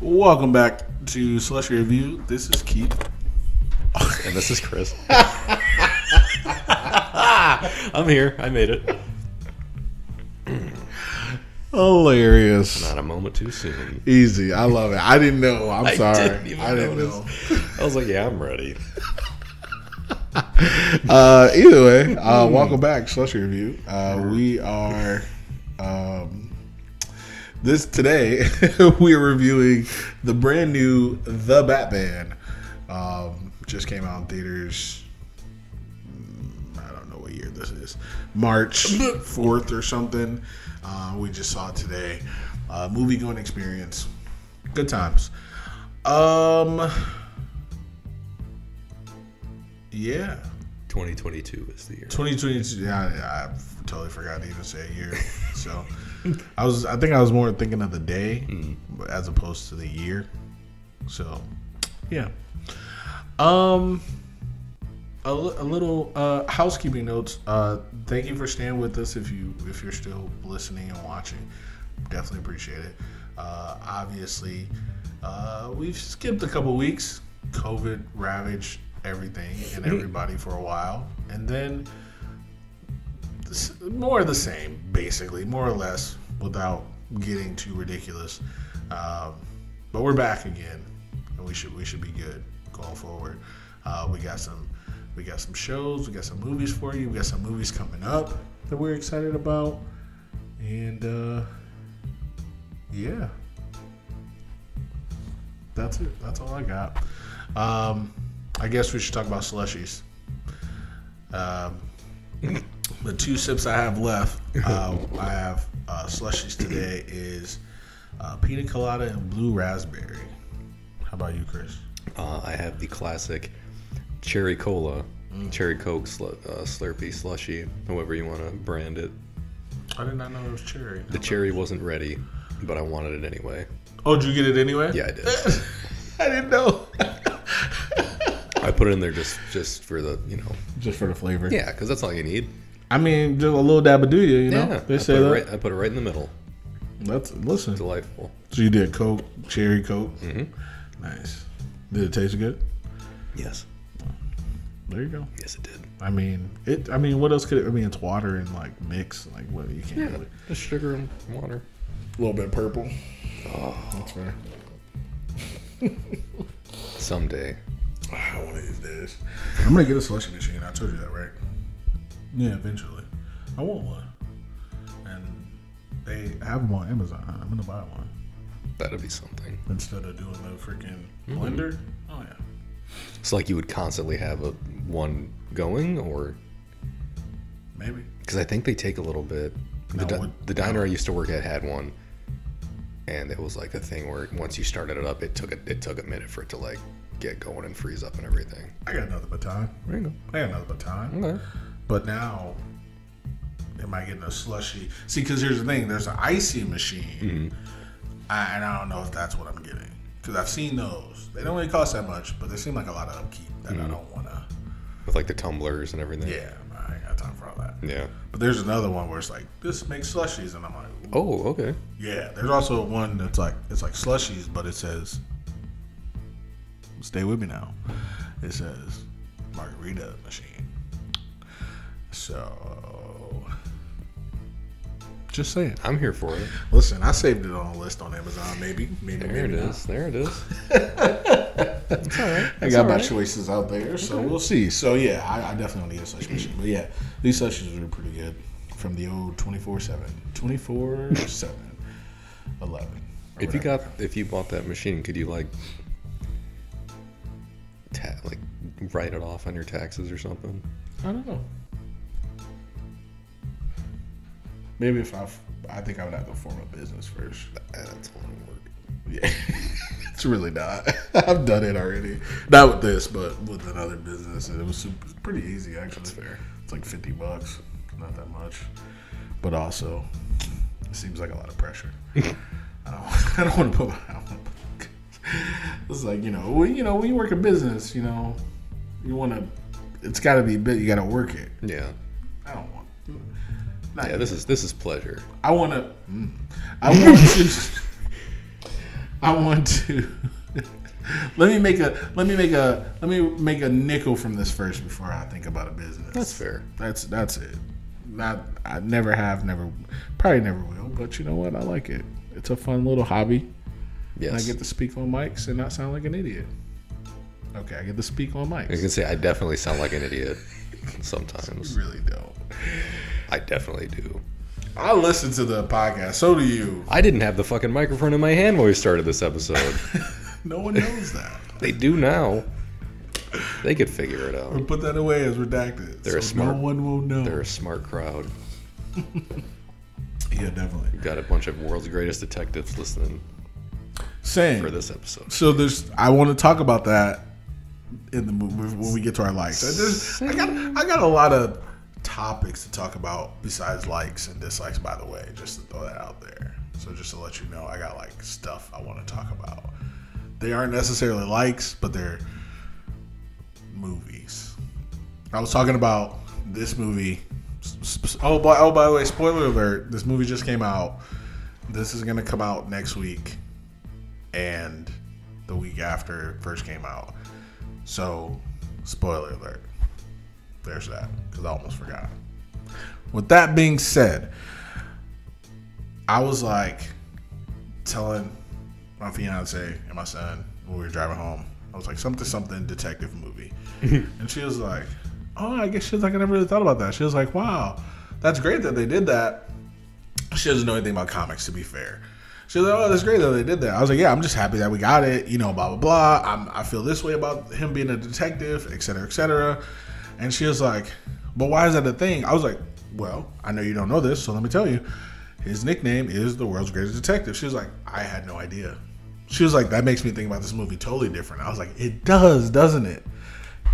Welcome back to Slushy Review. This is Keith. And this is Chris. I'm here. I made it. Hilarious. Not a moment too soon. Easy. I love it. I didn't know. I'm I sorry. didn't even I didn't notice. know. I was like, yeah, I'm ready. Uh, either way, uh, welcome back, Slushy Review. Uh, we are um, this today. we are reviewing the brand new The Batman. Um, just came out in theaters. mm, I don't know what year this is. March fourth or something. Uh, we just saw it today. Uh, movie going experience. Good times. Um. Yeah. 2022 is the year. 2022. Yeah, I, I totally forgot to even say a year. So I was, I think I was more thinking of the day as opposed to the year. So yeah. Um, a, a little uh, housekeeping notes. Uh, thank you for staying with us. If you if you're still listening and watching, definitely appreciate it. Uh, obviously, uh, we've skipped a couple weeks. COVID ravaged everything and everybody for a while, and then more of the same, basically, more or less, without getting too ridiculous. Um, but we're back again, and we should we should be good going forward. Uh, we got some we got some shows, we got some movies for you. We got some movies coming up that we're excited about, and uh, yeah, that's it. That's all I got. Um, I guess we should talk about slushies. Um, the two sips I have left, uh, I have uh, slushies today is uh, pina colada and blue raspberry. How about you, Chris? Uh, I have the classic cherry cola, Mm. cherry coke slu- uh, Slurpee slushy, however you want to brand it. I did not know it was cherry. The cherry wasn't ready, but I wanted it anyway. Oh, did you get it anyway? Yeah, I did. I didn't know. I put it in there just just for the you know Just for the flavor. yeah because that's all you need. I mean, just a little dab of do you, you know? Yeah, they I say put, that. right, I put it right in the middle. That's listen. Delightful. So you did Coke, cherry Coke. Mm-hmm. Nice. Did it taste good? Yes, There you go. yes it did. I mean, it. I mean, what else could it? I mean, it's water and like mix. Like what you can't. Yeah, really- just sugar and water. A little bit purple. Oh, that's fair. Someday. I one of these days. I'm gonna get a slushy machine. I told you that, right? Yeah, eventually. I want one. And they have them on Amazon. I'm gonna buy one That'd be something. instead of doing the freaking Mm-hmm. blender. Oh yeah. It's like you would constantly have a one going, or Maybe. because I think they take a little bit. The, No, di- what- the diner I used to work at had one, and it was like a thing where once you started it up, it took a, it took a minute for it to like get going and freeze up and everything. I got another baton. There you I got another baton. Okay. But now, am I getting a slushy? See, because here's the thing: there's an icy machine, mm-hmm. I, and I don't know if that's what I'm getting. Because I've seen those. They don't really cost that much, but they seem like a lot of upkeep that I mm-hmm. don't want to. With like the tumblers and everything. Yeah, I ain't got time for all that. Yeah. But there's another one where it's like this makes slushies, and I'm like, Oh, okay. yeah. There's also one that's like it's like slushies, but it says, "Stay with me now." It says margarita machine. So, just saying. I'm here for it. Listen, I saved it on a list on Amazon. Maybe, maybe, There it maybe not. is. There it is. All right. I got my choices out there, so we'll see. So yeah, I, I definitely don't need a slush machine, but yeah, these slushies are pretty good from the old 24/7, 24/7, 11. or If you got, if you bought that machine, could you like, ta- like, write it off on your taxes or something? I don't know. Maybe if I, I think I would have to form a business first. That's a lot of work. Yeah, it's really not. I've done it already. Not with this, but with another business, and it was super, pretty easy actually. That's fair. It's like fifty bucks, not that much, but also it seems like a lot of pressure. I don't, I don't want to put my. I don't put- It's like you know, when, you know, when you work a business, you know, you want to. It's got to be bit. You got to work it. Yeah. I don't want. Not Yeah. This is this is pleasure. I want to. Mm. I want to. I want to. let me make a let me make a let me make a nickel from this first before I think about a business. That's fair. That's that's it. Not I never have, never probably never will, but you know what? I like it. It's a fun little hobby. Yes. And I get to speak on mics and not sound like an idiot. Okay, I get to speak on mics. can say I definitely sound like an idiot sometimes. You really don't. I definitely do. I listen to the podcast. So do you. I didn't have the fucking microphone in my hand when we started this episode. No one knows that. they do now. They could figure it out. We'll put that away as redacted. They're a smart- No one will know. They're a smart crowd. yeah, definitely. We've got a bunch of world's greatest detectives listening Same. for this episode. So there's. I want to talk about that in the movie when we get to our likes. I, just, I got. I got a lot of topics to talk about besides likes and dislikes. By the way, just to throw that out there. So just to let you know, I got like stuff I want to talk about. They aren't necessarily likes, but they're movies. I was talking about this movie. Oh, by, oh, by the way, spoiler alert! This movie just came out. This is gonna come out next week, and the week after it first came out. So, spoiler alert. There's that because I almost forgot. With that being said, I was like telling my fiance and my son when we were driving home. I was like something something detective movie, and she was like, "Oh, I guess she's like I never really thought about that." She was like, "Wow, that's great that they did that." She doesn't know anything about comics, to be fair. She was like, "Oh, that's great that they did that." I was like, "Yeah, I'm just happy that we got it." You know, blah blah blah. I'm, I feel this way about him being a detective, et cetera, et cetera. And she was like, "But why is that a thing?" I was like, "Well, I know you don't know this, so let me tell you. His nickname is the world's greatest detective." She was like, "I had no idea." She was like, "That makes me think about this movie totally different." I was like, "It does, doesn't it?"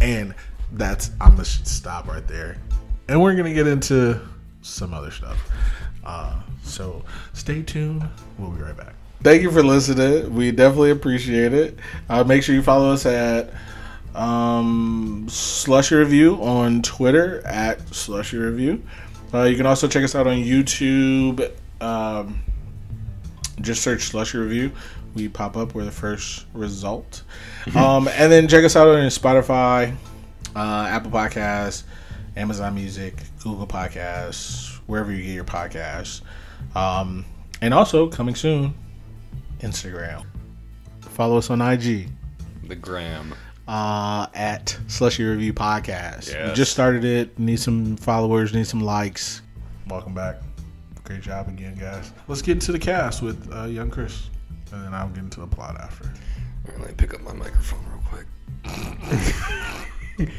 And that's I'm gonna stop right there, and we're gonna get into some other stuff. Uh, so stay tuned. We'll be right back. Thank you for listening. We definitely appreciate it. Uh, make sure you follow us at um, Slushy Review on Twitter at Slushy Review. Uh, you can also check us out on YouTube. Um, just search Slushy Review. We pop up. We're the first result. um, and then check us out on Spotify, uh, Apple Podcasts, Amazon Music, Google Podcasts, wherever you get your podcasts. Um, and also coming soon, Instagram. Follow us on IG The gram. Uh, at Slushy Review Podcast. We Yes. just started it. Need some followers. Need some likes. Welcome back. Great job again, guys. Let's get into the cast with uh, young Chris, and then I'll get into the plot after. All right, let me pick up my microphone real quick.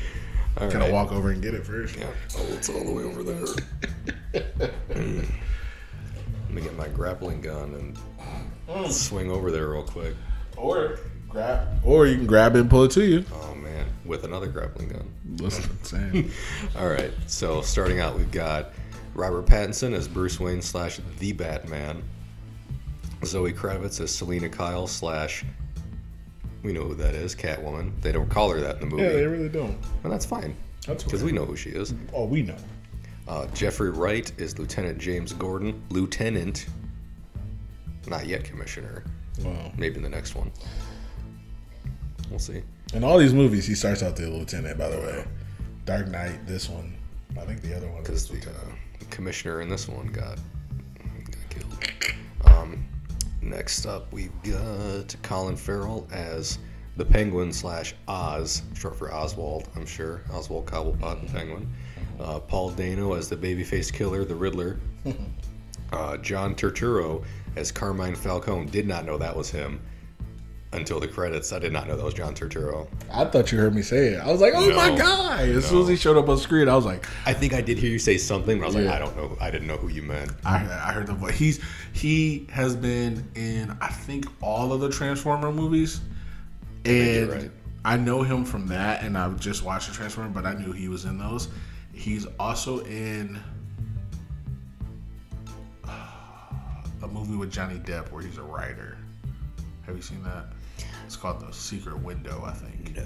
All Can right. I walk over and get it first? Yeah. Oh, it's all the way over there. Mm. Let me get my grappling gun and swing over there real quick. Or grab, or you can grab it and pull it to you. Oh man, with another grappling gun. Listen, same. All right. So starting out, we've got Robert Pattinson as Bruce Wayne slash the Batman. Zoe Kravitz as Selina Kyle slash. We know who that is, Catwoman. They don't call her that in the movie, yeah, they really don't. and that's fine That's because we know who she is. Oh, we know. Uh, Jeffrey Wright is Lieutenant James Gordon, Lieutenant, not yet Commissioner. Well, Maybe in the next one. We'll see. in all these movies, he starts out the lieutenant. By the way, Dark Knight. This one, I think the other one Because is the uh, commissioner in this one got, got killed. Um, next up, we've got Colin Farrell as the Penguin slash Oz, short for Oswald, I'm sure. Oswald Cobblepot, the Penguin. Uh, Paul Dano as the babyface killer, the Riddler. uh, John Turturro as Carmine Falcone. Did not know that was him until the credits. I did not know that was John Turturro. I thought you heard me say it. I was like, "Oh my god!" As soon as he showed up on screen, I was like, I think I did hear you say something, but I was like, I don't know. I didn't know who you meant. I, I heard the voice. He's he has been in I think all of the Transformer movies, and right. I know him from that. And I've just watched the Transformer, but I knew he was in those. He's also in a movie with Johnny Depp where he's a writer. Have you seen that? It's called The Secret Window, I think. No.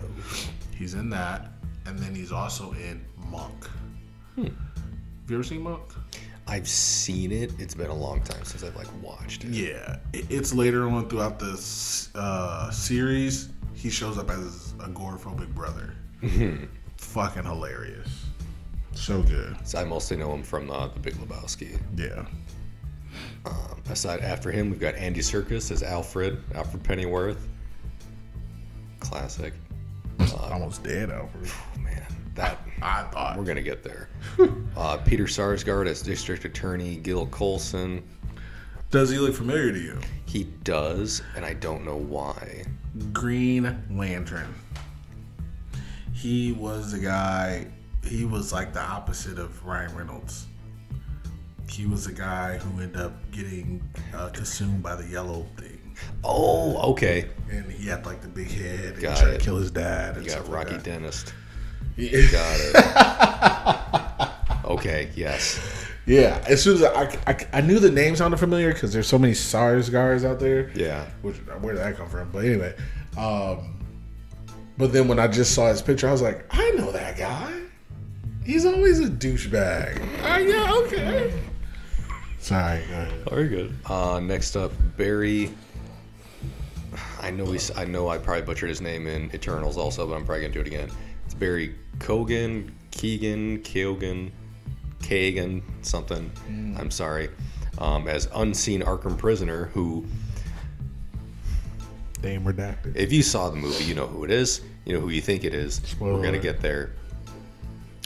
He's in that, and then he's also in Monk. Hmm. Have you ever seen Monk? I've seen it. It's been a long time since I've like watched it. Yeah, it's later on throughout the uh, series. He shows up as a agoraphobic brother. Fucking hilarious. So good. So I mostly know him from uh, The Big Lebowski. Yeah. Um, aside after him, we've got Andy Serkis as Alfred, Alfred Pennyworth. Classic. Almost dead, Alfred. Oh man, that I thought. we're gonna get there. uh, Peter Sarsgaard as District Attorney Gil Colson. Does he look familiar to you? He does, and I don't know why. Green Lantern. He was the guy. He was like the opposite of Ryan Reynolds. He was the guy who ended up getting uh, consumed by the yellow thing, Oh, okay. and he had like the big head. And Got he tried it. to kill his dad. And You got stuff like Rocky. Dentist. Yeah. Got it. okay, yes. Yeah, as soon as I, I, I knew the name sounded familiar because there's so many Sarsgaards out there. Yeah. Which where did that come from? But anyway, um, but then when I just saw his picture, I was like, I know that guy. He's always a douchebag. Ah, yeah, okay. Sorry. Go ahead. Very good. Uh, next up, Barry. I know he's. I know I probably butchered his name in Eternals also, but I'm probably gonna do it again. It's Barry Kogan, Keegan, Keogan, Kagan, something. I'm sorry. Um, as unseen Arkham prisoner, who, Name redacted. if you saw the movie, you know who it is. You know who you think it is. Spoiler We're gonna alert. get there.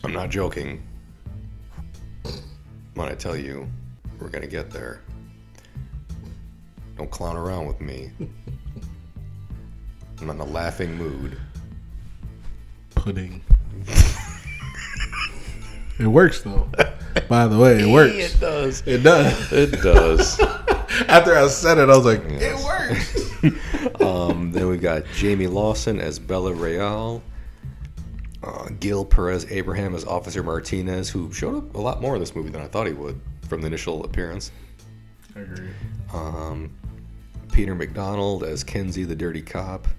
I'm not joking. When I tell you, we're gonna get there. Don't clown around with me. I'm in a laughing mood. Pudding. it works though. By the way, it works. It does. It does. It does. After I said it, I was like, Yes. it works. Um, then we got Jayme Lawson as Bella Real. Uh, Gil Perez Abraham as Officer Martinez, who showed up a lot more in this movie than I thought he would from the initial appearance. I agree. Um, Peter McDonald as Kenzie the Dirty Cop.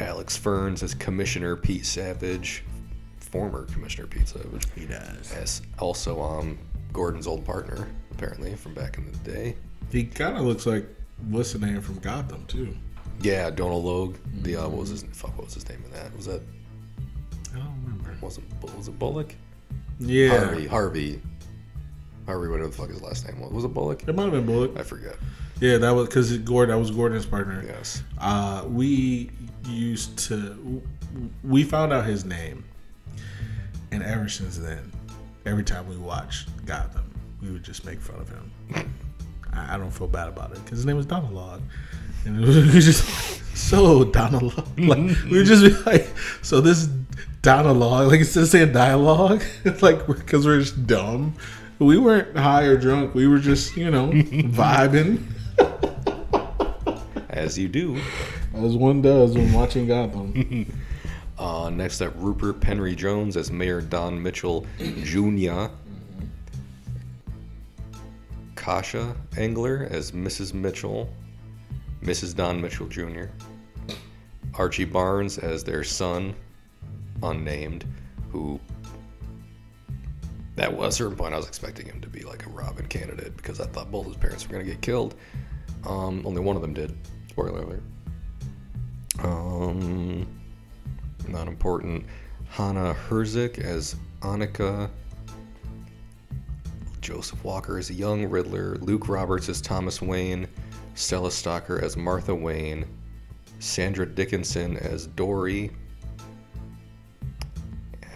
Alex Ferns as Commissioner Pete Savage, former Commissioner Pete Savage. He does. As also um, Gordon's old partner, apparently from back in the day. He kind of looks like what's the name from Gotham too. Yeah, Donald Logue. The uh, what was his fuck? What was his name in that? Was that I don't remember. was it was it Bullock? Yeah, Harvey. Harvey. Harvey. Whatever the fuck his last name was. Was it Bullock? it might have been Bullock. I forget. Yeah, that was because Gordon. That was Gordon's partner. Yes. Uh, we used to. We found out his name, and ever since then, every time we watched Gotham, we would just make fun of him. I, I don't feel bad about it because his name was Donald Log, and it was, we just so Donald. Like we would just be like, so this Log, like instead of saying dialogue, it's like because we're just dumb. We weren't high or drunk. We were just, you know, vibing. As you do. As one does when watching Gotham. Uh, next up, Rupert Penry Jones as Mayor Don Mitchell Jr. Kosha Engler as Mrs. Mitchell, Mrs. Don Mitchell Jr. Archie Barnes as their son, unnamed, who at a certain point I was expecting him to be like a Robin candidate because I thought both his parents were going to get killed. Um, only one of them did. Spoiler alert. Um, not important. Hannah Herzik as Annika. Joseph Walker as young Riddler. Luke Roberts as Thomas Wayne. Stella Stocker as Martha Wayne. Sandra Dickinson as Dory.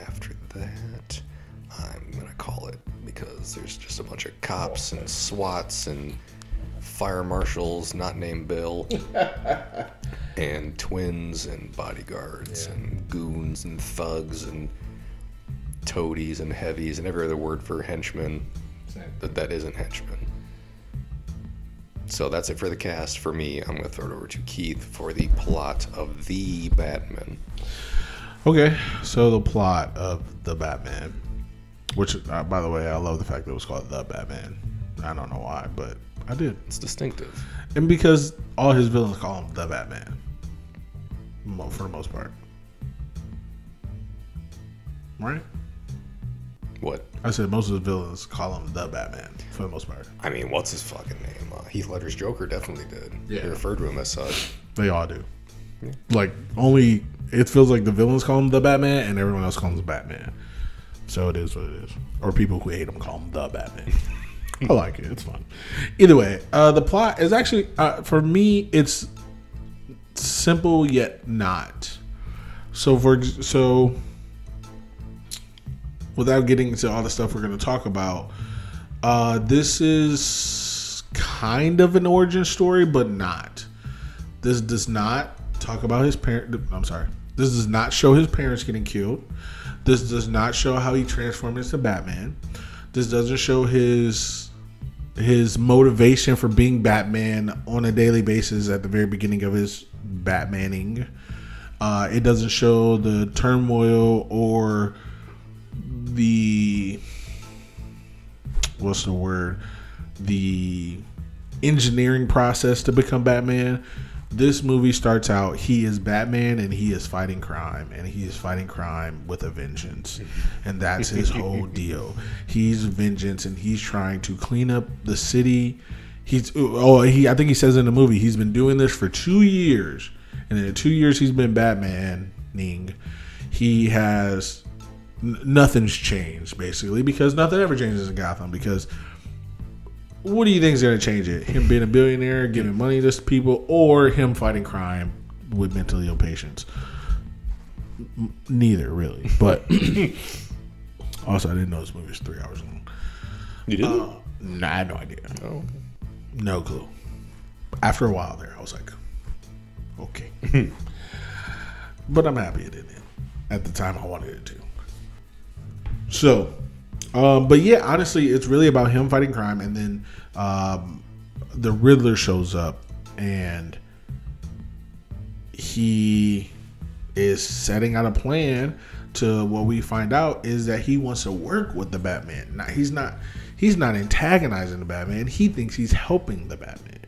After that, I'm gonna call it because there's just a bunch of cops and SWATs and fire marshals not named Bill and twins and bodyguards and goons and thugs and toadies and heavies and every other word for henchmen that that isn't henchmen. So that's it for the cast. For me, I'm going to throw it over to Keith for the plot of the Batman. Okay, so the plot of the Batman, which, uh, by the way, I love the fact that it was called the Batman. I don't know why, but I did, It's distinctive. and because all his villains call him the Batman, for the most part. right? What? I said most of the villains call him the Batman for the most part. I mean, what's his fucking name? Uh, Heath Ledger's Joker definitely did. Yeah. They referred to him as such. They all do. Like only it feels like the villains call him the Batman, and everyone else calls him Batman. So it is what it is. Or people who hate him call him the Batman. I like it. It's fun. Either way, uh, the plot is actually uh, for me. It's simple yet not. So for so, without getting into all the stuff we're going to talk about, uh, this is kind of an origin story, but not. This does not talk about his parent. I'm sorry. This does not show his parents getting killed. This does not show how he transformed into Batman. This doesn't show his his motivation for being Batman on a daily basis at the very beginning of his Batmaning. Uh, it doesn't show the turmoil or the what's the word the engineering process to become Batman. This movie starts out he is Batman and he is fighting crime and he is fighting crime with a vengeance. And that's his whole deal. He's vengeance and he's trying to clean up the city. He's oh he I think he says in the movie he's been doing this for 2 years. And in the 2 years he's been Batmaning, he has n- nothing's changed basically because nothing ever changes in Gotham because what do you think is going to change it? Him being a billionaire, giving money to people, or him fighting crime with mentally ill patients? Neither, really. But also, I didn't know this movie was three hours long. You did? Uh, nah, I had no idea. oh, okay. No clue. After a while there, I was like, okay. but I'm happy it didn't. At the time, I wanted it to. So, um, but yeah, honestly, it's really about him fighting crime, and then um, the Riddler shows up, and he is setting out a plan to what we find out is that he wants to work with the Batman. Not, he's not he's not antagonizing the Batman. He thinks he's helping the Batman.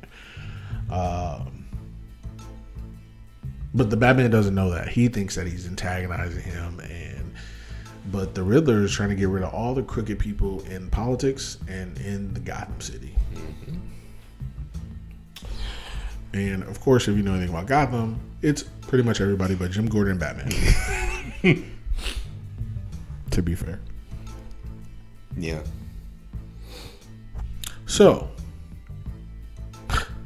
Um, but the Batman doesn't know that. He thinks that he's antagonizing him and but the Riddler is trying to get rid of all the crooked people in politics and in the Gotham City. Mm-hmm. And of course, if you know anything about Gotham, it's pretty much everybody but Jim Gordon and Batman. to be fair. Yeah. So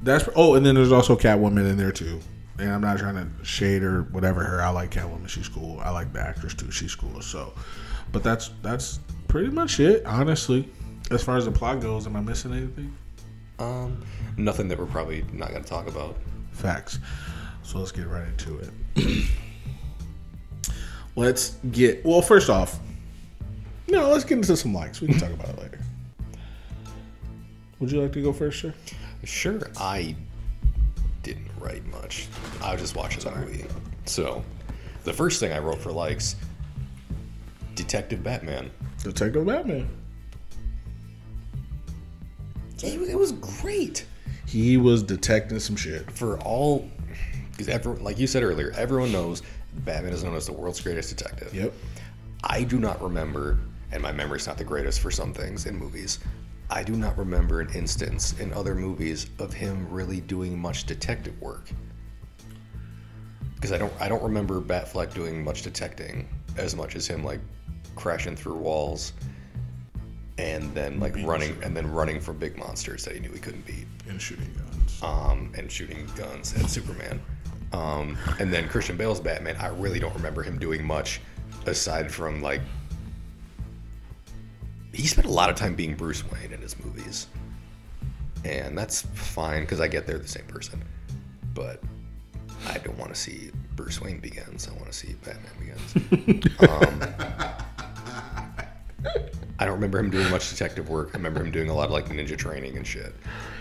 that's oh, and then there's also Catwoman in there too. And I'm not trying to shade or whatever her. I like Catwoman. She's cool. I like the actress too. She's cool. So, but that's that's pretty much it. Honestly, as far as the plot goes, am I missing anything? Um, nothing that we're probably not going to talk about. Facts. So let's get right into it. let's get well. First off, no, let's get into some likes. We can talk about it later. Would you like to go first, sir? Sure, I didn't write much. I was just watching the movie. So, the first thing I wrote for likes Detective Batman. Detective Batman. It, was- it was great. He was detecting some shit. For all, because everyone, like you said earlier, everyone knows Batman is known as the world's greatest detective. Yep. I do not remember, and my memory's not the greatest for some things in movies. I do not remember an instance in other movies of him really doing much detective work. Because I don't, I don't remember Batfleck doing much detecting as much as him like crashing through walls, and then like running, and then running from big monsters that he knew he couldn't beat And shooting guns. um, and shooting guns at Superman. Um, and then Christian Bale's Batman, I really don't remember him doing much aside from like. He spent a lot of time being Bruce Wayne in his movies. And that's fine because I get they're the same person. But I don't want to see Bruce Wayne begins. I want to see Batman begins. um, I don't remember him doing much detective work. I remember him doing a lot of like ninja training and shit.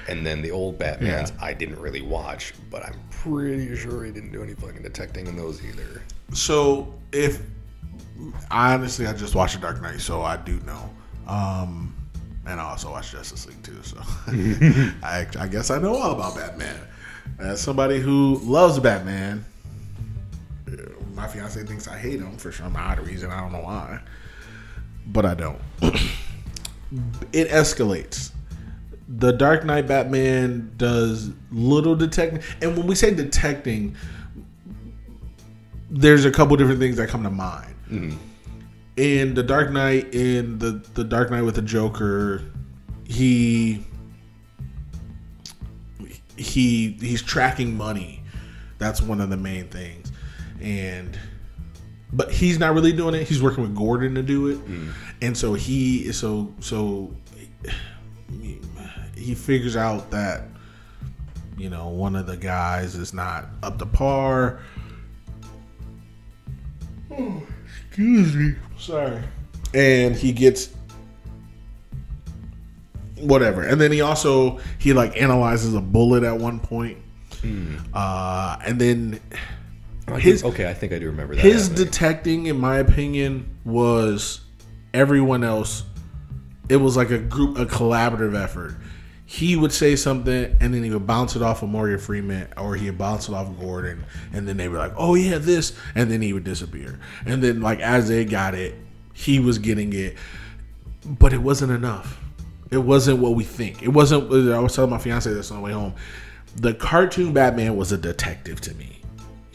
And then the old Batmans, Yeah. I didn't really watch, but I'm pretty sure he didn't do any fucking detecting in those either. So if honestly I just watched The Dark Knight, so I do know. Um and I also watched Justice League too, so I, I guess I know all about Batman. As somebody who loves Batman, uh, my fiance thinks I hate him for some odd reason. I don't know why. but I don't. it escalates. The Dark Knight Batman does little detecting, and when we say detecting, there's a couple different things that come to mind. In the Dark Knight, in the the Dark Knight with the Joker, he he he's tracking money. That's one of the main things, and but he's not really doing it. He's working with Gordon to do it, mm. and so he so so he figures out that you know one of the guys is not up to par. Hmm. Excuse me, sorry, and he gets whatever, and then he also he like analyzes a bullet at one point. Uh, and then his- do- okay, I think I do remember that. his happening. detecting, in my opinion, was everyone else. It was like a group, a collaborative effort. He would say something, and then he would bounce it off of Morgan Freeman, or he would bounce it off of Gordon, and then they were like, "Oh yeah, this," and then he would disappear. And then, like as they got it, he was getting it, but it wasn't enough. It wasn't what we think. It wasn't. I was telling my fiance this on the way home. The cartoon Batman was a detective to me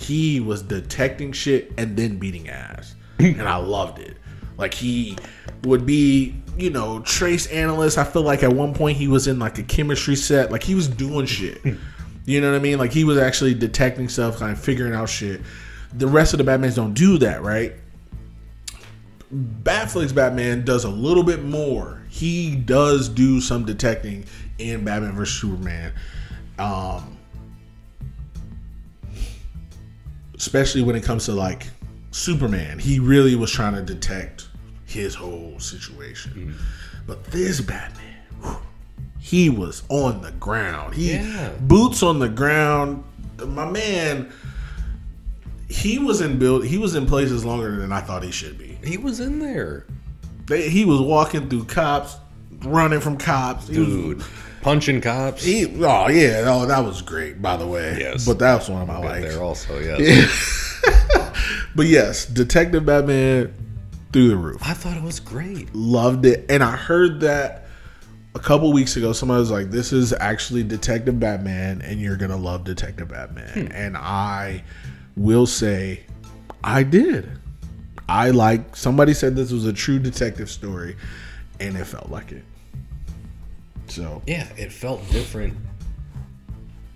he was detecting shit and then beating ass and i loved it like he would be you know trace analyst. I feel like at one point he was in like a chemistry set. Like he was doing shit. You know what i mean? Like he was actually detecting stuff kind of figuring out shit. The rest of the batmans don't do that right? Batflix Batman does a little bit more. He does do some detecting in Batman vs Superman. Um, especially when it comes to like Superman, he really was trying to detect his whole situation. Mm-hmm. But this Batman, whew, he was on the ground. He Yeah. boots on the ground. My man, he was in build. He was in places longer than I thought he should be. he was in there, They, he was walking through cops, running from cops. He was- dude, punching cops. he, oh yeah, oh that was great. By the way, Yes. but that was one of my likes. there also, yes. But yes, Detective Batman through the roof. I thought it was great. Loved it. And I heard that a couple weeks ago. Somebody was like, This is actually Detective Batman, and you're going to love Detective Batman. Hmm. And I will say, I did. I like, somebody said this was a true detective story, and it felt like it. So, Yeah, it felt different.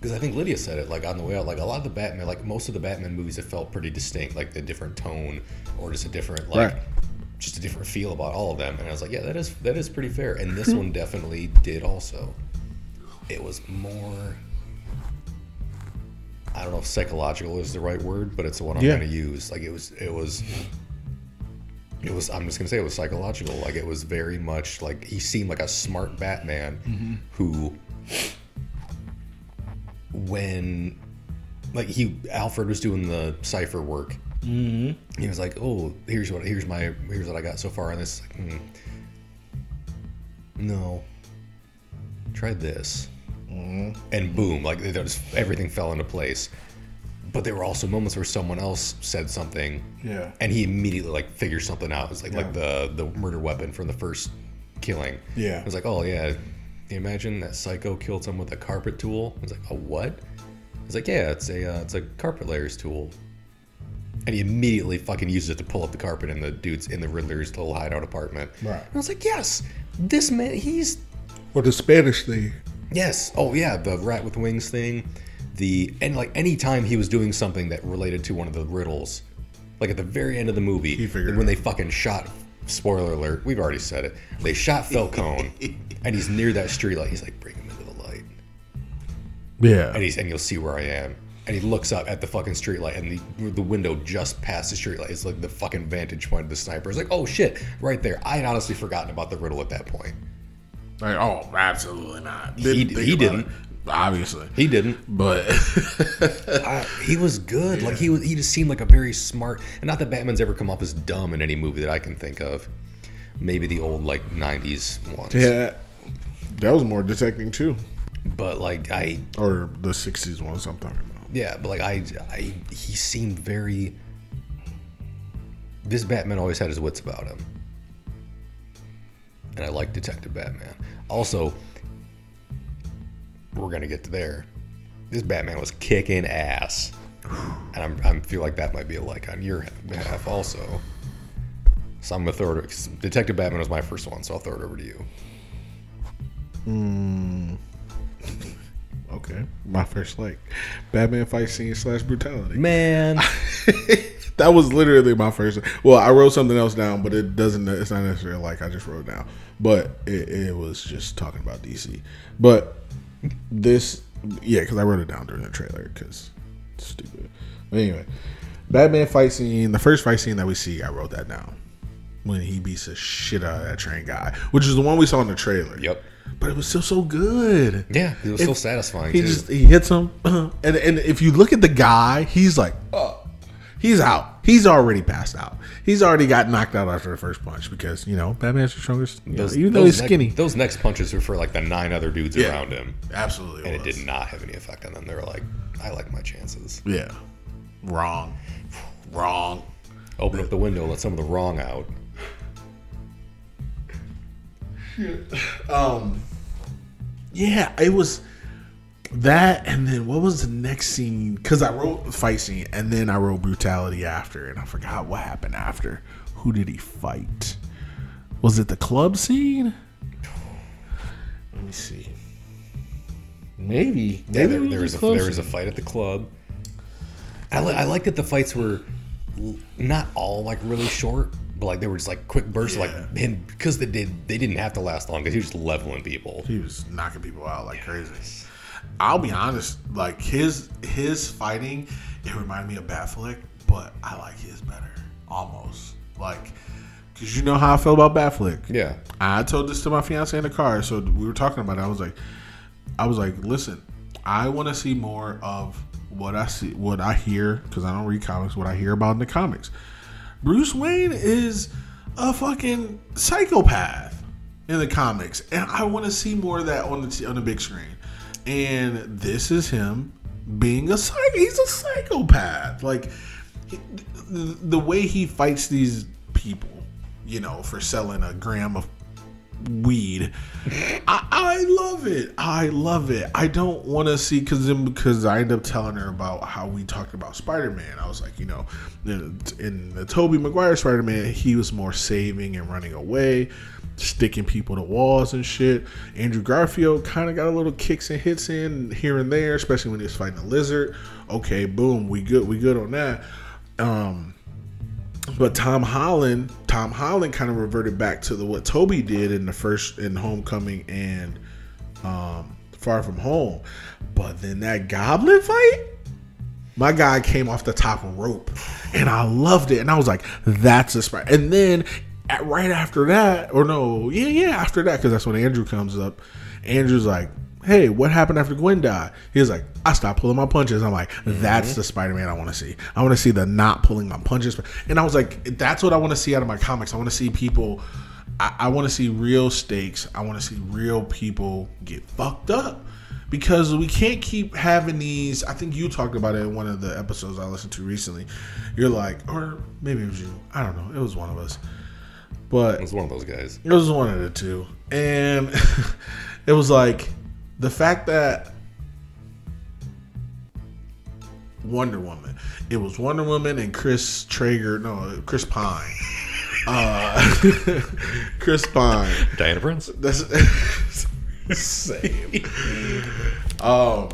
Because I think Lydia said it like on the way out. Like a lot of the Batman, like most of the Batman movies, it felt pretty distinct. Like the different tone or just a different like, Right. Just a different feel about all of them. And I was like, yeah, that is that is pretty fair. And this hmm. one definitely did also. It was more. I don't know if psychological is the right word, but it's the one I'm Yeah. going to use. Like it was, it was, it was. I'm just going to say it was psychological. Like it was very much like he seemed like a smart Batman mm-hmm. who, when, like he Alfred was doing the cipher work. Mm-hmm. He was like, "Oh, here's what here's my here's what I got so far on this." Like, hmm. No, try this and boom, like just everything fell into place. But there were also moments where someone else said something, Yeah. and he immediately like figures something out. It's like Yeah. like the the murder weapon from the first killing. Yeah. it was like, oh yeah, you imagine that psycho killed someone with a carpet tool? It's like a what? It's like yeah, it's a uh, it's a carpet layers tool. And he immediately fucking uses it to pull up the carpet in the dude's in the Riddler's little hideout apartment. Right. And I was like, yes, this man, he's or the Spanish thing. Yes. Oh yeah, the rat with wings thing. The and like anytime he was doing something that related to one of the riddles, like at the very end of the movie, He figured when they fucking shot. Spoiler alert, we've already said it. They shot Falcone, and he's near that streetlight. He's like, "Bring him into the light," Yeah. and he's and you'll see where I am. And he looks up at the fucking streetlight, and the the window just past the streetlight is like the fucking vantage point of the sniper. It's like, oh shit, right there. I had honestly forgotten about the riddle at that point. Like, oh, absolutely not. He- think he about didn't. it, Obviously. He didn't. But Uh, he was good. Like he was, he just seemed like a very smart. And not that Batman's ever come off as dumb in any movie that I can think of. Maybe the old like '90s ones. yeah, that was more detecting too. But like I, Or the 60s ones I'm talking about. Yeah. But like I, I, he seemed very. This Batman always had his wits about him. and I like Detective Batman. Also, we're gonna get to there. This Batman was kicking ass, and I'm, I'm feel like that might be a like on your behalf also. So I'm gonna throw it. Detective Batman was my first one, so I'll throw it over to you. Hmm. Okay, my first like Batman fight scene slash brutality. Man, that was literally my first. Well, I wrote something else down, but it doesn't. It's not necessarily like I just wrote down, but it, it was just talking about DC. But this, yeah, because I wrote it down during the trailer because stupid. But anyway, Batman fight scene. The first fight scene that we see, I wrote that down when he beats the shit out of that train guy, which is the one we saw in the trailer. yep. But it was still so good. Yeah, it was so satisfying He too. just he hits him, and and if you look at the guy, he's like, oh, he's out. He's already passed out. He's already got knocked out after the first punch because you know Batman's the strongest. you know, even though he's skinny, those next punches were for like the nine other dudes Yeah. around him, absolutely, and it did not have any effect on them. They were like, "I like my chances." Yeah, wrong, wrong. Open up the window, let some of the wrong out. Um, yeah, it was that, and then what was the next scene? Because I wrote the fight scene, and then I wrote brutality after, and I forgot what happened after. Who did he fight? Was it the club scene? Let me see. Maybe. Yeah, Maybe there, there was a there was a fight at the club. I, li- I like that the fights were not all like really short, but like they were just like quick bursts. Yeah. Like and because they did they didn't have to last long because he was just leveling people. He was knocking people out like crazy. I'll be honest, like his his fighting, it reminded me of Batflick, but I like his better, almost. Like, cause you know how I feel about Batflick. Yeah, I told this to my fiance in the car, so we were talking about it. I was like, I was like, listen, I want to see more of what I see, what I hear, because I don't read comics. What I hear about in the comics, Bruce Wayne is a fucking psychopath in the comics, and I want to see more of that on the on the big screen. And this is him being a psych. He's a psychopath. Like he, the, the way he fights these people, you know, for selling a gram of weed. I, I love it. I love it. I don't want to see because then because I end up telling her about how we talked about Spider Man. I was like, you know, in, in the Tobey Maguire Spider Man, he was more saving and running away, sticking people to walls and shit. Andrew Garfield kind of got a little kicks and hits in here and there, especially when he was fighting a lizard. Okay, boom, we good. We good on that. Um, but Tom Holland, Tom Holland kind of reverted back to the what Toby did in the first in Homecoming and um, Far From Home. But then that Goblin fight, my guy came off the top rope, and I loved it. And I was like, "That's a spot." And then at, right after that, or no, yeah, yeah, after that, because that's when Andrew comes up. Andrew's like, "Hey, what happened after Gwen died?" He was like, "I stopped pulling my punches." I'm like, mm-hmm. "That's the Spider-Man I want to see. I want to see the not pulling my punches." And I was like, "That's what I want to see out of my comics. I want to see people." I, I want to see real stakes. I want to see real people get fucked up because we can't keep having these. I think you talked about it in one of the episodes I listened to recently. You're like, or maybe it was you. I don't know. It was one of us, but it was one of those guys. it was one of the two, and it was like the fact that Wonder Woman. It was Wonder Woman and Chris Traeger. No, Chris Pine. Uh, Chris Pine. Diana Prince. That's same. um,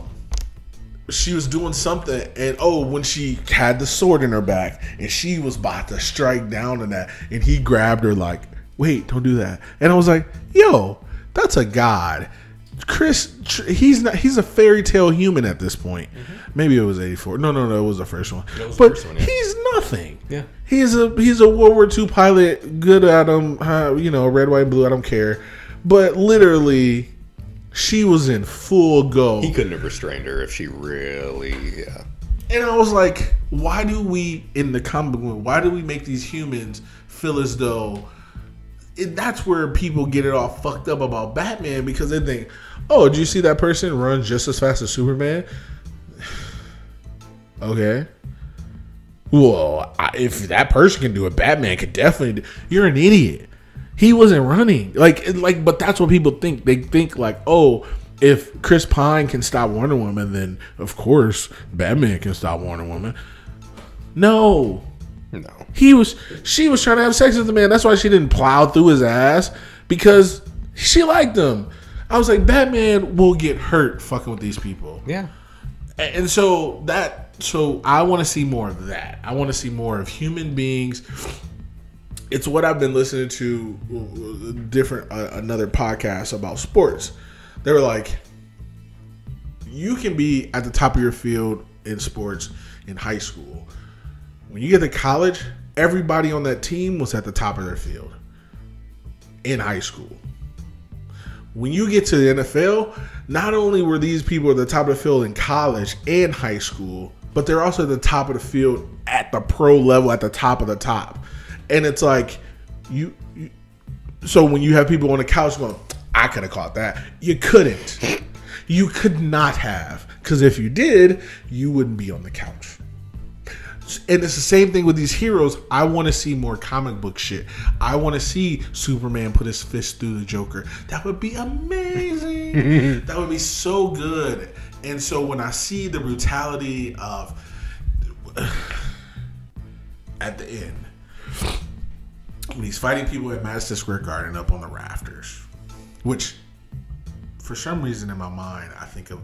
she was doing something, and oh, when she had the sword in her back, and she was about to strike down on that, and he grabbed her like, "Wait, don't do that." And I was like, "Yo, that's a god." Chris, he's not. He's a fairy tale human at this point. Maybe it was eighty four. No, no, no. It was the first one. Was but first one, yeah. he's nothing. Yeah. He's a he's a World War II pilot. Good at him. Uh, you know, red, white, and blue. I don't care. But literally, she was in full go. He couldn't have restrained her if she really. Yeah. And I was like, why do we in the comic book? Why do we make these humans feel as though? It, that's where people get it all fucked up about Batman because they think, oh, did you see that person run just as fast as Superman? okay. Well, I, if that person can do it, Batman could definitely. Do. You're an idiot. He wasn't running. Like like but that's what people think. They think like, "Oh, if Chris Pine can stop Wonder Woman, then of course Batman can stop Wonder Woman." No. No. He was she was trying to have sex with the man. That's why she didn't plow through his ass because she liked him. I was like, Batman will get hurt fucking with these people. Yeah. And so that so I want to see more of that. I want to see more of human beings. It's what I've been listening to uh, different uh, another podcast about sports. They were like you can be at the top of your field in sports in high school. When you get to college, everybody on that team was at the top of their field in high school when you get to the NFL, not only were these people at the top of the field in college and high school, but they're also at the top of the field at the pro level, at the top of the top. And it's like you, you so when you have people on the couch going, I could have caught that. You couldn't. You could not have. Because if you did, you wouldn't be on the couch. And it's the same thing with these heroes. I want to see more comic book shit. I want to see Superman put his fist through the Joker. That would be amazing. that would be so good. And so when I see the brutality of at the end, when he's fighting people at Madison Square Garden up on the rafters, which for some reason in my mind I think of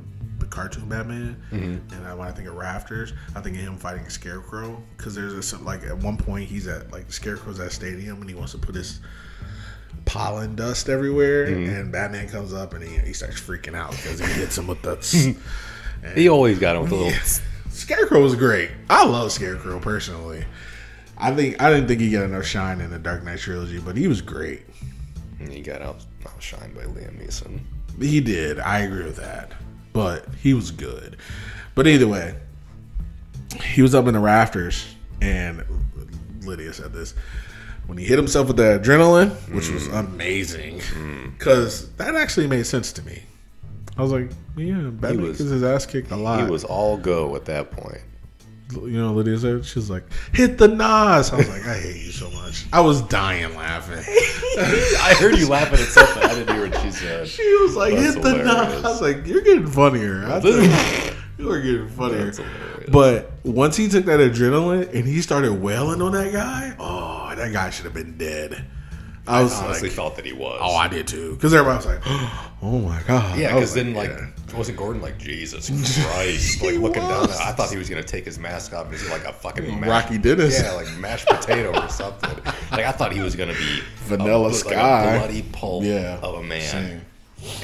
the cartoon Batman, mm-hmm. and I, when I think of rafters, I think of him fighting scarecrow because there's a, like at one point he's at like the scarecrow's at stadium and he wants to put his pollen dust everywhere, mm-hmm. and Batman comes up and he, he starts freaking out because he hits him with the. He always got him with a little. Yes. Scarecrow was great. I love Scarecrow personally. I think I didn't think he got enough shine in the Dark Knight trilogy, but he was great. He got out, outshined by Liam Neeson. He did. I agree with that. But he was good. But either way, he was up in the rafters, and Lydia said this when he hit himself with the adrenaline, which was mm. amazing, mm. because that actually made sense to me. I was like, yeah, Batman was- gets his ass kicked a lot. He was all go at that point. you know, Lydia said, she was like, hit the Nas. I was like, I hate you so much. I was dying laughing. I heard you laughing at something. I didn't hear what she said. She was like, That's hit the. Nas. I was like, you're getting funnier. I you are getting funnier. But once he took that adrenaline and he started wailing on that guy, oh, that guy should have been dead. I was honestly like, thought that he was. oh, I did too. Because everybody was like, oh my God. yeah, I was because then like yeah. wasn't Gordon like Jesus Christ, like He looking down. I thought he was gonna take his mask off and he's like a fucking mash- Rocky Dennis. Yeah, like mashed potato or something. Like I thought he was gonna be Vanilla a, Sky. like bloody pulp Yeah, of a man, same.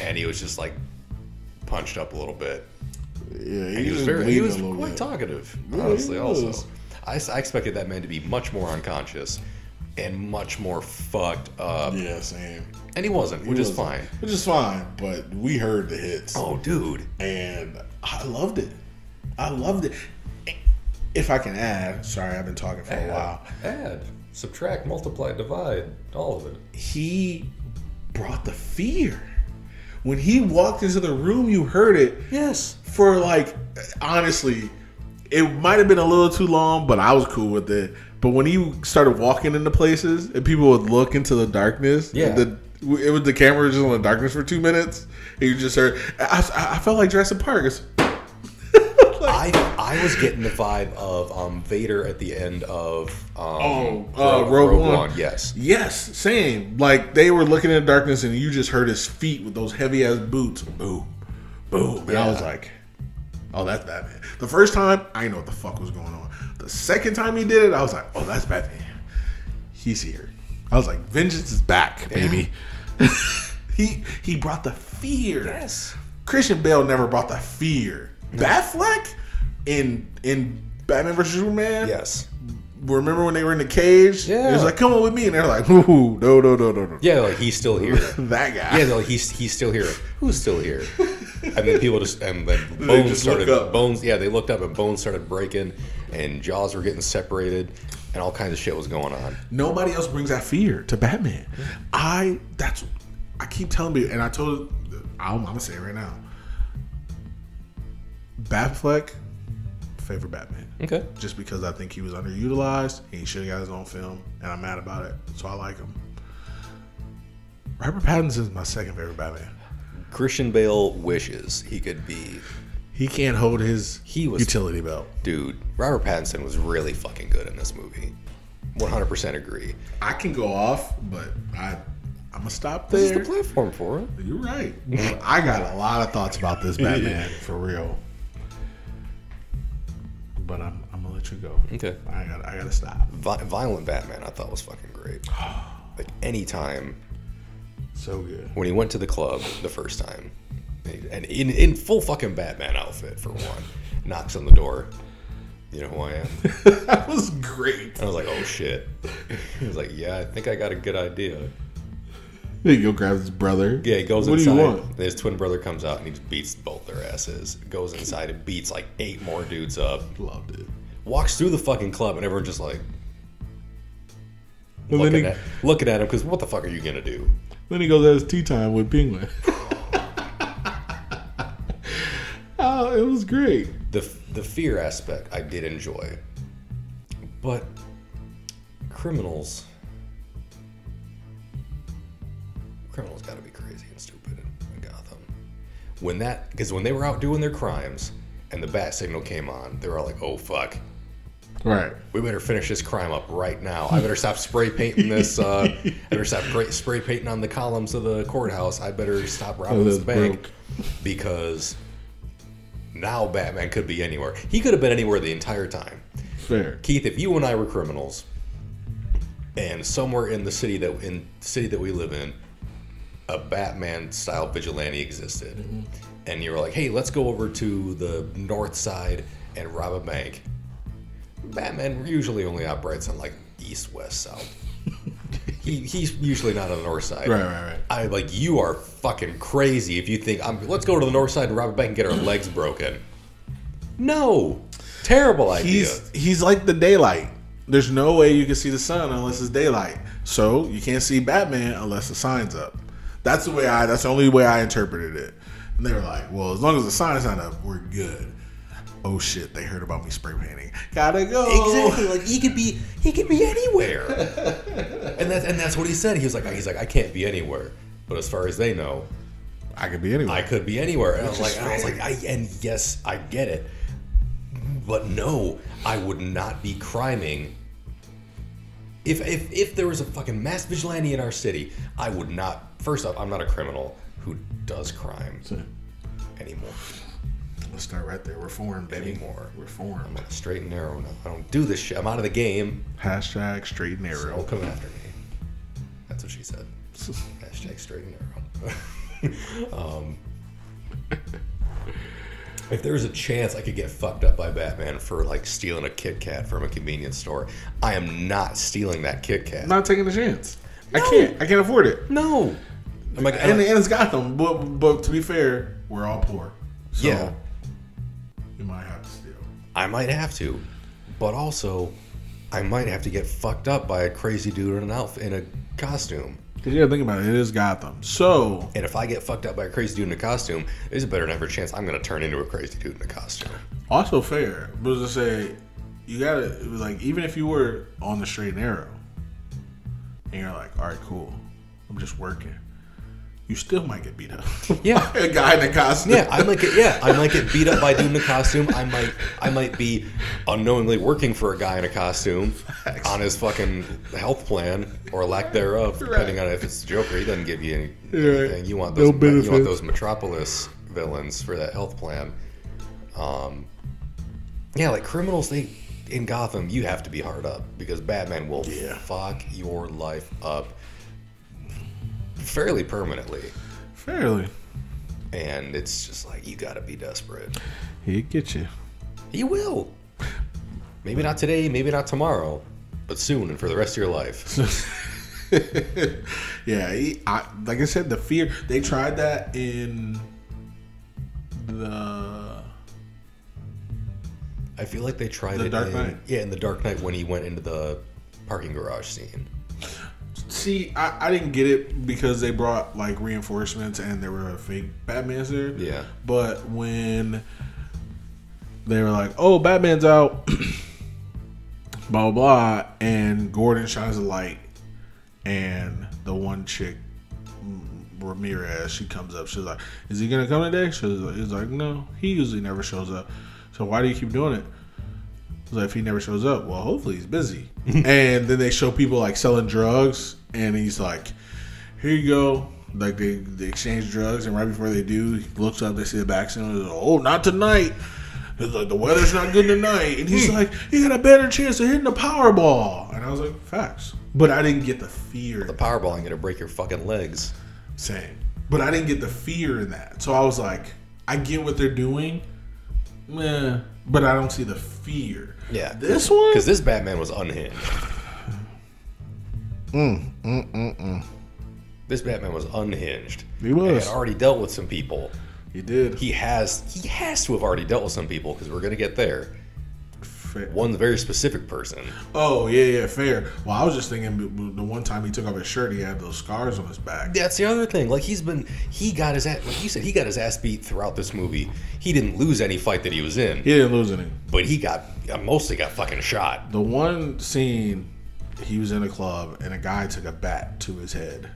and he was just like punched up a little bit. Yeah, And he was was very, he was quite bit. talkative. Honestly, he also. I, I expected that man to be much more unconscious and much more fucked up, Yeah, same. and he wasn't, which He is fine. Which is fine, but we heard the hits. Oh, dude. and I loved it. I loved it. If I can add, sorry, I've been talking for a while. Add, subtract, multiply, divide, all of it. He brought the fear. When he walked into the room, you heard it Yes. for like, honestly, it might have been a little too long, but I was cool with it. But when he started walking into places and people would look into the darkness, Yeah. the, it was the camera was just in the darkness for two minutes. And you just heard. I, I, felt like Jurassic Park. It's, I I was getting the vibe of um, Vader at the end of um, Oh, uh, Rogue One. Yes. Yes, same. Like they were looking in the darkness, and you just heard his feet with those heavy ass boots. Boom, boom, and I was like, "Oh, that's Batman." The first time, I didn't know what the fuck was going on. The second time he did it, I was like, "Oh, that's Batman. He's here." I was like, "Vengeance is back, baby." he he brought the fear. Yes. Christian Bale never brought the fear. Batfleck in in Batman vs Superman. Yes. Remember when they were in the cage? Yeah. It was like, come on with me. And they're like, ooh, no, no, no, no, no. Yeah, like he's still here. That guy. Yeah, they're like he's he's still here. Who's still here? And then people just and then bones just started bones. Yeah, they looked up and bones started breaking, and jaws were getting separated, and all kinds of shit was going on. Nobody else brings that fear to Batman. I, that's, I keep telling people, and I told, I'm, I'm going to say it right now. Batfleck, favorite Batman. Okay. Just because I think he was underutilized he should have got his own film, and I'm mad about it. So I like him. Robert Pattinson is my second favorite Batman. Christian Bale wishes he could be. He can't hold his He was- utility belt. Dude, Robert Pattinson was really fucking good in this movie. 100% agree. I can go off, but I I'm gonna stop This is there. the platform for it. You're right. I got a lot of thoughts about this Batman for real. But I'm I'm gonna let you go. Okay. I got I gotta stop. Vi- Violent Batman, I thought was fucking great. Like anytime So good. when he went to the club the first time, and in, in full fucking Batman outfit for one, knocks on the door. You know who I am? that was great. I was like, oh shit. He was like, yeah, I think I got a good idea. He go grab his brother. Yeah, he goes What inside. do you want? His twin brother comes out and he just beats both their asses. Goes inside and beats like eight more dudes up. Loved it. Walks through the fucking club and everyone's just like looking he, at looking at him because what the fuck are you gonna do? then he goes at his tea time with Penguin. oh, it was great. the the fear aspect I did enjoy, but criminals criminals got to be crazy and stupid in Gotham. When that because when they were out doing their crimes and the bat signal came on, they were all like, "Oh fuck." Right. We better finish this crime up right now. I better stop spray painting this. Uh, I better stop spray painting on the columns of the courthouse. I better stop robbing Oh, this bank broke. because now Batman could be anywhere. He could have been anywhere the entire time. Fair. Keith, if you and I were criminals, and somewhere in the city that in the city that we live in, a Batman style vigilante existed, Mm-hmm. and you were like, "Hey, let's go over to the north side and rob a bank." Batman usually only operates on like east, west, south. he, he's usually not on the north side. Right, right, right. I like you are fucking crazy if you think I'm. Let's go to the north side and rob a bank and get our legs broken. No, terrible idea. He's he's like the daylight. There's no way you can see the sun unless it's daylight. So you can't see Batman unless the sign's up. That's the way I. That's the only way I interpreted it. And they were like, "Well, as long as the sign's not up, we're good." Oh shit! They heard about me spray painting. Gotta go. Exactly. Like he could be he could be anywhere. and that's and that's what he said. He was like he's like I can't be anywhere. But as far as they know, I could be anywhere. I could be anywhere. And I was like is I was like I and yes, I get it. But no, I would not be criming. If if if there was a fucking mass vigilante in our city, I would not first off, I'm not a criminal who does crime anymore. Let's start right there. Reform, baby. Anymore. Reform. I'm on a straight and narrow now. I don't do this shit. I'm out of the game. Hashtag straight and narrow. don't come after me. That's what she said. Hashtag straight and narrow. um, if there was a chance I could get fucked up by Batman for like stealing a Kit Kat from a convenience store, I am not stealing that Kit Kat. I'm not taking a chance. I can't. I can't afford it. no. I'm like, and, and it's Gotham, but but to be fair, we're all poor. So Yeah. You might have to steal. I might have to, but also, I might have to get fucked up by a crazy dude in an outfit in a costume. Cause you gotta think about it. It is Gotham. So And if I get fucked up by a crazy dude in a costume, there's a better than ever chance I'm going to turn into a crazy dude in a costume. also fair, but to say you gotta it was like even if you were on the straight and narrow, and you're like, all right, cool, I'm just working. You still might get beat up. Yeah. a guy in a costume. Yeah, I might get yeah, I might get beat up by dude in a costume. I might I might be unknowingly working for a guy in a costume Facts. on his fucking health plan or lack thereof, depending on if it's a Joker. He doesn't give you any, Right. anything. You want No those you want those Metropolis villains for that health plan. Um, yeah, like criminals, they in Gotham, you have to be hard up because Batman will Yeah. fuck your life up fairly permanently. fairly. And it's just like you got to be desperate. He'd get you. He will. Maybe not today, maybe not tomorrow, but soon and for the rest of your life. yeah, he, I, like I said, the fear. They tried that in the I feel like they tried The it Dark in, Knight. Yeah, in the Dark Knight when he went into the parking garage scene. See, I, I didn't get it because they brought like reinforcements and there were a fake Batmans there. Yeah. But when they were like, "Oh, Batman's out," blah blah blah, and Gordon shines a light, and the one chick, mm, Ramirez. She comes up. She's like, "Is he gonna come today?" She's like, "He's like, no. He usually never shows up. So why do you keep doing it?" Like, "If he never shows up, well, hopefully he's busy." and then they show people like selling drugs, and he's like, "Here you go." Like they, they exchange drugs, and right before they do, he looks up, they see the back and like, "Oh, not tonight." He's like, "The weather's not good tonight," and he's hmm. like, "You got a better chance of hitting the Powerball." And I was like, "Facts," but I didn't get the fear. The Powerball ain't gonna break your fucking legs. Same. But I didn't get the fear in that. So I was like, I get what they're doing, meh, but I don't see the fear. Yeah. This one? Because this Batman was unhinged. Mm, mm, mm, mm, This Batman was unhinged. He was. And had already dealt with some people. He did. He has he has to have already dealt with some people because we're gonna get there. Fa- One very specific person. Oh, yeah, yeah, fair. Well, I was just thinking the one time he took off his shirt, he had those scars on his back. That's the other thing. Like he's been he got his ass like you said, he got his ass beat throughout this movie. He didn't lose any fight that he was in. He didn't lose any. But he got uh, mostly got fucking shot. The one scene, he was in a club and a guy took a bat to his head.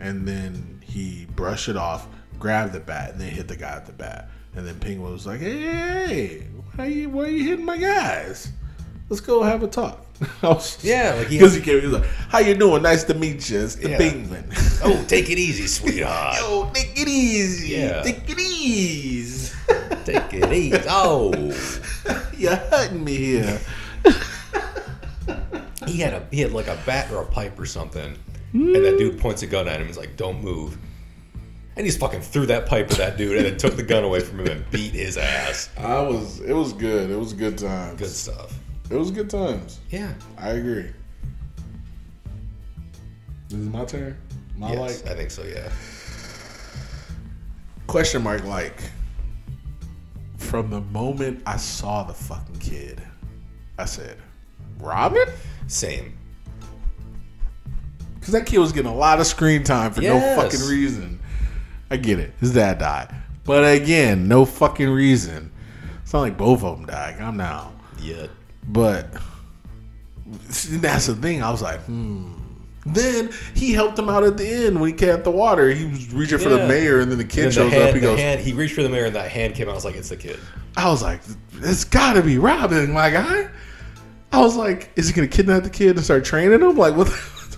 And then he brushed it off, grabbed the bat, and then hit the guy with the bat. And then Penguin was like, hey, why you, why you hitting my guys? Let's go have a talk. Oh, yeah, like he- because he, came, he was like, "How you doing? Nice to meet you. It's the Yeah. penguin." Oh, take it easy, sweetheart. Yo, take it easy. Yeah. Take it easy. Take it easy. Oh. You're hurting me here. He had a he had like a bat or a pipe or something, and that hmm? dude points a gun at him. He's like, "Don't move," and he just fucking threw that pipe at that dude, and then took the gun away from him and beat his ass. I was. It was good. It was good times. Good stuff. It was good times. Yeah. I agree. This is my turn. My yes, like I think so. Yeah. question mark like. From the moment I saw the fucking kid, I said, Robin? Same. Because that kid was getting a lot of screen time for Yes. no fucking reason. I get it. His dad died. But again, no fucking reason. It's not like both of them died. I'm down. Yeah. But that's the thing. I was like, hmm. Then he helped him out at the end when he came at the water. He was reaching for the mayor, and then the kid the shows hand, up. He goes, hand, he reached for the mayor, and that hand came out. I was like, "It's the kid." I was like, it's got to be Robin, my guy. I was like, is he gonna kidnap the kid and start training him? Like, what?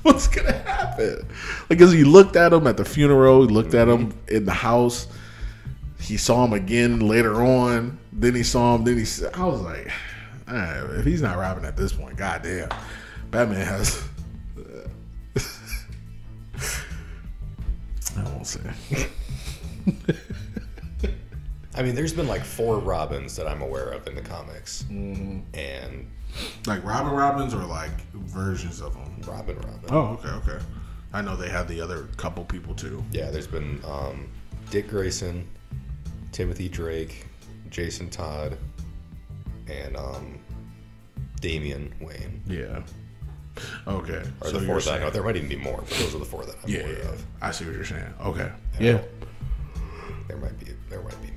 What's gonna happen? Like, as he looked at him at the funeral, he looked at him in the house. He saw him again later on. Then he saw him. Then he. I was like, right, if he's not Robin at this point, goddamn, Batman has. I won't say. I mean, there's been like four Robins that I'm aware of in the comics, Mm-hmm. and Like Robin Robbins or like versions of them. Robin Robin. Oh, okay, okay. I know they had the other couple people too. Yeah, there's been um, Dick Grayson, Timothy Drake, Jason Todd, and um, Damian Wayne. Yeah. Okay. Are so the four that I know. There might even be more, but those are the four that I'm yeah, aware yeah, of. I see what you're saying. Okay. Yeah. There might be there might be.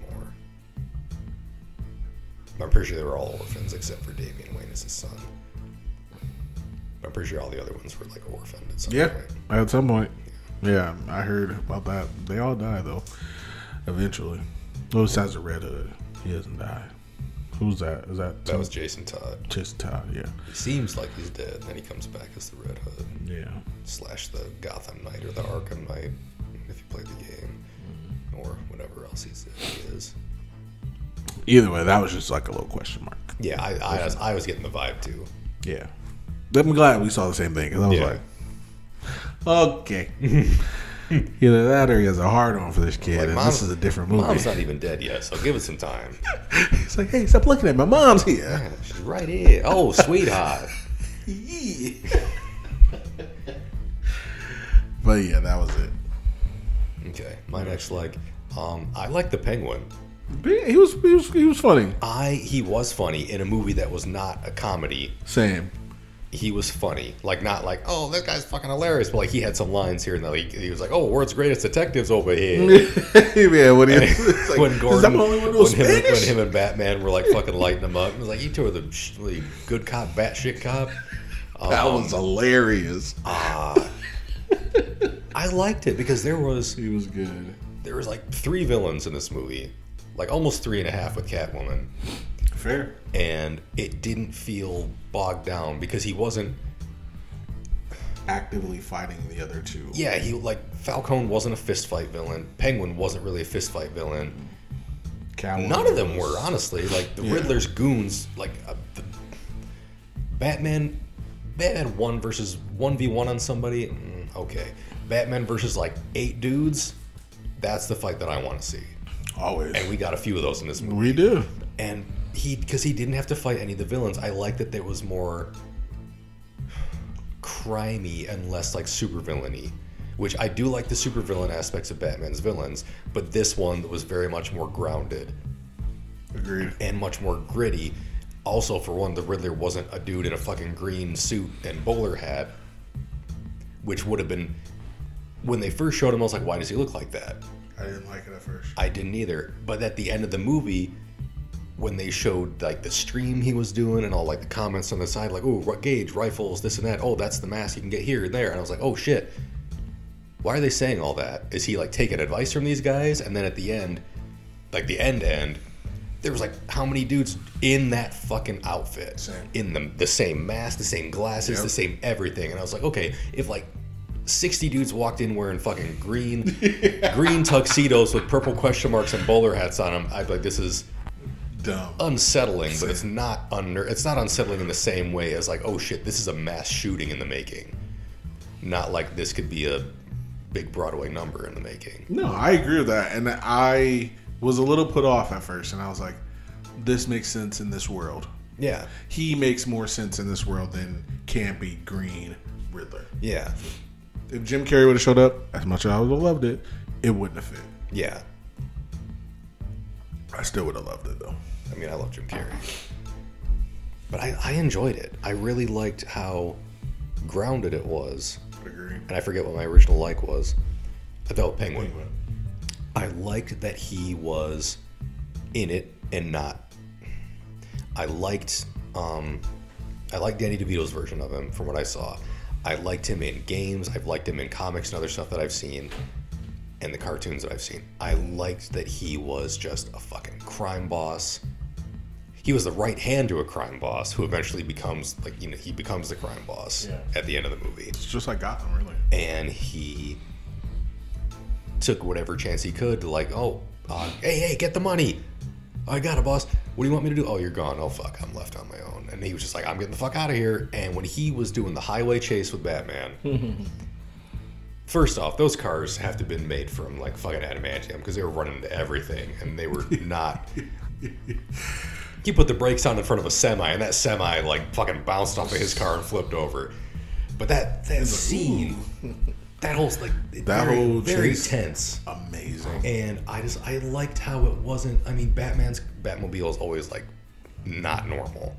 I'm pretty sure they were all orphans except for Damian Wayne as his son. I'm pretty sure all the other ones were like orphaned at some Yeah. point. At some point. Yeah, I heard about that. They all die though. Eventually. Oh, besides the Red Hood, he doesn't die. Who's that? Is that That was Jason Todd. just Todd? Yeah. He seems like he's dead, then he comes back as the Red Hood. Yeah. slash the Gotham Knight or the Arkham Knight if you play the game, or whatever else he's, he is. Either way, that was just like a little question mark. Yeah, I, I, was, I was getting the vibe too. Yeah. I'm glad we saw the same thing because I was Yeah. like, okay. Either that or he has a hard on for this kid, Like, and this is a different movie. Mom's not even dead yet, so give it some time. He's like, hey, stop looking at me. my mom's here. Yeah, she's right here. Oh, sweetheart. but yeah, that was it. Okay, my next like, um, I like the Penguin. He was he was he was funny. I he was funny in a movie that was not a comedy. Same. He was funny, like not like oh that guy's fucking hilarious, but like he had some lines here and there. Like, he was like oh world's greatest detectives over here. yeah, when he like, when is Gordon, that the only one when him, and- when him and Batman were like fucking lighting him up, it was like he tore the, sh- good cop, batshit cop. that Um, was hilarious. ah, I liked it because there was He was good. there was like three villains in this movie, like almost three and a half with Catwoman, Fair. and it didn't feel bogged down because he wasn't. Actively fighting the other two. Yeah, he like Falcone wasn't a fist fight villain. Penguin wasn't really a fist fight villain. Catwoman None of them were honestly. Like the Yeah. Riddler's goons, like uh, the Batman. Batman one versus one v one on somebody. Mm, okay, Batman versus like eight dudes. That's the fight that I want to see, Always. and we got a few of those in this movie. we do. and he because he didn't have to fight any of the villains i like that there was more crimey and less like super villainy which i do like the super villain aspects of batman's villains but this one was very much more grounded Agreed. and much more gritty also for one the riddler wasn't a dude in a fucking green suit and bowler hat which would have been when they first showed him i was like why does he look like that I didn't like it at first. I didn't either. But at the end of the movie, when they showed like the stream he was doing and all like the comments on the side, like, oh, gauge, rifles, this and that. Oh, that's the mask you can get here and there. And I was like, oh shit. Why are they saying all that? Is he like taking advice from these guys? And then at the end, like the end end, there was like how many dudes in that fucking outfit? Same. In the the same mask, the same glasses, Yep. the same everything. And I was like, okay, if like 60 dudes walked in wearing fucking green green tuxedos with purple question marks and bowler hats on them, I'd be like, this is Dumb. unsettling, but it's not under it's not unsettling in the same way as like, oh shit, this is a mass shooting in the making. Not like this could be a big Broadway number in the making. No, I agree with that. And I was a little put off at first, and I was like, this makes sense in this world. Yeah. He makes more sense in this world than campy green Riddler. Yeah. If Jim Carrey would have showed up, as much as I would have loved it, it wouldn't have fit. Yeah. I still would have loved it though. I mean, I love Jim Carrey. But I, I enjoyed it. I really liked how grounded it was. Agree. And I forget what my original like was. I thought Penguin. I liked that he was in it and not. I liked um, I liked Danny DeVito's version of him from what I saw. I liked him in games. I've liked him in comics and other stuff that I've seen, and the cartoons that I've seen. I liked that he was just a fucking crime boss. He was the right hand to a crime boss who eventually becomes like you know he becomes the crime boss Yeah. at the end of the movie It's just like Gotham, really. and he took whatever chance he could to like, oh, uh, hey, hey, get the money. I got it, boss. What do you want me to do? Oh, you're gone. Oh fuck, I'm left on my own. And he was just like, I'm getting the fuck out of here. And when he was doing the highway chase with Batman, first off, those cars have to have been made from like fucking adamantium because they were running into everything and they were not. He put the brakes on in front of a semi, and that semi like fucking bounced off of his car and flipped over. But that that scene, that whole like That very, whole very chase. tense, Amazing. and I just I liked how it wasn't. I mean, Batman's Batmobile is always like not normal,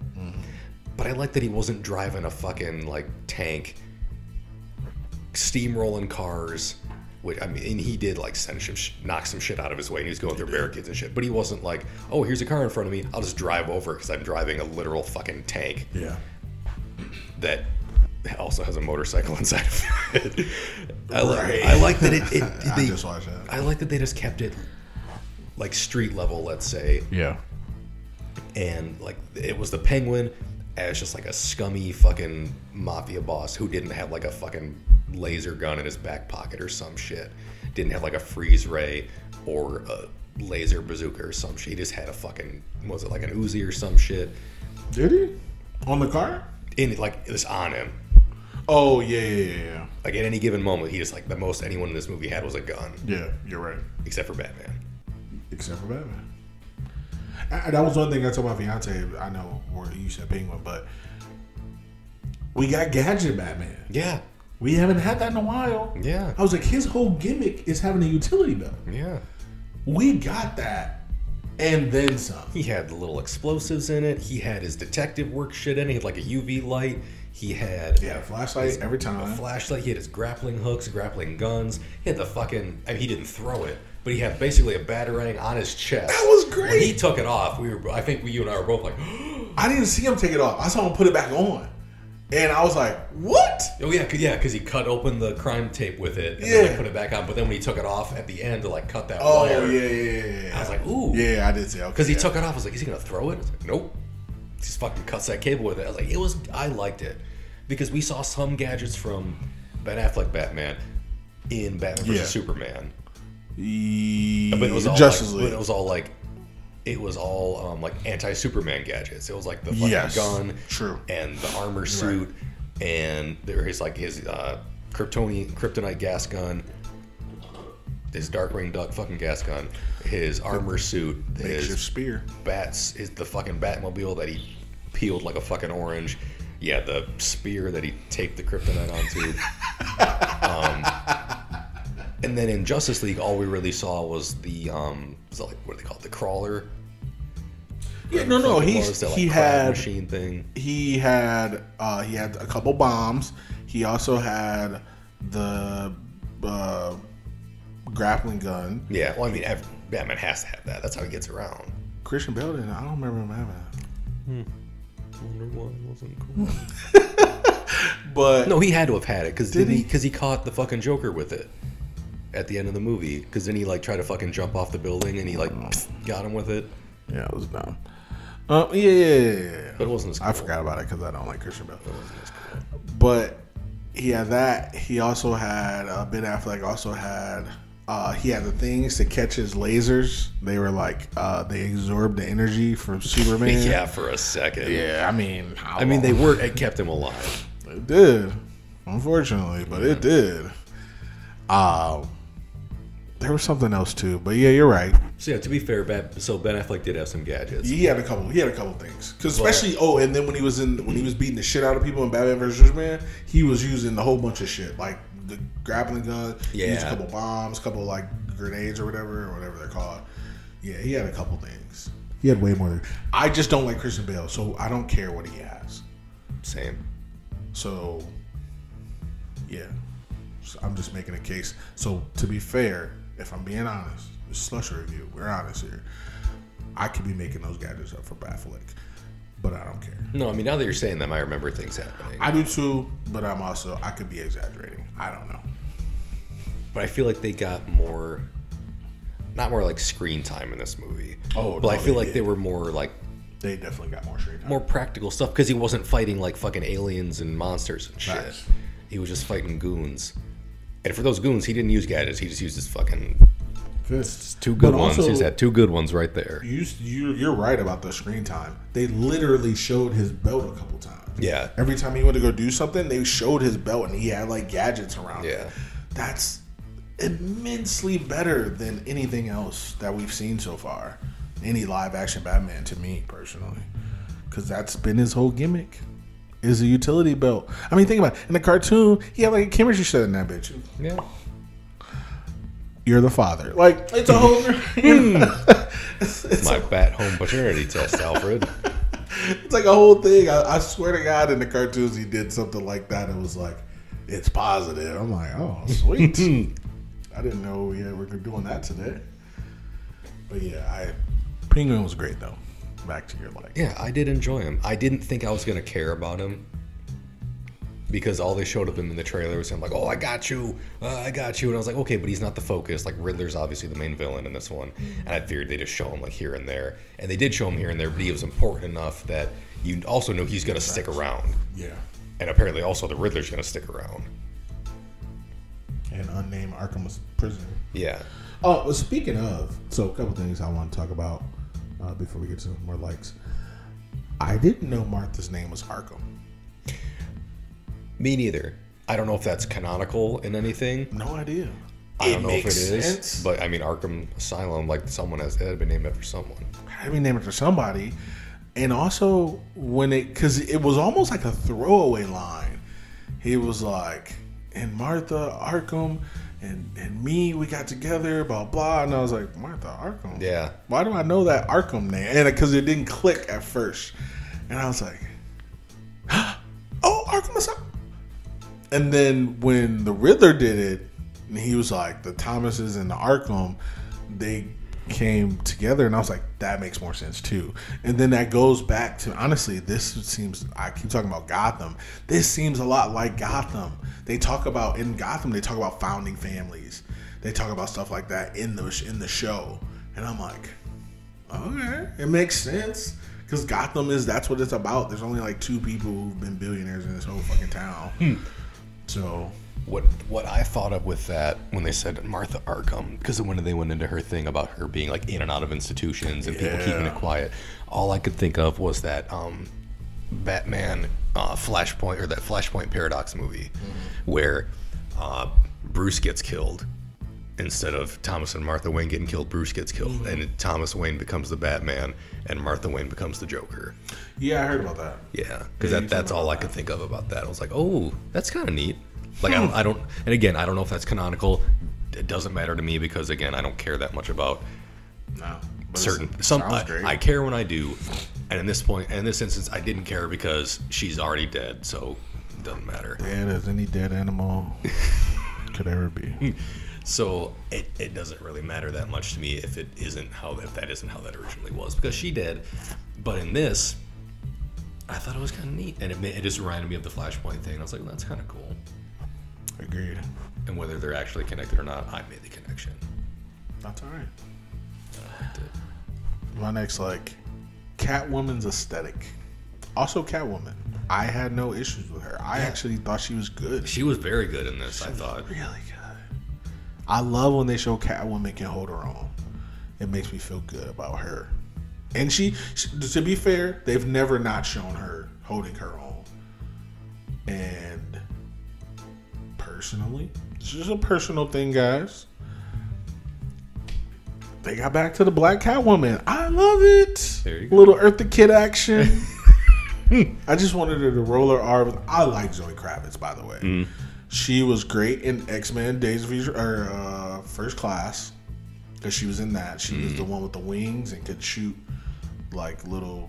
but I like that he wasn't driving a fucking like tank, steamrolling cars. Which, I mean, and he did like send some, sh- knock some shit out of his way, and he was going through barricades and shit. But he wasn't like, oh, here's a car in front of me. I'll just drive over because I'm driving a literal fucking tank Yeah. that also has a motorcycle inside of it. I, like, I like that it. it I they, just watched that. I like that they just kept it like street level, let's say, Yeah. And like it was the Penguin as just like a scummy fucking mafia boss who didn't have like a fucking laser gun in his back pocket or some shit. Didn't have like a freeze ray or a laser bazooka or some shit. He just had a fucking was it like an Uzi or some shit? Did he? On the car? In like it was on him. Oh yeah, yeah, yeah, yeah. Like at any given moment, he just like the most anyone in this movie had was a gun, Yeah, you're right. except for Batman. Except for Batman. And that was one thing I told my fiance. I know where you said Penguin, but we got Gadget Batman. Yeah, We haven't had that in a while. yeah, I was like, his whole gimmick is having a utility belt. yeah. We got that, and then some. He had the little explosives in it. He had his detective work shit in it. He had like a UV light. He had Yeah, flashlight every time. a flashlight. He had his grappling hooks, grappling guns. He had the fucking. I mean, he didn't throw it, but he had basically a batarang on his chest. That was great. When he took it off, we were. I think we, you and I were both like, I didn't see him take it off. I saw him put it back on. and I was like, "What?" Oh yeah, 'cause- yeah, because he cut open the crime tape with it and then Yeah. like, put it back on. But then when he took it off at the end to like cut that Oh wire, yeah, yeah, yeah, yeah. I was like, ooh. yeah, I did say okay. Because he yeah. took it off, I was like, is he gonna throw it? I was like, nope. He just fucking cuts that cable with it. I was like, it was. I liked it because we saw some gadgets from Ben Affleck Batman in Batman vs Yeah. Superman, Ye- but it was all Justice like, League. But it was all like, it was all um, like anti-Superman gadgets. It was like the fucking Yes, gun, true. and the armor suit, and there is like his uh, Kryptonian kryptonite gas gun. His Darkwing Duck fucking gas gun, his armor suit, his spear. bats is the fucking Batmobile that he peeled like a fucking orange. Yeah, the spear that he taped the kryptonite onto. um, and then in Justice League, all we really saw was the um, was like what do they call it, the crawler? Yeah, no, no. Fucking He's that, like, he crab had machine thing. he had uh, he had a couple bombs. He also had the uh, grappling gun. Yeah, well, I mean, every, Batman has to have that. That's how he gets around. Christian Bale didn't. I don't remember him having that. Hmm. Wonder why it wasn't cool. But No, he had to have had it because Did did he? he? Because he caught the fucking Joker with it at the end of the movie. Because then he like tried to fucking jump off the building and he like got him with it. yeah, it was dumb. Uh, yeah, yeah, yeah, yeah, yeah. But it wasn't as cool. I forgot about it because I don't like Christian Bale. It wasn't as cool. But he had that. He also had uh, Ben Affleck. Also had uh, he had the things to catch his lasers. They were like uh, they absorbed the energy from Superman. Yeah, for a second. yeah. I mean, I mean, they were. It kept him alive. It did, unfortunately, but it did. Um, there was something else too, but yeah, you're right. So yeah, to be fair, Ben, so Ben Affleck did have some gadgets. He had a couple. He had a couple things, because especially oh, and then when he was in when he was beating the shit out of people in Batman vs Superman, he was using a whole bunch of shit like the grappling gun. He used a couple bombs, a couple like grenades or whatever, or whatever they're called. Yeah, he had a couple things. He had way more. Than, I just don't like Christian Bale, so I don't care what he has. Same. So, yeah, So I'm just making a case. So to be fair, if I'm being honest, this slush review, we're honest here. I could be making those gadgets up for Batflick, but I don't care. No, I mean now that you're saying them, I remember things happening. I do too, but I'm also I could be exaggerating. I don't know. but I feel like they got more, not more like screen time in this movie. Oh, but I feel they like did. they were more like They definitely got more screen time. more practical stuff because he wasn't fighting like fucking aliens and monsters and shit. Facts. He was just fighting goons. And for those goons, he didn't use gadgets. He just used his fucking fists. two good But ones. also- He's had two good ones right there. You, you you're right about the screen time. They literally showed his belt a couple times. Yeah. Every time he went to go do something, they showed his belt and he had like gadgets around. Yeah. That's immensely better than anything else that we've seen so far. Any live action Batman to me personally, because that's been his whole gimmick. Is a utility belt. I mean, think about it. in the cartoon. He had like a chemistry set in that bitch. Yeah. You're the father. Like it's a whole. know, hmm. it's, it's My bat home paternity test, Alfred. It's like a whole thing. I, I swear to God, in the cartoons, he did something like that. It was like, it's positive. I'm like, oh, sweet. Hmm. I didn't know we were doing that today. But yeah, I Penguin was great though. Back to your like, Yeah, I did enjoy him. I didn't think I was gonna care about him because all they showed of him in the trailer was him like, "Oh, I got you, uh, I got you," and I was like, "Okay," but he's not the focus. Like Riddler's obviously the main villain in this one, and I figured they'd just show him like here and there, and they did show him here and there, but he was important enough that you also know he's gonna stick around, yeah, and apparently also the Riddler's gonna stick around. and unnamed Arkham prisoner. Yeah, Oh, well, speaking of, so a couple things I want to talk about uh, before we get to more likes. I didn't know Martha's name was Arkham. me neither. I don't know if that's canonical in anything. No idea. I don't know if it is, sense. but I mean Arkham Asylum, like someone has it had been named after someone. had to be named after somebody. And also when it, because it was almost like a throwaway line. He was like, and Martha Arkham and and me, we got together, blah blah. And I was like, Martha Arkham. Yeah. Why do I know that Arkham name? And uh, because it didn't click at first, and I was like, oh, Arkham Asylum. And then when the Riddler did it, and he was like, the Thomases and the Arkham, they came together, and I was like, that makes more sense too. And then that goes back to honestly, this seems. I keep talking about Gotham. This seems a lot like Gotham. They talk about in Gotham. They talk about founding families. They talk about stuff like that in the in the show, and I'm like, okay, it makes sense because Gotham is that's what it's about. There's only like two people who've been billionaires in this whole fucking town. Hmm. So What what I thought of with that when they said Martha Arkham, because when they went into her thing about her being like in and out of institutions and people keeping it quiet, all I could think of was that um, Batman uh, Flashpoint or that Flashpoint Paradox movie, where uh, Bruce gets killed instead of Thomas and Martha Wayne getting killed. Bruce gets killed, and Thomas Wayne becomes the Batman, and Martha Wayne becomes the Joker. yeah, I heard about that. Yeah, because Yeah, that, that's all I about could think of about that. I was like, oh, that's kind of neat. Like I, don't, hmm. I don't, and again, I don't know if that's canonical. It doesn't matter to me because again, I don't care that much about No, certain. Some I. I care when I do, and in this point, point, in this instance, I didn't care because she's already dead, so it doesn't matter. dead as any dead animal could ever be. So it, it doesn't really matter that much to me if it isn't how if that isn't how that originally was because she did. But in this, I thought it was kind of neat, and it it just reminded me of the Flashpoint thing. I was like, well, that's kind of cool. Agreed. And whether they're actually connected or not, I made the connection. That's all right. Uh, I liked it. My next like Catwoman's aesthetic. Also Catwoman. I had no issues with her. I actually thought she was good. She was very good in this. I thought. Really good. I love when they show Catwoman can hold her own. It makes me feel good about her. And she, she to be fair, they've never not shown her holding her own. And personally, this is a personal thing, guys. They got back to the Black Catwoman. I love it. There you go. Little Eartha Kitt action. I just wanted her to roll her R. With, I like Zoe Kravitz, by the way. Mm-hmm. She was great in X Men Days of Future or uh, First Class because she was in that. She was the one with the wings and could shoot like little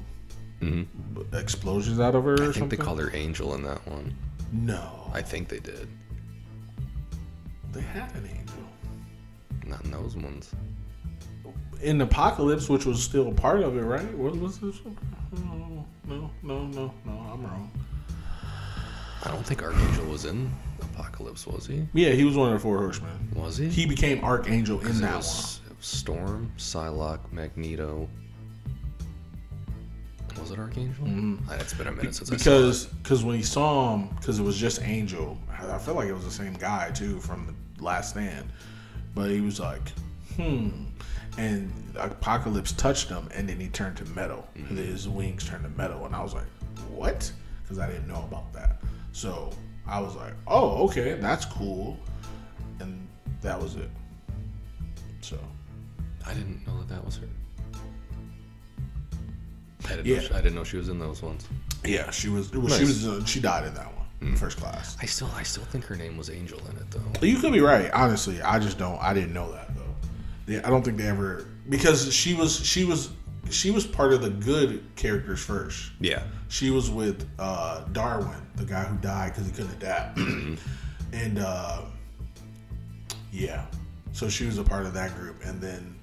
explosions out of her. Or. I think something. they called her Angel in that one. no. I think they did. They had an angel Not in those ones. in Apocalypse, which was still a part of it, right? What was this? No, no, no, no, no. I'm wrong. I don't think Archangel was in Apocalypse, was he? Yeah, he was one of the four horsemen. Was he? He became Archangel in it that was, it was Storm, Psylocke, Magneto. Was it Archangel? Ah, It's been a minute since one. I saw it. Because because when he saw him, because it was just Angel. I feel like it was the same guy too from the Last Stand, but he was like, hmm. And Apocalypse touched him, and then he turned to metal. His wings turned to metal, and I was like, what? Because I didn't know about that. So I was like, oh, okay, that's cool. And that was it. So I didn't know that that was her. I didn't, Yeah. know she, I didn't know she was in those ones. yeah, she was. Well, Nice. She was. Uh, she died in that one, first class. I still, I still think her name was Angel in it though. You could be right. Honestly, I just don't. I didn't know that though. Yeah, I don't think they ever because she was she was she was part of the good characters first. Yeah, She was with uh, Darwin, the guy who died because he couldn't adapt, and uh, yeah, so she was a part of that group. And then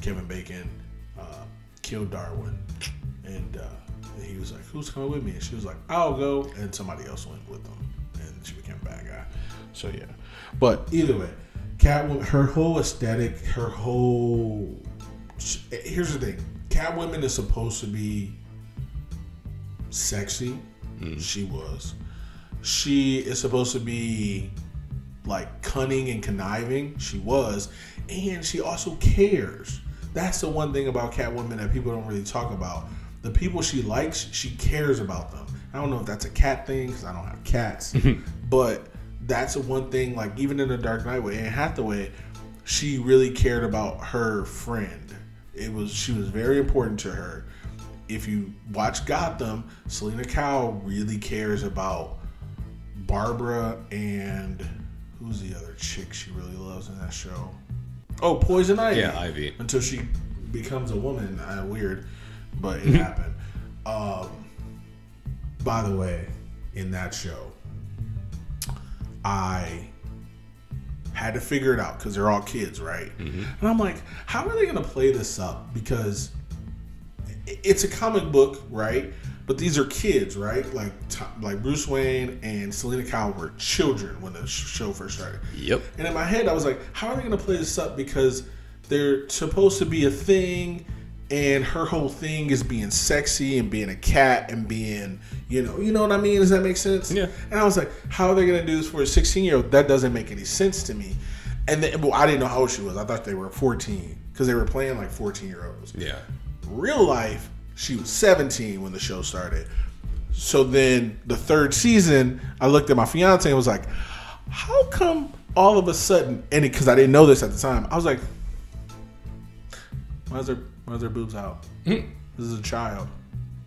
Kevin Bacon uh, killed Darwin, and uh, he was like, "Who's coming with me?" And she was like, "I'll go," and somebody else went with them, and she became a bad guy. So yeah, but either way, Catwoman, her whole aesthetic, her whole here's the thing: Catwoman is supposed to be sexy. Mm-hmm. She was. She is supposed to be like cunning and conniving. She was, and she also cares. That's the one thing about Catwoman that people don't really talk about. The people she likes, she cares about them. I don't know if that's a cat thing because I don't have cats, but that's the one thing. Like even in the Dark Knight with Anne Hathaway, she really cared about her friend. It was she was very important to her. If you watch Gotham, Selina Kyle really cares about Barbara and who's the other chick she really loves in that show? Oh, Poison Ivy. Yeah, Ivy. Until she becomes a woman. Uh, weird, but it happened. Um, by the way, in that show, I had to figure it out because they're all kids, right? And I'm like, how are they going to play this up? Because it's a comic book, right? But these are kids, right? Like like Bruce Wayne and Selina Kyle were children when the show first started. Yep. And in my head, I was like, how are they going to play this up? Because they're supposed to be a thing, and her whole thing is being sexy and being a cat and being, you know, you know what I mean? Does that make sense? Yeah. And I was like, how are they going to do this for a 16 year old? That doesn't make any sense to me. And then, well, I didn't know how old she was. I thought they were 14 because they were playing like 14 year olds Yeah. real life, she was 17 when the show started. So then the third season, I looked at my fiance and was like, how come all of a sudden, and because I didn't know this at the time, I was like, why is her, why is her boobs out? Hmm. This is a child.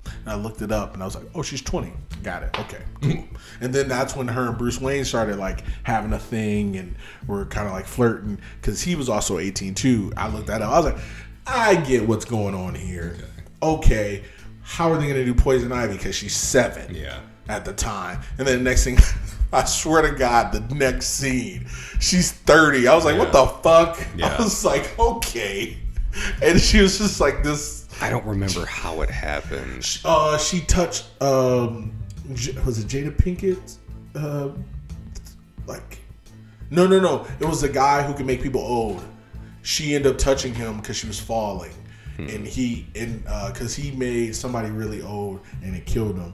And I looked it up and I was like, oh, she's 20. Got it. Okay, hmm. cool. and then that's when her and Bruce Wayne started like having a thing and were kind of like flirting because he was also 18 too. I looked that up. I was like, I get what's going on here. Okay, how are they going to do Poison Ivy because she's seven Yeah. at the time? And then the next thing, I swear to God, the next scene, she's 30. I was like, what the fuck? Yeah. I was like, okay. And she was just like this I don't remember how it happened. uh, she touched um, was it Jada Pinkett? Uh, like, no, no, no. It was a guy who can make people old. She ended up touching him because she was falling, and he and because he made somebody really old and it killed him.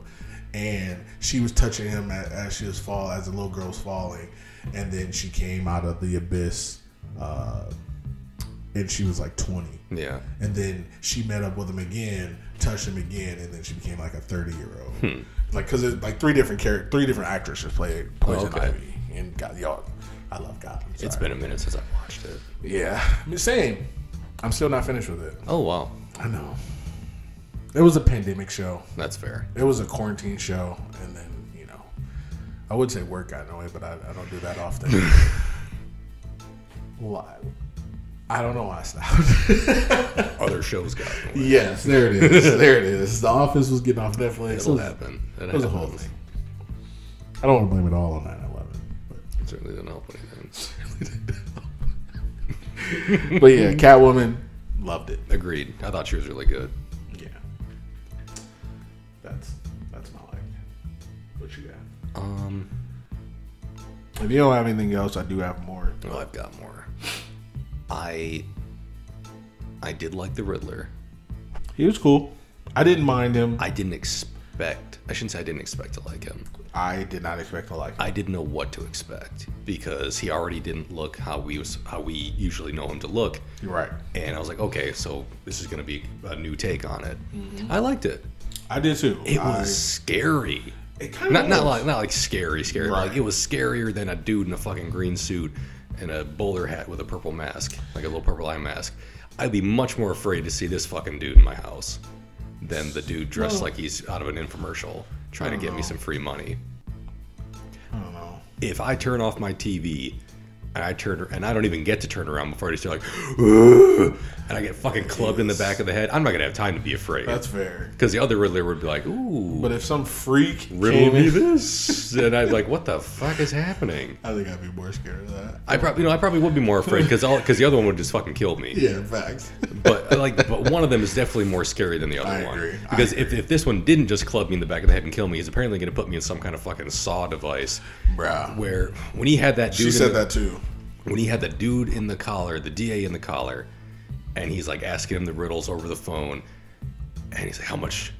And she was touching him as, as she was fall as the little girl was falling, and then she came out of the abyss, uh, and she was like twenty Yeah. and then she met up with him again, touched him again, and then she became like a thirty year old. Hmm. Like because it's like three different characters, three different actresses played Poison Okay. Ivy, and God, y'all, I love Gotham. It's been a minute since I watched it. yeah, I'm just saying, I'm still not finished with it. Oh wow. I know. It was a pandemic show. That's fair. It was a quarantine show, and then you know, I would say work got in the way, but I, I don't do that often. Why? I don't know why I stopped. Other shows got in the way. Yes, there it is. there it is. The Office was getting off Netflix. It'll It was, happen. It, it was a whole thing. I don't want to blame it all on 9 11. It certainly didn't help anything. But, but yeah, Catwoman, loved it. Agreed. I thought she was really good. Yeah. That's that's my life. What you got? Um, If you don't have anything else, I do have more. well, I've got more. I I did like the Riddler. He was cool. I didn't mind him. I didn't expect. I shouldn't say I didn't expect to like him. I did not expect to like him. I didn't know what to expect because he already didn't look how we was how we usually know him to look, You're right. and I was like, okay, so this is gonna be a new take on it. Mm-hmm. I liked it. I did too. It I- was scary. It kind of Not not like not like scary, scary. Right. Like it was scarier than a dude in a fucking green suit and a bowler hat with a purple mask, like a little purple eye mask. I'd be much more afraid to see this fucking dude in my house than the dude dressed like he's out of an infomercial trying to get me oh. some free money. I don't know. If I turn off my TV and I turn and I don't even get to turn around before I just start like, "Ugh," and I get fucking clubbed in the back of the head, I'm not gonna have time to be afraid. That's fair. Because the other Riddler would be like, ooh, But if some freak riddle me in, this, and I'd be like, what the fuck is happening? I think I'd be more scared of that. I probably, you know, I probably would be more afraid because because the other one would just fucking kill me. Yeah, facts. But like, but one of them is definitely more scary than the other I one. agree. Because if, if this one didn't just club me in the back of the head and kill me, he's apparently going to put me in some kind of fucking saw device. Bruh. Where when he had that dude, She said the- that too. When he had the dude in the collar, the DA in the collar, and he's like asking him the riddles over the phone, and he's like, "How much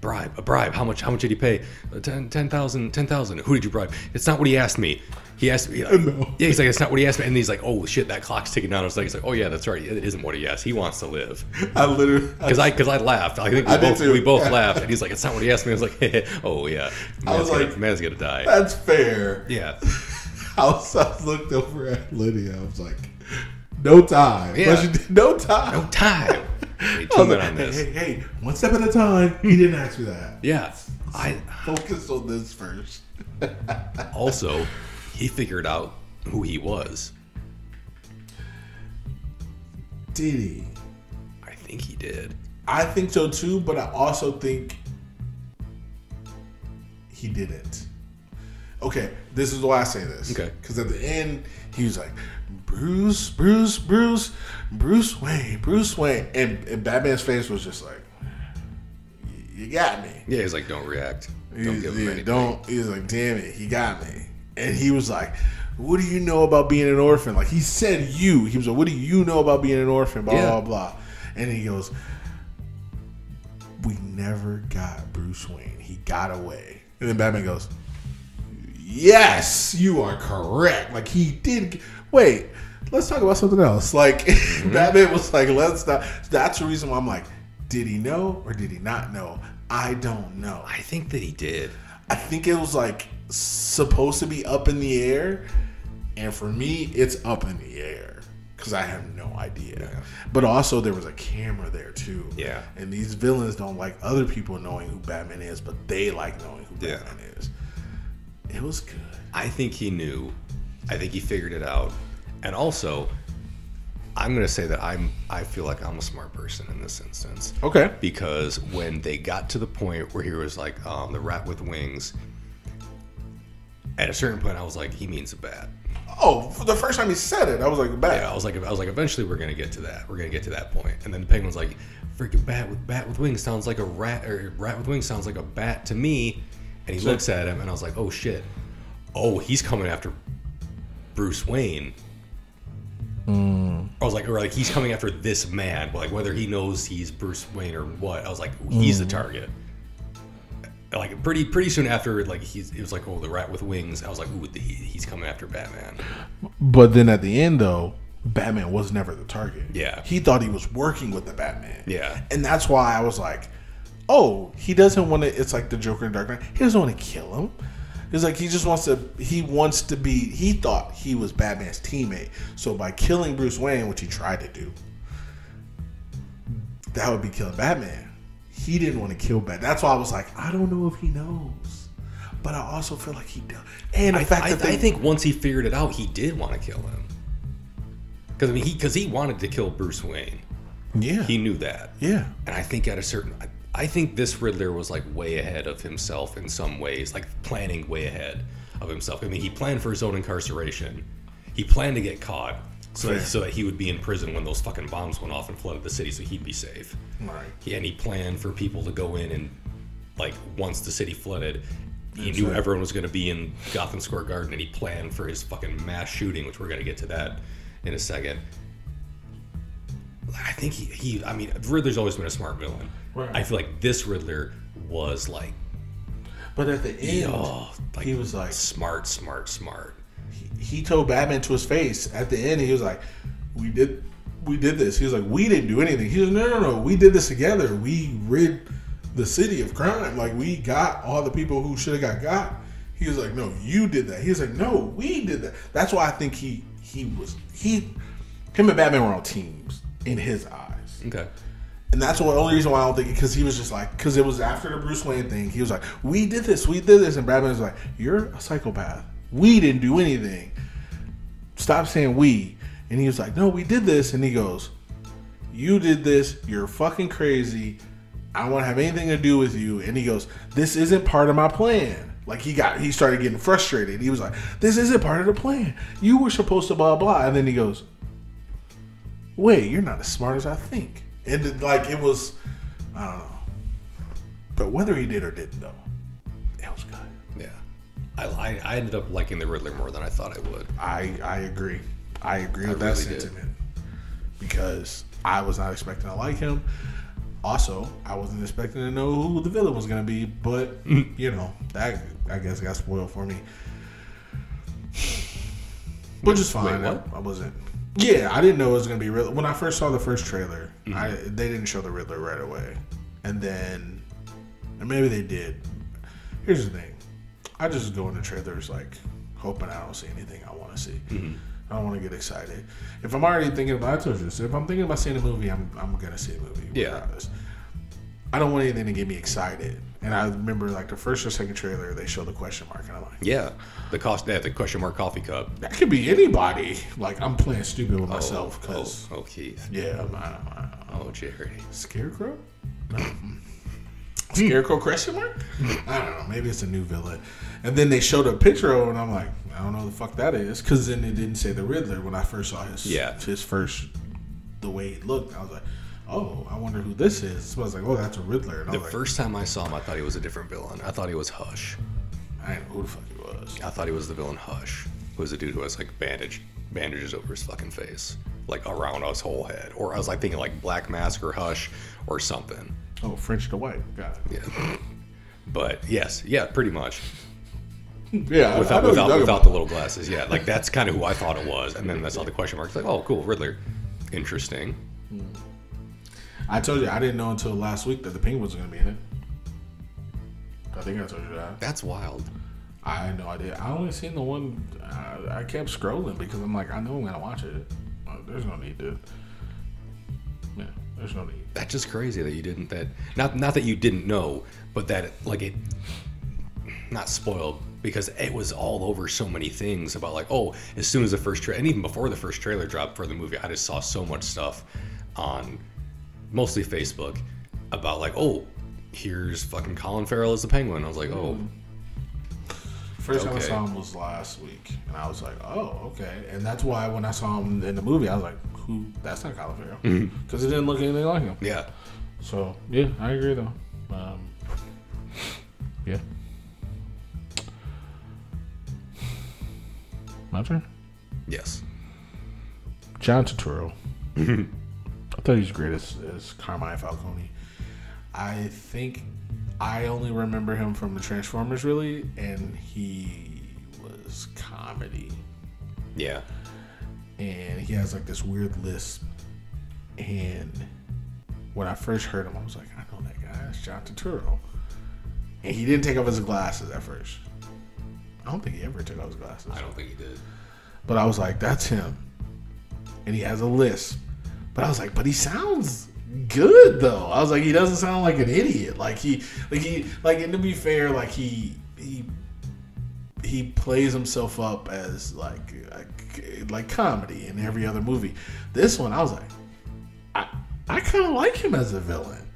bribe? A bribe? How much? How much did he pay? "Uh, Ten, ten thousand, ten thousand. Who did you bribe? It's not what he asked me. He asked me. Like, know. Yeah, he's like, it's not what he asked me. And he's like, oh shit, that clock's ticking down. I was like, he's like, oh yeah, that's right. It isn't what he asked. He wants to live. I literally. Because I, because I laughed. I think we I both, we both laughed. And he's like, it's not what he asked me. I was like, oh yeah, I was gonna, like- man's gonna die. That's fair. Yeah. I was, I looked over at Lydia. I was like, no time. Yeah. Did- no time. No time. Hey, I two was like, on this. hey, hey, one step at a time. He didn't ask me that. Yeah. I Focus on this first. also he figured out who he was. Did he? I think he did. I think so too, but I also think he didn't. Okay, this is why I say this. Okay. Because at the end, he was like, Bruce, Bruce, Bruce, Bruce Wayne, Bruce Wayne. And, and Batman's face was just like, you got me. Yeah, he's like, don't react. Don't He's- give him yeah, anything. don't. He was like, damn it, he got me. And he was like, what do you know about being an orphan? Like he said, you. He was like, what do you know about being an orphan? Blah Yeah. blah blah. And he goes, we never got Bruce Wayne. He got away. And then Batman goes, yes, you are correct. Like he did. Wait, let's talk about something else. Like mm-hmm. Batman was like, let's not. That's the reason why I'm like, did he know or did he not know? I don't know. I think that he did. I think it was like supposed to be up in the air, and for me, it's up in the air because I have no idea. But also, there was a camera there too. Yeah. And these villains don't like other people knowing who Batman is, but they like knowing who Yeah. Batman is. It was good. I think he knew. I think he figured it out. And also, I'm gonna say that I'm. I feel like I'm a smart person in this instance. Okay. because when they got to the point where he was like um, the rat with wings at a certain point i was like he means a bat Oh, the first time he said it, I was like, "Bat." yeah i was like i was like eventually we're gonna get to that we're gonna get to that point. point and then the penguin's like freaking bat with bat with wings sounds like a rat or rat with wings sounds like a bat to me and he So- looks at him and i was like oh shit oh he's coming after bruce wayne hmm. I was like, or like he's coming after this man, like whether he knows he's Bruce Wayne or what. I was like, he's the hmm. target. Like pretty pretty soon after, like he's it was like, oh, the rat with wings. I was like, ooh, the, he's coming after Batman. But then at the end, though, Batman was never the target. Yeah. He thought he was working with the Batman. Yeah. And that's why I was like, oh, he doesn't want to. It's like the Joker in Dark Knight. He doesn't want to kill him. It's like he just wants to. He wants to be. He thought he was Batman's teammate. So by killing Bruce Wayne, which he tried to do, that would be killing Batman. He didn't want to kill Batman. That's why I was like, I don't know if he knows, but I also feel like he does. And the I, fact I, that they, I think once he figured it out, he did want to kill him. Because I mean, he because he wanted to kill Bruce Wayne. yeah, He knew that. yeah. And I think at a certain, I, think this Riddler was like way ahead of himself in some ways, like planning way ahead of himself. I mean, he planned for his own incarceration. He planned to get caught so that, so that he would be in prison when those fucking bombs went off and flooded the city, so he'd be safe. Right. He, and he planned for people to go in and, like, once the city flooded, he That's knew right. everyone was going to be in Gotham Square Garden, and he planned for his fucking mass shooting, which we're going to get to that in a second. I think he, he I mean, Riddler's always been a smart villain. Right. I feel like this Riddler was like, But at the end, oh, like he was like, smart, smart, smart. he told Batman to his face. At the end, he was like, "We did, we did this." He was like, "We didn't do anything." He was, "No, no, no. We did this together. We rid the city of crime. Like we got all the people who should have got got." He was like, "No, you did that." He was like, "No, we did that." That's why I think he he was he him and Batman were on teams in his eyes. Okay. And that's the only reason why I don't think because he was just like because it was after the Bruce Wayne thing. He was like, "We did this, we did this," and Batman was like, "You're a psychopath. We didn't do anything. Stop saying we." And he was like, "No, we did this." And he goes, "You did this. You're fucking crazy. I don't want to have anything to do with you." And he goes, "This isn't part of my plan." Like he got, he started getting frustrated. He was like, "This isn't part of the plan. You were supposed to blah blah." And then he goes, wait, you're not as smart as I think. And it, like it was, I don't know. But whether he did or didn't, though, it was good. Yeah. I, I, I ended up liking the Riddler more than I thought I would. I I agree. I agree I with that really did. sentiment because I was not expecting to like him. Also, I wasn't expecting to know who the villain was going to be, but you know that I guess got spoiled for me. Which is fine. wait? I, I wasn't. Yeah, I didn't know it was going to be Riddler. When I first saw the first trailer, Mm-hmm. I they didn't show the Riddler right away, and then and maybe they did. Here's the thing: I just go into trailers like hoping I don't see anything I want to see. Mm-hmm. I don't want to get excited. If I'm already thinking about, I told you this. If I'm thinking about seeing a movie, I'm I'm gonna see a movie. Yeah. regardless. I don't want anything to get me excited. And I remember like the first or second trailer, they show the question mark, and I'm like, Yeah. The cost, yeah, the question mark coffee cup. that could be anybody. Like I'm playing stupid with oh, myself oh, because oh, Keith. yeah, I'm, I'm, I'm, Oh, Jerry. Scarecrow? No. Scarecrow question mark? I don't know. Maybe it's a new villain. And then they showed a picture of and I'm like, I don't know the fuck that is, because then it didn't say the Riddler when I first saw his Yeah. his first the way it looked. I was like, oh, I wonder who this is. So I was like, oh, that's a Riddler. And The like, first time I saw him, I thought he was a different villain. I thought he was Hush. I didn't know who the fuck he was. I thought he was the villain Hush, who was a dude who has like bandage bandages over his fucking face, like around his whole head. Or I was like thinking like Black Mask or Hush or something. Oh, French to white. Got it. Yeah. But yes, yeah, pretty much. Yeah, Without know what you're without, without the little glasses, yeah. Like that's kind of who I thought it was, and then I saw the question mark. It's like, oh, cool, Riddler, interesting. Hmm. I told you I didn't know until last week that the Penguins were gonna be in it. I think I told you that. That's wild. I had no idea. I only seen the one. I, I kept scrolling because I'm like, I know I'm gonna watch it. There's no need to. Yeah, there's no need. That's just crazy that you didn't that not not that you didn't know, but that like it not spoiled because it was all over so many things about like oh as soon as the first trailer and even before the first trailer dropped for the movie I just saw so much stuff on mostly Facebook about like oh here's fucking Colin Farrell as the Penguin I was like oh First time I saw him was last week, and I was like, oh, okay. And that's why when I saw him in the movie, I was like, who? That's not Colin Farrell, because it didn't look anything like him. yeah So yeah, I agree though. Um, yeah. My turn. yes John Turturro. Thought he was great as, as Carmine Falcone. I think I only remember him from the Transformers, really, and he was comedy. yeah And he has like this weird lisp. And when I first heard him, I was like, I know that guy. That's John Turturro. And he didn't take off his glasses at first. I don't think he ever took off his glasses. I don't think he did But I was like, that's him. And he has a lisp. But I was like, but he sounds good though. I was like, he doesn't sound like an idiot. Like he like he like and to be fair, like he he he plays himself up as like like, like comedy in every other movie. This one I was like, I I kinda like him as a villain.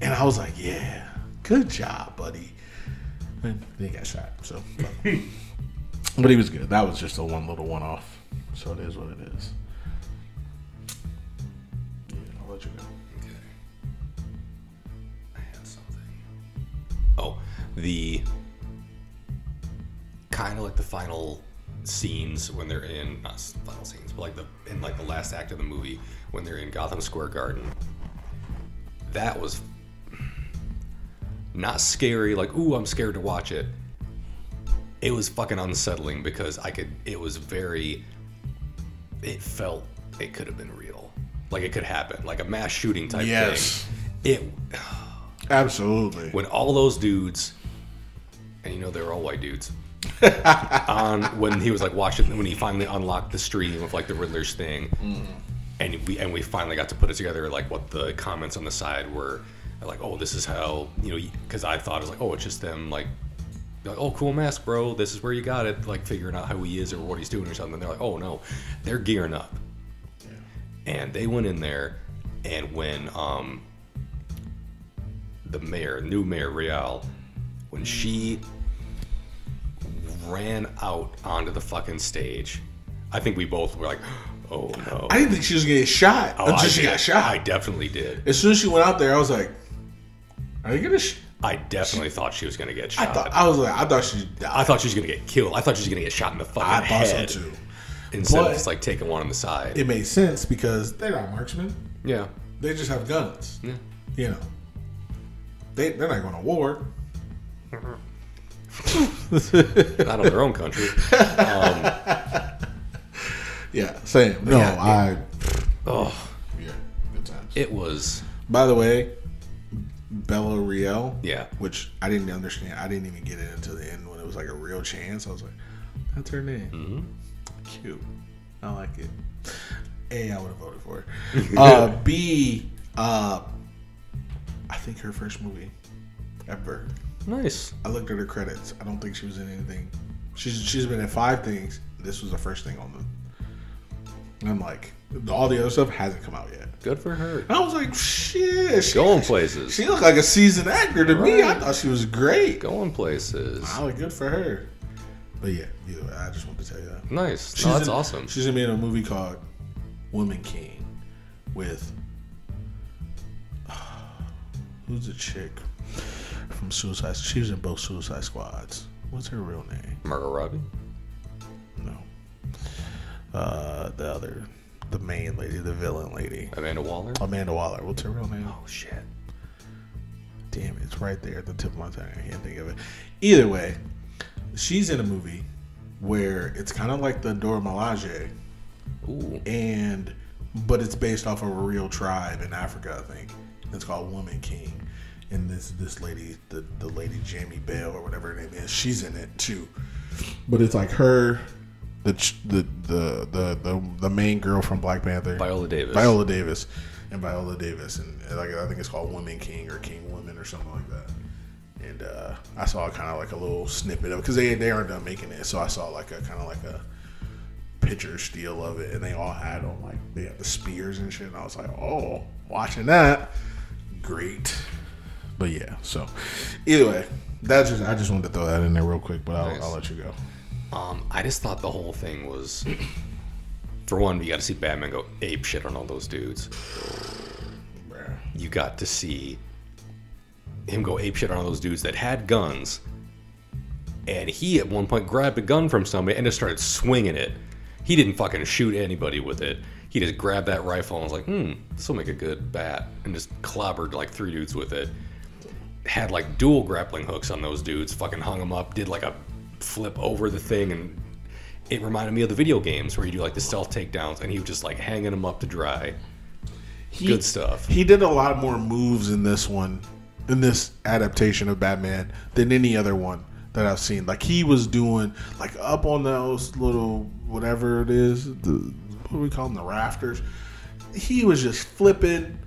And I was like, yeah, good job, buddy. And he got shot, so fuck. But he was good. That was just a one little one off. So it is what it is. Oh, the kind of like the final scenes when they're in not final scenes, but like the in like the last act of the movie when they're in Gotham Square Garden. That was not scary. Like, ooh, I'm scared to watch it. It was fucking unsettling because I could. It was very. It felt it could have been real. Like it could happen. Like a mass shooting type Yes. thing. It Absolutely. when all those dudes, and you know they were all white dudes, on when he was like watching when he finally unlocked the stream of like the Riddler's thing, and we and we finally got to put it together like what the comments on the side were like oh this is how you know because I thought it was like oh it's just them like like, oh, cool mask, bro. This is where you got it. Like, figuring out how he is or what he's doing or something. They're like, oh, no. They're gearing up. And they went in there, and when um, the mayor, new mayor, Real, when she ran out onto the fucking stage, I think we both were like, oh, no. I didn't think she was gonna get shot Oh, until I she did. got shot. I definitely did. as soon as she went out there, I was like, "Are you gonna?" Sh-? I definitely thought she was to get I shot. thought I was like, I thought she. I thought she was to get killed. I thought she was to get shot in the fucking I thought head. so too. Instead But- of just like taking one on the side. It made sense because they're not marksmen. yeah. They just have guns. Yeah. You know, they they're not going to war. Not on their own country. Yeah, same. No, Yeah, I. Oh, Yeah, good times. it was. By the way, Bella Reál. Yeah. Which I didn't understand. I didn't even get it until the end when it was like a real chance. I was like, that's her name. Mm-hmm. Cute. I like it. A, I would have voted for it. uh, B, uh, I think her first movie ever. Nice. I looked at her credits. I don't think she was in anything. She's she's been in five things. This was the first thing on the And I'm like, all the other stuff hasn't come out yet. Good for her. And I was like, shit. She, Going places. she looked like a seasoned actor to me. I thought she was great. Going places. I was good for her. But yeah, either way, I just wanted to tell you that. Nice. No, that's in- awesome. She's gonna be in a movie called Woman King with who's the chick from Suicide? She was in both Suicide Squads. What's her real name? Margot Robbie. No. Uh, the other, the main lady, the villain lady, Amanda Waller. Amanda Waller. What's her real name? Oh shit. Damn, it's right there at the tip of my tongue. I can't think of it. Either way, she's in a movie where it's kind of like the Dora Milaje, Ooh. and but it's based off of a real tribe in Africa, I think. It's called Woman King, and this this lady, the the lady Jamie Bell or whatever her name is, she's in it too. But it's like her, the the the the the, the main girl from Black Panther, Viola Davis. Viola Davis, and Viola Davis, and like I think it's called Woman King or King Woman or something like that. And uh, I saw kind of like a little snippet of because they they aren't done making it, so I saw like a kind of like a picture steal of it, and they all had on like they had the spears and shit. And I was like, oh, watching that, great. But yeah, so either way, that's just I just wanted to throw that in there real quick, but I'll, Nice. I'll let you go. Um, I just thought the whole thing was, for one, you got to see Batman go ape shit on all those dudes. You got to see him go ape shit on all those dudes that had guns, and he at one point grabbed a gun from somebody and just started swinging it. He didn't fucking shoot anybody with it. He just grabbed that rifle and was like, "Hmm, this will make a good bat," and just clobbered like three dudes with it. Had like dual grappling hooks on those dudes. Fucking hung them up. Did like a flip over the thing, and it reminded me of the video games where you do like the stealth takedowns, and he was just like hanging them up to dry. He- Good stuff. He did a lot more moves in this one, in this adaptation of Batman, than any other one that I've seen. Like he was doing, like up on those little whatever it is, the what do we call them, the rafters. He was just flipping,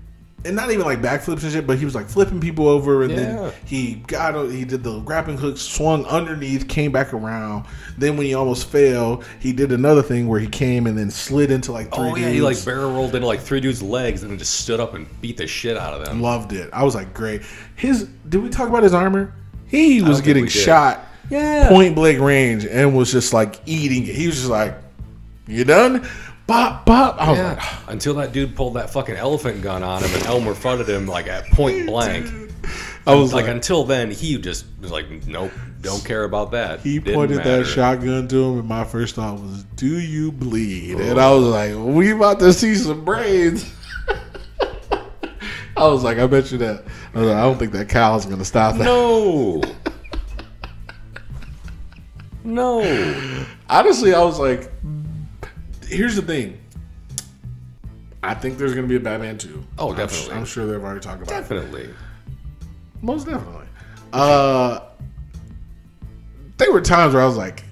and not even like backflips and shit, but he was like flipping people over, and Yeah. then he got he did the grappling hook, swung underneath, came back around. Then when he almost fell, he did another thing where he came and then slid into like three Oh yeah, he like barrel rolled into like three dudes' legs and then just stood up and beat the shit out of them. Loved it. I was like, great. His did we talk about his armor? He was getting shot Yeah. point blank range and was just like eating it. He was just like, You done? Bop bop. I was like, Yeah. Until that dude pulled that fucking elephant gun on him and Elmer Fudded him like at point blank. I was Like like, until then, he just was like, nope, don't care about that. he Didn't pointed matter. that shotgun to him, and my first thought was, "Do you bleed?" And I was like, "We about to see some brains." I was like, "I bet you that." I like, "I don't think that cow's gonna stop that." No. no. Honestly, I was like, "Here's the thing." I think there's gonna be a Batman 2. Oh, I'm definitely. I'm, sure they've already talked about it. Definitely. Most definitely. Uh, there were times where I was like,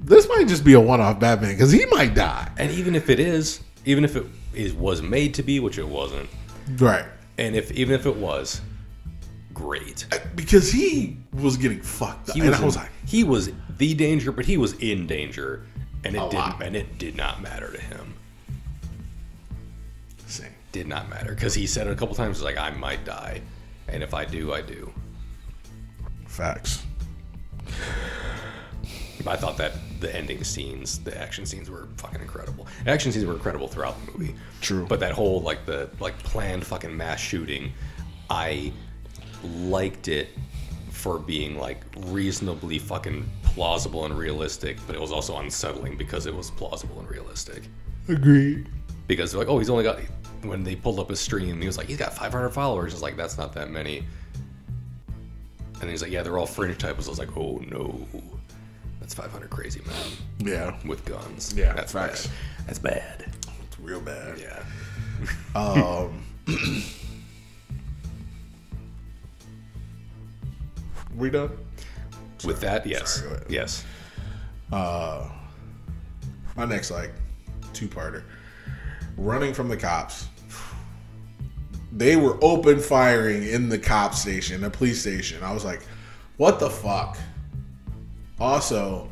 "This might just be a one-off Batman because he might die." And even if it is, even if it is was made to be, which it wasn't, Right. and if even if it was, great. because he was getting fucked up. He and was, I was in- like, he was the danger, but he was in danger, and it didn't, and it did not matter to him. same. Did not matter because he said it a couple times. He's like, I might die, and if I do, I do. Facts. I thought that the ending scenes, the action scenes were fucking incredible. The action scenes were incredible throughout the movie. True. But that whole like the like planned fucking mass shooting, I liked it for being like reasonably fucking plausible and realistic, but it was also unsettling because it was plausible and realistic. Agreed. Because they're like, oh, he's only got when they pulled up his stream, he was like, he's got 500 followers. It's like that's not that many. And he's like, yeah, they're all fringe types. I was like, oh no, that's 500 crazy men Yeah. with guns. Yeah, that's facts. bad. That's bad. It's real bad. Yeah. Um, we done? With that, yes, Sorry, yes. Uh, my next like two-parter. Running from the cops. They were open firing in the cop station, the police station. I was like, what the fuck? Also,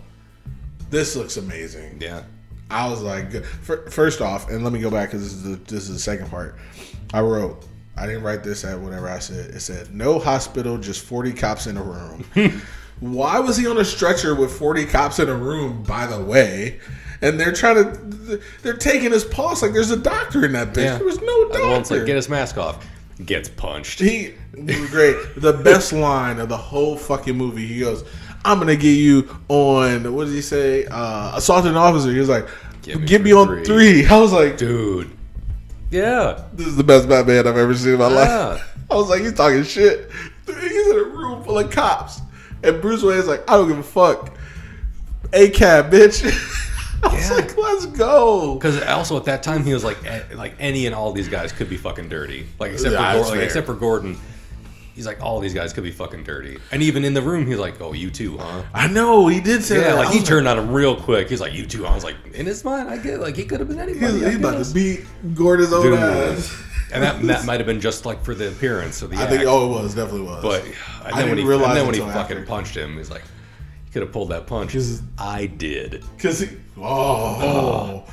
this looks amazing. Yeah. I was like, first off, and let me go back because this is the this is the second part. I wrote. I didn't write this at whatever I said. It said no hospital, just forty cops in a room. Why was he on a stretcher with forty cops in a room? By the way, and they're trying to, they're taking his pulse like there's a doctor in that bitch. Yeah. There was no The one's doctor. like, get his mask off. Gets punched. He, great. The best line of the whole fucking movie. He goes, "I'm gonna get you on." What did he say? Uh, an officer. He was like, Get me "Get me on three." three. I was like, Dude. Yeah. "This is the best Batman I've ever seen in my Yeah. life." I was like, "He's talking shit." He's in a room full of cops, and Bruce Wayne's like, "I don't give a fuck." A cab, bitch. I was Yeah. like, "Let's go." Because also at that time he was like, eh, like any and all these guys could be fucking dirty. Like except for Gordon, like, except for Gordon, he's like all these guys could be fucking dirty. And even in the room, he's like, oh, you too, huh? I know he did say Yeah, that. like he was turned on him real quick. He's like, you too. I was like, in his mind, I get it. like he could have been anybody. He's, he's about to beat Gordon's own Dude. ass. And that that might have been just like for the appearance of the I act. think. Oh, it was definitely was. but and I then when didn't he realize and then when he fucking after. punched him, he's like, he could have pulled that punch. I did. Cause he, oh,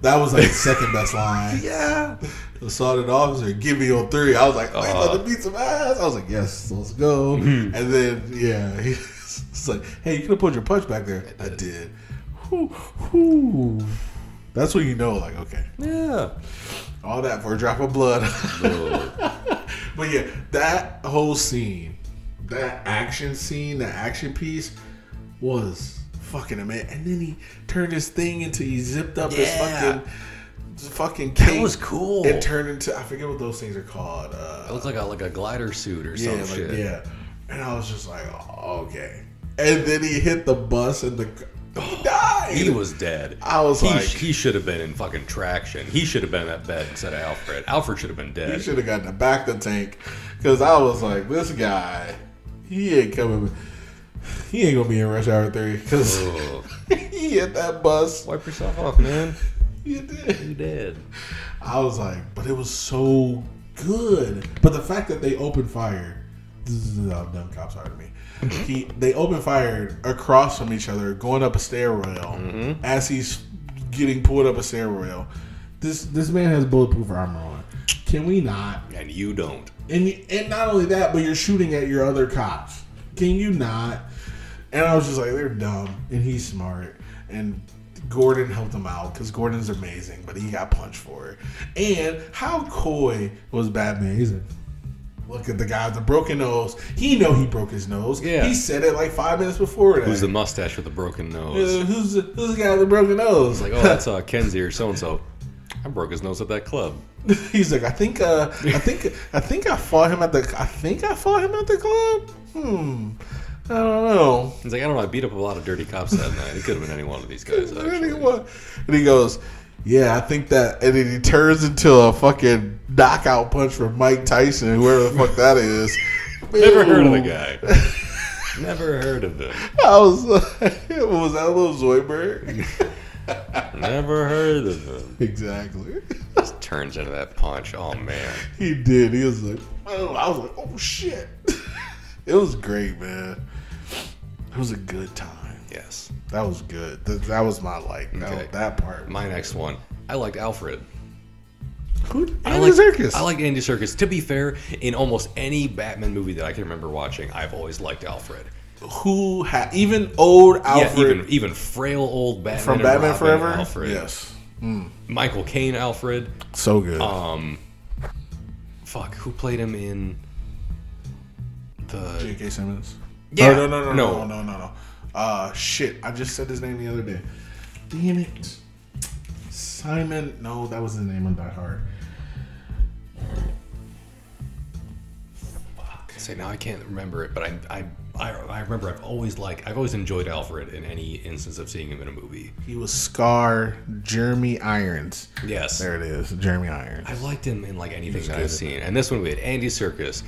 that was like the second best line. Yeah. Assaulted officer, give me on three. I was like, oh, he's about Uh. to beat some ass. I was like, yes, let's go. Mm-hmm. And then yeah, he's like, hey, you could have put your punch back there. I did. Whew, whew. That's when you know, like, okay, Yeah. All that for a drop of blood. But yeah, that whole scene, that action scene, that action piece was fucking amazing. And then he turned his thing into he zipped up his Yeah. fucking fucking cape. That was cool. It turned into I forget what those things are called. Uh, It looked like a like a glider suit or yeah, some like, shit. yeah. And I was just like, oh, okay. And then he hit the bus and the he oh, died. He was dead. I was he, like- he should have been in fucking traction. He should have been in that bed instead of Alfred. Alfred should have been dead. He should have gotten the back of the tank because I was like, this guy, he ain't coming. He ain't gonna be in rush hour three because he hit that bus. Wipe yourself off, man. you did. You did. I was like, but it was so good. But the fact that they opened fire, this is how dumb cops are to me. He they open fire across from each other, going up a stairwell mm-hmm. as he's getting pulled up a stairwell. This this man has bulletproof armor on. Can we not? And you don't. And and not only that, but you're shooting at your other cops. Can you not? And I was just like, they're dumb, and he's smart, and Gordon helped him out because Gordon's amazing, but he got punched for it. And how coy was Batman? He's like, look at the guy with the broken nose. He know he broke his nose. Yeah. he said it like five minutes before that. Who's the mustache with the broken Uh, nose? who's the, who's the guy with the broken nose? Like, oh, that's uh, Kenzie or so and so. I broke his nose at that club. He's like, I think, uh, I think, I think I fought him at the, I think I fought him at the club. Hmm, I don't know. He's like, I don't know. I beat up a lot of dirty cops that night. It could have been any one of these guys. And he, Actually. wa- and he goes, yeah, I think that, and then he turns into a fucking knockout punch from Mike Tyson, whoever the fuck that is. Never heard of the guy. Never heard of him. I was was that a little Zoidberg? Never heard of him. exactly. Just turns into that punch. Oh man. He did. He was like, oh, I was like, oh shit. it was great, man. It was a good time. Yes. That was good. That, that was my like. That, Okay. that part. My next one. I liked Alfred. Who? I Andy like Serkis. I like Andy Serkis. To be fair, in almost any Batman movie that I can remember watching, I've always liked Alfred. who had even old Alfred Yeah, even even frail old Batman from and Batman Robin Forever. Alfred. Yes, Michael Caine Alfred. so good. Um, fuck, who played him in the? J.K. Simmons. Yeah. No, no, no, no, No. no, no, no, no. Uh, shit. I just said his name the other day. Damn it. Simon. No, that was his name on Die Hard. Say now I can't remember it, but I I I, I remember I've always like I've always enjoyed Alfred in any instance of seeing him in a movie. He was Scar Jeremy Irons. Yes, There it is, Jeremy Irons. I liked him in like anything that. I've seen. And this one we had Andy Serkis,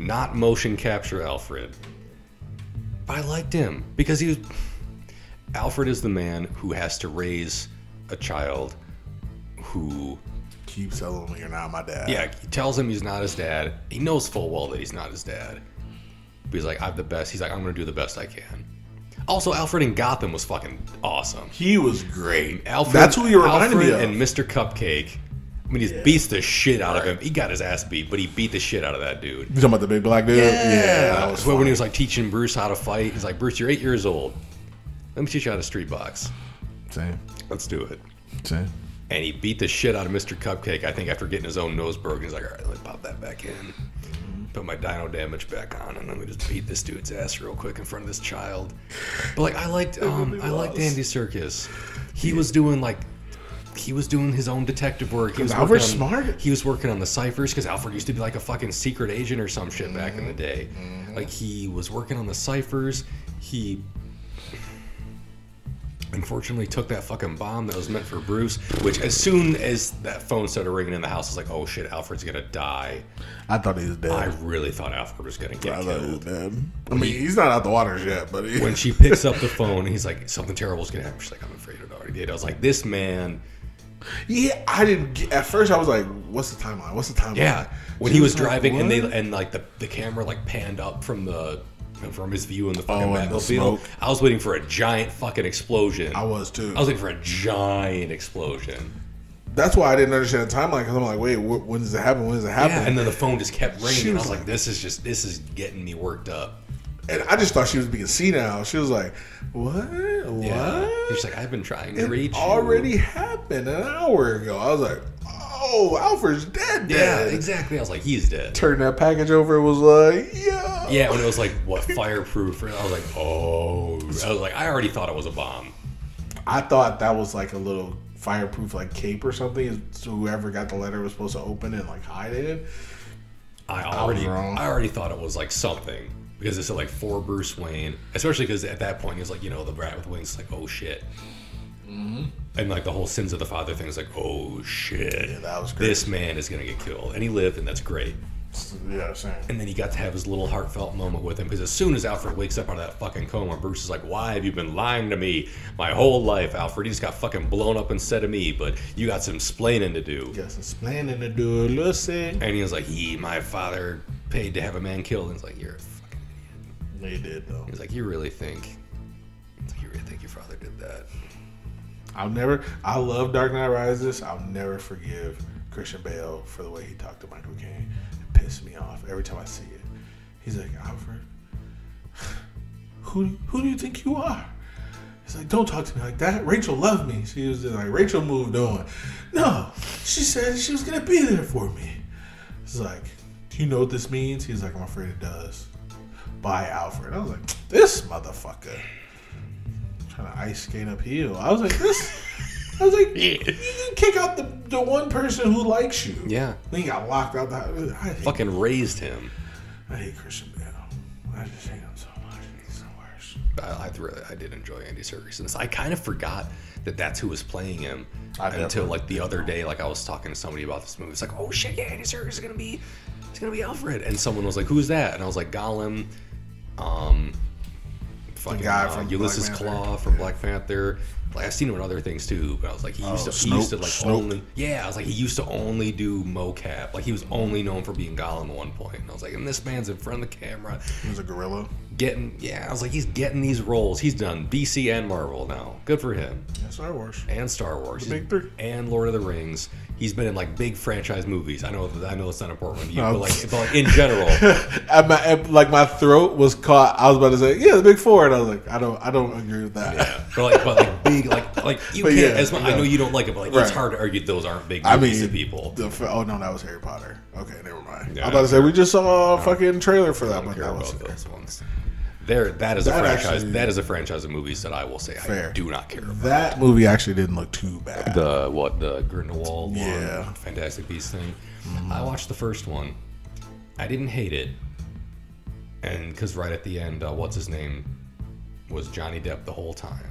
not motion capture Alfred. But I liked him because he was. Alfred is the man who has to raise a child who, keeps telling me you're not my dad. yeah, he tells him he's not his dad. He knows full well that he's not his dad. But he's like, I'm the best. He's like, I'm going to do the best I can. Also, Alfred in Gotham was fucking awesome. He was great. Alfred, That's who you reminded Alfred me of. and Mr. Cupcake. I mean, he just beats the shit out of him. He got his ass beat, but he beat the shit out of that dude. you talking about the big black dude? that was when he was like teaching Bruce how to fight, he's like, Bruce, you're eight years old. Let me teach you how to street box. Same, Let's do it. same. And he beat the shit out of Mr. Cupcake, I think, after getting his own nose broken. He's like, all right, let me pop that back in. Put my dino damage back on, and let me just beat this dude's ass real quick in front of this child. But like, I liked, um, I liked Andy Serkis. He was doing like, he was doing his own detective work. He was working on- smart. He was working on the ciphers because Alfred used to be like a fucking secret agent or some shit back in the Mm-hmm. day. Like he was working on the ciphers. He unfortunately took that fucking bomb that was meant for Bruce, which as soon as that phone started ringing in the house, I was like, oh shit, Alfred's gonna die. I thought he was dead. I I, really thought Alfred was gonna get thought he was killed. dead. I mean, he's not out the waters yet, but he, When she picks up the phone he's like, something terrible is gonna happen. She's like, I'm afraid it already did. I was like, this man, yeah, I didn't. Get, at first, I was like, "What's the timeline? What's the timeline?" yeah. When he was like, driving and they and like the, the camera like panned up from the from his view in the fucking Oh, and the Batmobile, smoke. I was waiting for a giant fucking explosion. I was too. I was waiting for a giant explosion. That's why I didn't understand the timeline because I'm like, "Wait, wh- when does it happen? When does it happen?" Yeah, and then the phone just kept ringing. I was was like, like- "This is just this is getting me worked up." And I just thought she was being senile. She was like, "What? What?" Yeah, she's like, "I've been trying to it reach you." already happened an hour ago. I was like, "Oh, Alfred's dead." Yeah, dead. exactly. I was like, "He's dead." Turned that package over. It Was like, "Yeah." Yeah, when it was like what fireproof, I was like, "Oh!" I was like, I already thought it was a bomb. I thought that was like a little fireproof like cape or something. So whoever got the letter was supposed to open it and like hide it. I already, wrong. I already thought it was like something because it's like for Bruce Wayne, especially because at that point he's like, you know, the rat with wings, like, oh shit. Mm-hmm. And like the whole sins of the father thing is like, oh shit, Yeah, that was great. this man is gonna get killed, and he lived, and that's great. Yeah, same. And then he got to have his little heartfelt moment with him because as soon as Alfred wakes up out of that fucking coma, Bruce is like, "Why have you been lying to me my whole life, Alfred? You just got fucking blown up instead of me, but you got some splaining to do." Got some planning to do, Lucy. And he was like, "He, my father, paid to have a man killed." And it's like, "You're a fucking." They did though. He's like, "You really think?" Like, "You really think your father did that?" I'll never. I love Dark Knight Rises. I'll never forgive Christian Bale for the way he talked to Michael Caine. It pissed me off every time I see it. He's like, Alfred, who who do you think you are? He's like, don't talk to me like that. Rachel loved me. She was just like, Rachel moved on. No, she said she was gonna be there for me. It's like, do you know what this means? He's like, I'm afraid it does. By Alfred. I was like, this motherfucker trying to ice skate uphill. I was like, this. I was like, you can kick out the, the one person who likes you. Yeah, Then he got locked out the. I fucking raised him. I hate Christian Bale. I just hate him so much. He's the worst. I, I really, I did enjoy Andy Serkis. I kind of forgot that that's who was playing him I until like the other day. Like I was talking to somebody about this movie. It's like, oh shit, yeah, Andy Serkis is gonna be, he's gonna be Alfred. And someone was like, who's that? And I was like, Gollum, um, fucking guy uh, from Ulysses Black Panther. Klaue from Black Panther. Like I've seen him in other things too, but I was like, he used Oh, to, he used to like only, yeah, I was like, he used to only do mocap. Like he was only known for being Gollum at one point. And I was like, and this man's in front of the camera He was a gorilla. Getting yeah i was like he's getting these roles he's done dc and marvel now good for him Yeah, Star Wars. and star wars The big three. and lord of the rings he's been in like big franchise movies i know i know it's not important with you No. but like but like in general And my, and, like my throat was caught. I was about to say, yeah, the big four, and I was like, I don't, I don't agree with that. yeah but like but like big like like you But can't yeah, as much, i know you don't like it but like Right. it's hard to argue those aren't big I movies mean, to people The, f- oh no, that was Harry Potter. Okay, never mind. Yeah, I was about to say we just saw a uh-huh. fucking trailer for that, don't but that about was those ones there that is a franchise actually- that is a franchise of movies that i will say i do not care about that movie actually didn't look too bad. the what the Grindelwald Yeah. One, Fantastic Beast thing. I watched the first one. I didn't hate it, and because right at the end, uh, what's his name was Johnny Depp the whole time,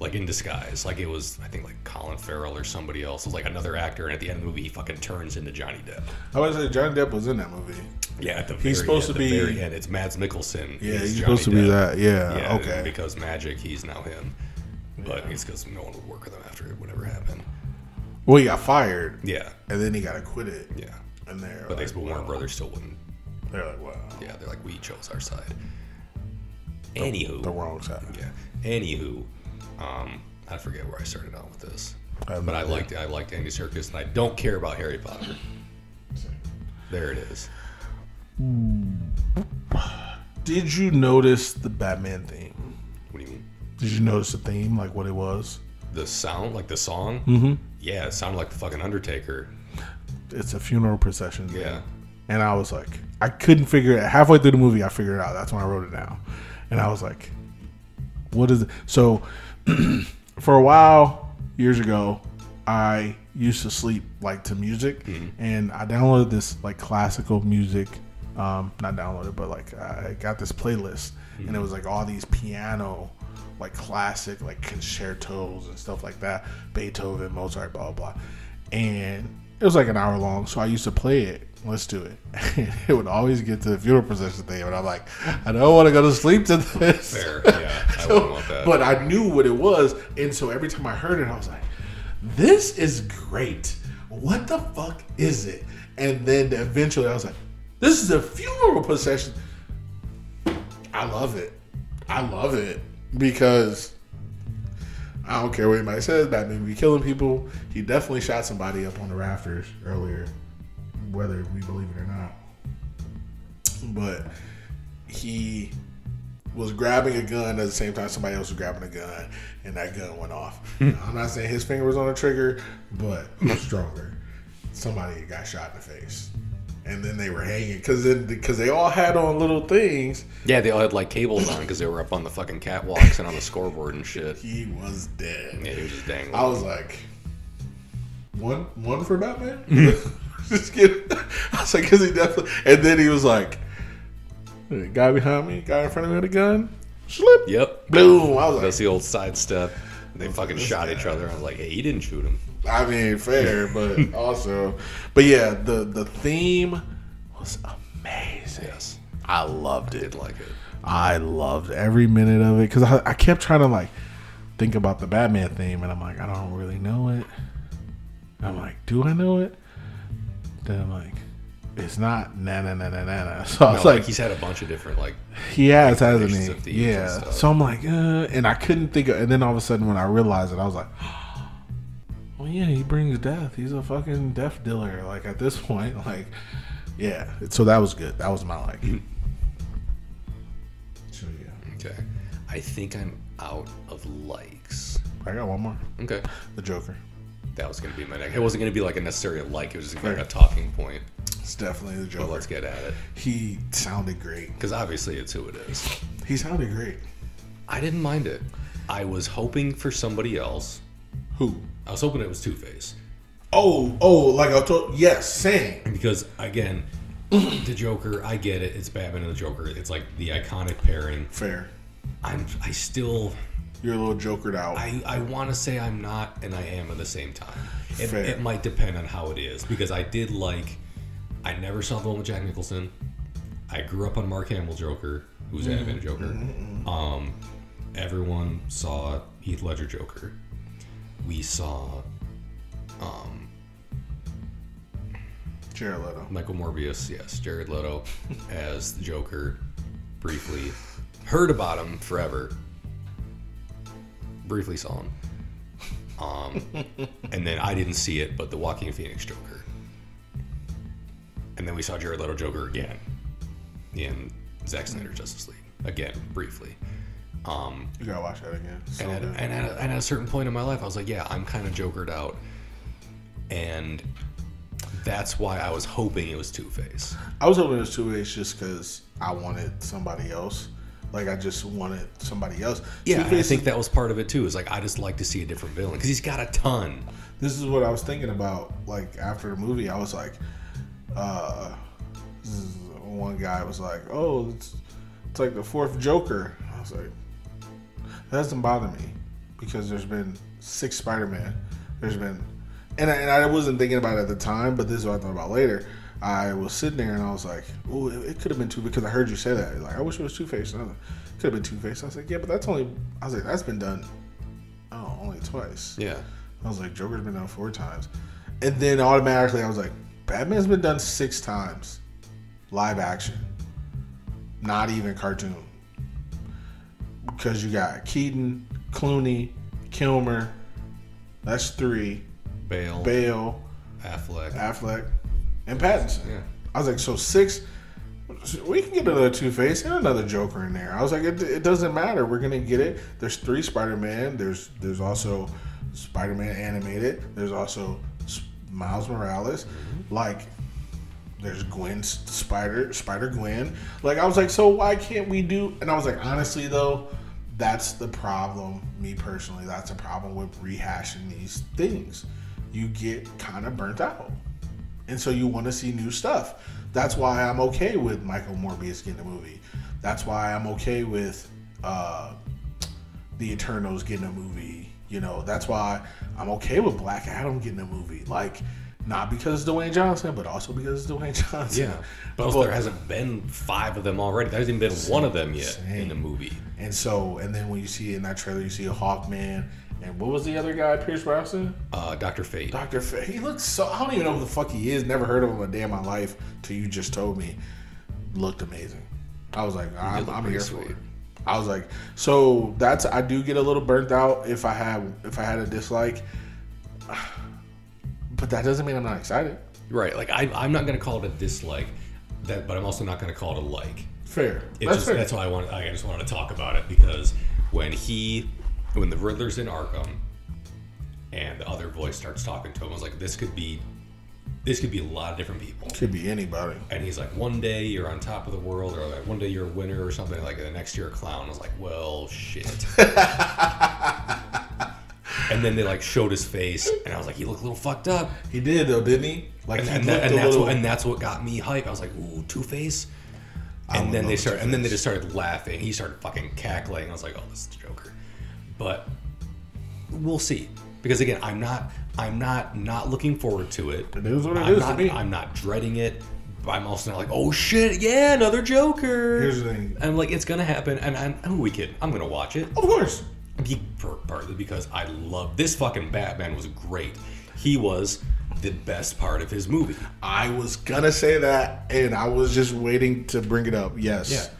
like in disguise. Like it was, I think, like Colin Farrell or somebody else. It was like another actor, and at the end of the movie, he fucking turns into Johnny Depp. I was say Johnny Depp was in that movie. Yeah, at the very, supposed at to be- very end. It's Mads Mikkelsen. Yeah, he's Johnny supposed to be that. Yeah, Yeah, okay. because magic, he's now him. But it's because no one would work with him after whatever happened. Well, he got fired, Yeah, and then he got acquitted. yeah. And they're But like, they, but Warner wow. Brothers still wouldn't. They're like, wow. Yeah, they're like, we chose our side. Anywho, the wrong side. yeah. Anywho, um, I forget where I started out with this, I but I liked I liked Andy Serkis, and I don't care about Harry Potter. There it is. Did you notice the Batman theme? What do you mean? Did you notice the theme, like what it was? The sound, like the song? Mm-hmm. Yeah, it sounded like the fucking Undertaker. It's a funeral procession. thing. Yeah. And I was like, I couldn't figure it. Halfway through the movie, I figured it out. That's when I wrote it down. And I was like, what is it? So, for a while, years ago, I used to sleep like to music, and I downloaded this like classical music. Um, not downloaded, but like I got this playlist, and it was like all these piano, like classic, like concertos and stuff like that. Beethoven, Mozart, blah blah, blah. and it was like an hour long. So I used to play it. Let's do it. It would always get to the funeral procession thing, and I'm like, I don't want to go to sleep to this. Fair. Yeah, I So- want that. But I knew what it was, and so every time I heard it, I was like, "This is great. What the fuck is it?" And then eventually, I was like, "This is a funeral procession." I love it. I love it because I don't care what anybody says. Batman be killing people. He definitely shot somebody up on the rafters earlier, whether we believe it or not. But he was grabbing a gun at the same time somebody else was grabbing a gun, and that gun went off. Hmm. I'm not saying his finger was on the trigger, but stronger? Somebody got shot in the face, and then they were hanging because because they all had on little things. yeah, they all had like cables on because they were up on the fucking catwalks and on the scoreboard and shit. He was dead. Yeah, he was just dangling. I was like, one one for Batman. Just kidding. I was like, because he definitely. And then he was like, guy behind me, guy in front of me with a gun. Slip. Yep. Boom. I was like, That's the old sidestep. They fucking shot each other. I was like, hey, he didn't shoot him. I mean, fair, but also, but yeah, the the theme was amazing. Yes. I loved I it. did like it. I loved every minute of it because I, I kept trying to like think about the Batman theme, and I'm like, I don't really know it. I'm like, do I know it? Then I'm like, it's not na na na na na na. So I No, was like, like, he's had a bunch of different like he has, hasn't he? of themes and Yeah. So I'm like, uh, and I couldn't think of. And then all of a sudden, when I realized it, I was like, well, yeah, he brings death. He's a fucking death dealer. Like at this point, like, yeah. So that was good. That was my like. So yeah, okay. I think I'm out of likes. I got one more. Okay. The Joker. That was gonna be my next. It wasn't gonna be like a necessarily like. It was just like a talking point. It's definitely the But Joker. let's get at it He sounded great. because obviously it's who it is. He sounded great. I didn't mind it. I was hoping for somebody else. Who? I was hoping it was Two Face Oh, oh, like I told. Yes, same. because again, the Joker. I get it. It's Batman and the Joker. It's like the iconic pairing. Fair. I'm. I still. You're a little jokered out. I, I want to say I'm not and I am at the same time. It, Fair. it might depend on how it is because I did like. I never saw the one with Jack Nicholson. I grew up on Mark Hamill Joker, who's Mm-hmm. animated Joker. Um, everyone saw Heath Ledger Joker. We saw um, Jared Leto. Michael Morbius, yes, Jared Leto as the Joker briefly. Heard about him forever. Briefly saw him. Um, and then I didn't see it, but the Joaquin Phoenix Joker. And then we saw Jared Leto Joker again in Zack Snyder Justice League. Again, briefly. Um, You gotta watch that again. So and, at, and, at a, and at a certain point in my life, I was like, yeah, I'm kind of jokered out. And that's why I was hoping it was Two Face. I was hoping it was Two Face just because I wanted somebody else. Like I just wanted somebody else. Yeah, I think that was part of it too. Is like I just like to see a different villain because he's got a ton. this is what I was thinking about. Like after the movie, I was like, uh, this is- one guy was like, "Oh, it's, it's like the fourth Joker." I was like, that doesn't bother me because there's been six Spider-Man. There's been, and I, and I wasn't thinking about it at the time, but this is what I thought about later. I was sitting there and I was like, "Oh, it, it could have been two because I heard you say that. Like, I wish it was Two Face. Could have been Two Face." I was like, "Yeah, but that's only." I was like, "That's been done." Oh, only twice. Yeah, I was like, Joker's been done four times. And then automatically I was like, Batman's been done six times. Live action. Not even cartoon. because you got Keaton, Clooney, Kilmer. That's three. Bale, Bale, Affleck. Affleck, and Pattinson. Yeah. I was like, so six. We can get another Two Face and another Joker in there. I was like, it, it doesn't matter. We're gonna get it. There's three Spider Man. There's there's also Spider Man animated. There's also Miles Morales. Mm-hmm. Like there's Gwen Spider Spider Gwen. Like I was like, so why can't we do? And I was like, honestly though, that's the problem. Me personally, that's a problem with rehashing these things. You get kind of burnt out, and so you want to see new stuff. That's why I'm okay with Michael Morbius getting a movie. That's why I'm okay with uh, the Eternals getting a movie. You know, that's why I'm okay with Black Adam getting a movie. Like, not because it's Dwayne Johnson, but also because it's Dwayne Johnson. Yeah, but also there hasn't been five of them already. There hasn't even been one of them yet Same. in the movie. And so, and then when you see in that trailer, you see a Hawkman, and what was the other guy, Pierce Brosnan? Uh, Doctor Fate. Doctor Fate. He looks so. I don't even know who the fuck he is. Never heard of him a day in my life till you just told me. Looked amazing. I was like, I'm, I'm here for sweet. it. I was like, so that's I do get a little burnt out if I have if I had a dislike, but that doesn't mean I'm not excited. Right. Like I, I'm not gonna call it a dislike, that, but I'm also not gonna call it a like. Fair. It that's just, fair. that's why I want. I just wanted to talk about it because when he, when the Riddler's in Arkham, and the other voice starts talking to him, I was like, this could be, this could be a lot of different people. Could be anybody. And he's like, one day you're on top of the world, or like one day you're a winner, or something. Like the next year a clown. I was like, well, shit. and then they like showed his face, and I was like, he looked a little fucked up. He did though, didn't he? Like And, he and, that, and a that's little. what and that's what got me hype. I was like, ooh, Two Face. And then they started, and then they just started laughing. He started fucking cackling. I was like, oh, this is the Joker. But we'll see. Because again, I'm not, I'm not not looking forward to it. It is what it I'm is not. I'm not dreading it. But I'm also not like, oh shit, yeah, another Joker. Here's the thing. And I'm like, it's gonna happen, and I'm, who we kidding? I'm gonna watch it. Of course. Be- partly because I love this fucking Batman was great. He was the best part of his movie. I was gonna say that, and I was just waiting to bring it up. Yes. Yeah.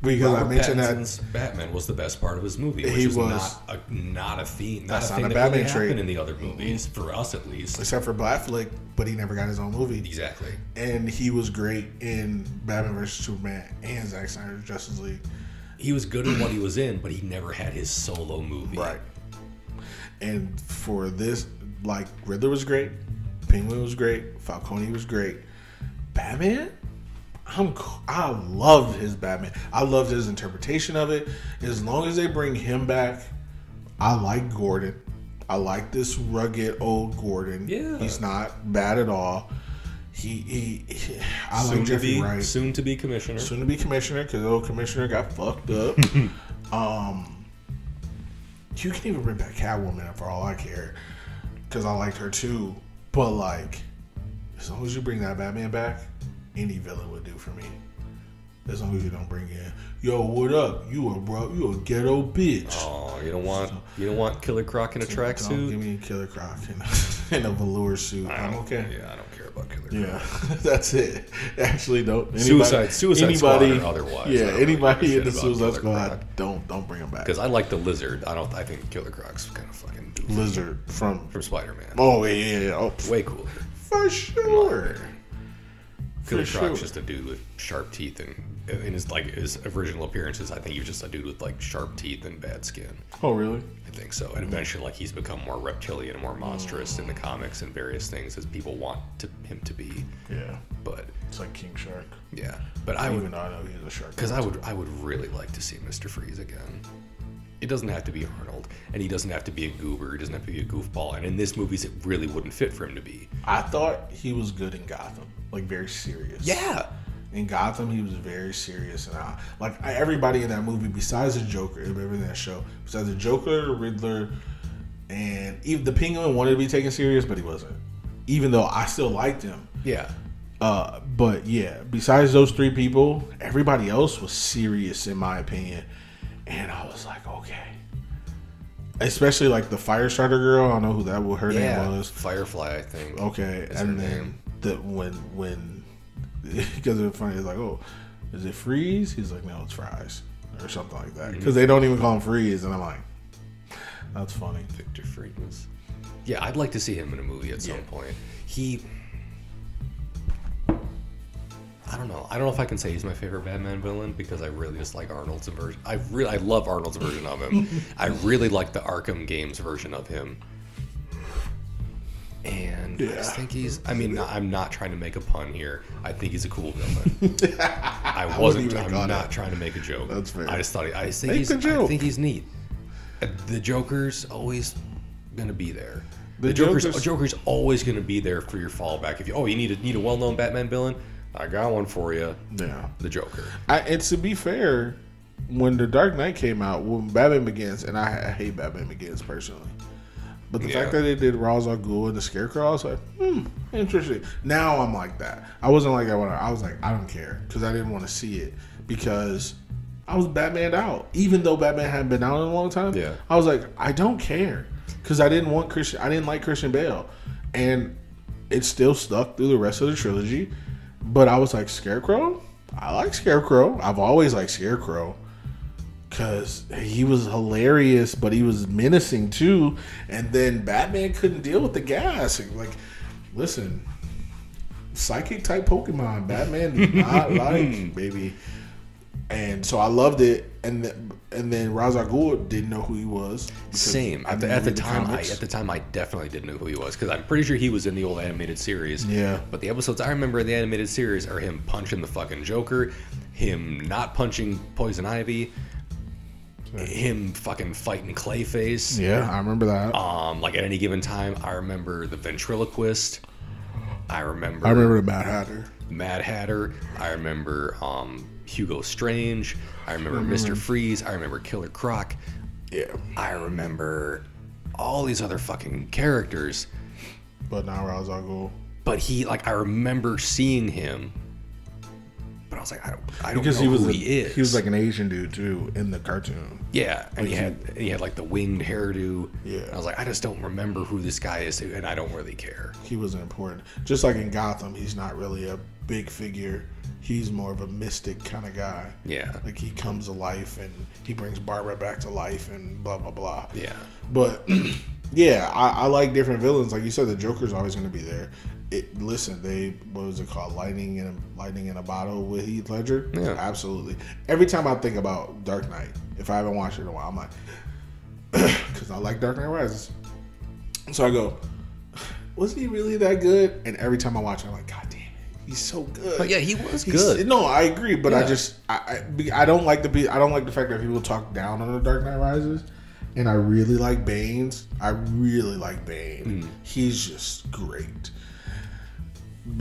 Because I Robert mentioned that Batman was the best part of his movie, which He is was- not a not a theme, not That's a not thing a that Batman really trait. in the other movies mm-hmm. for us at least. except for Batfleck, but he never got his own movie. Exactly. And he was great in Batman vs Superman and Zack Snyder's Justice League. He was good in what he was in, but he never had his solo movie. Right. And for this, like Riddler was great, Penguin was great, Falcone was great. Batman, I'm I loved his Batman. I loved his interpretation of it. As long as they bring him back, I like Gordon. I like this rugged old Gordon. Yeah. he's not bad at all. He he. he I soon like to Jeffrey be Wright soon to be commissioner. soon to be commissioner because old commissioner got fucked up. um, you can even bring back Catwoman for all I care because I liked her too. But like, as long as you bring that Batman back, any villain would do for me. As long as you don't bring in, yo, what up? You a bro? You a ghetto bitch? Oh, you don't want you don't want Killer Croc in a Don't tracksuit. give me Killer Croc in a, in a velour suit. I'm don't- okay. Yeah, I don't care about Killer Croc. Yeah, that's it. Actually, don't. Anybody, Suicide- Suicide Squad or otherwise, Yeah, don't anybody in the Suicide Squad, Croc. don't don't bring him back. Because I like the lizard. I don't. I think Killer Croc's kind of fucking. Lizard from. from Spider Man. Oh yeah, yeah, yeah. Oh, Way cooler. for sure. For Croc's sure. just a dude with sharp teeth, and in his like his original appearances, I think he was just a dude with like sharp teeth and bad skin. Oh really? I think so. And eventually, like he's become more reptilian and more monstrous in the comics and various things as people want to, him to be. Yeah. But It's like King Shark. yeah, but I I would not know he's a shark. because I would I would really like to see Mister Freeze again. It doesn't have to be Arnold, and he doesn't have to be a goober. He doesn't have to be a goofball. And in this movies, it really wouldn't fit for him to be. I thought he was good in Gotham, like very serious. Yeah, In Gotham, he was very serious, and I, like I, everybody in that movie, besides the Joker, everybody in that show, besides the Joker, Riddler, and even the Penguin wanted to be taken serious, but he wasn't. Even though I still liked him, yeah. Uh, but yeah, besides those three people, everybody else was serious in my opinion, and I was like, okay. Especially like the Firestarter girl. I don't know who that what her Yeah, name was. Firefly, I think. Okay, and then name. The when when because it's funny, it's like, oh, is it freeze? He's like, no, it's fries. or something like that mm-hmm. because they don't even call him Freeze, and I'm like, that's funny. Victor Freeze. Yeah, I'd like to see him in a movie at some Yeah. point. He. I don't know. I don't know if I can say he's my favorite Batman villain because I really just like Arnold's version. I really, I love Arnold's version of him. I really like the Arkham games version of him. And I just think he's. I mean, I'm not trying to make a pun here. I think he's a cool villain. I wasn't. even I'm not that. trying to make a joke. That's fair. I just thought. He, I just think Make he's. I think he's neat. Uh, The Joker's always gonna be there. The The, Joker's Joker's- Joker's always gonna be there for your fallback. If you oh you need a need a well known Batman villain, I got one for you. Yeah. The Joker. I, and to be fair, when the Dark Knight came out, when Batman Begins, and I, I hate Batman Begins personally, but the Yeah. fact that they did Ra's al Ghul and the Scarecrow, I was like, hmm, interesting. Now I'm like that. I wasn't like that when I, I was like, I don't care because I didn't want to see it because I was Batman out. Even though Batman hadn't been out in a long time, Yeah. I was like, I don't care because I didn't want Christian. I didn't like Christian Bale, and it still stuck through the rest of the trilogy. But I was like, Scarecrow? I like Scarecrow. I've always liked Scarecrow. Cause he was hilarious, but he was menacing too. And then Batman couldn't deal with the gas. Like, listen, psychic type Pokemon, Batman did not like, baby. And so I loved it. And then, and then Ghul didn't know who he was. Same. At the, at the time, I, at the time, I definitely didn't know who he was because I'm pretty sure he was in the old animated series. Yeah. But the episodes I remember in the animated series are him punching the fucking Joker, him not punching Poison Ivy, him fucking fighting Clayface. yeah, I remember that. Um, like at any given time, I remember the ventriloquist. I remember, I remember the Mad Hatter. Mad Hatter. I remember um, Hugo Strange. I remember Mister Freeze. I remember Killer Croc. Yeah, I remember all these other fucking characters. but now Ra's al Ghul. But he, like, I remember seeing him. But I was like, I don't, I don't Because know he was who a- he is. he was like an Asian dude too in the cartoon. yeah, and he like had and he had like the winged hairdo. Yeah. I was like, I just don't remember who this guy is, and I don't really care. He wasn't important. Just like in Gotham, he's not really a big figure. He's more of a mystic kind of guy. Yeah. Like he comes to life and he brings Barbara back to life and blah blah blah. Yeah. But yeah, I, I like different villains. Like you said, the Joker's always going to be there. It, listen, they what was it called? Lightning in a lightning in a bottle with Heath Ledger. Yeah. absolutely. Every time I think about Dark Knight, if I haven't watched it in a while, I'm like, because I like Dark Knight Rises. So I go, was he really that good? And every time I watch it, I'm like, God damn it, he's so good. But yeah, he was He's- good. No, I agree, but I just I, I be- I don't like the I don't like the fact that people talk down on the Dark Knight Rises, and I really like Bane's. I really like Bane. Mm. He's just great.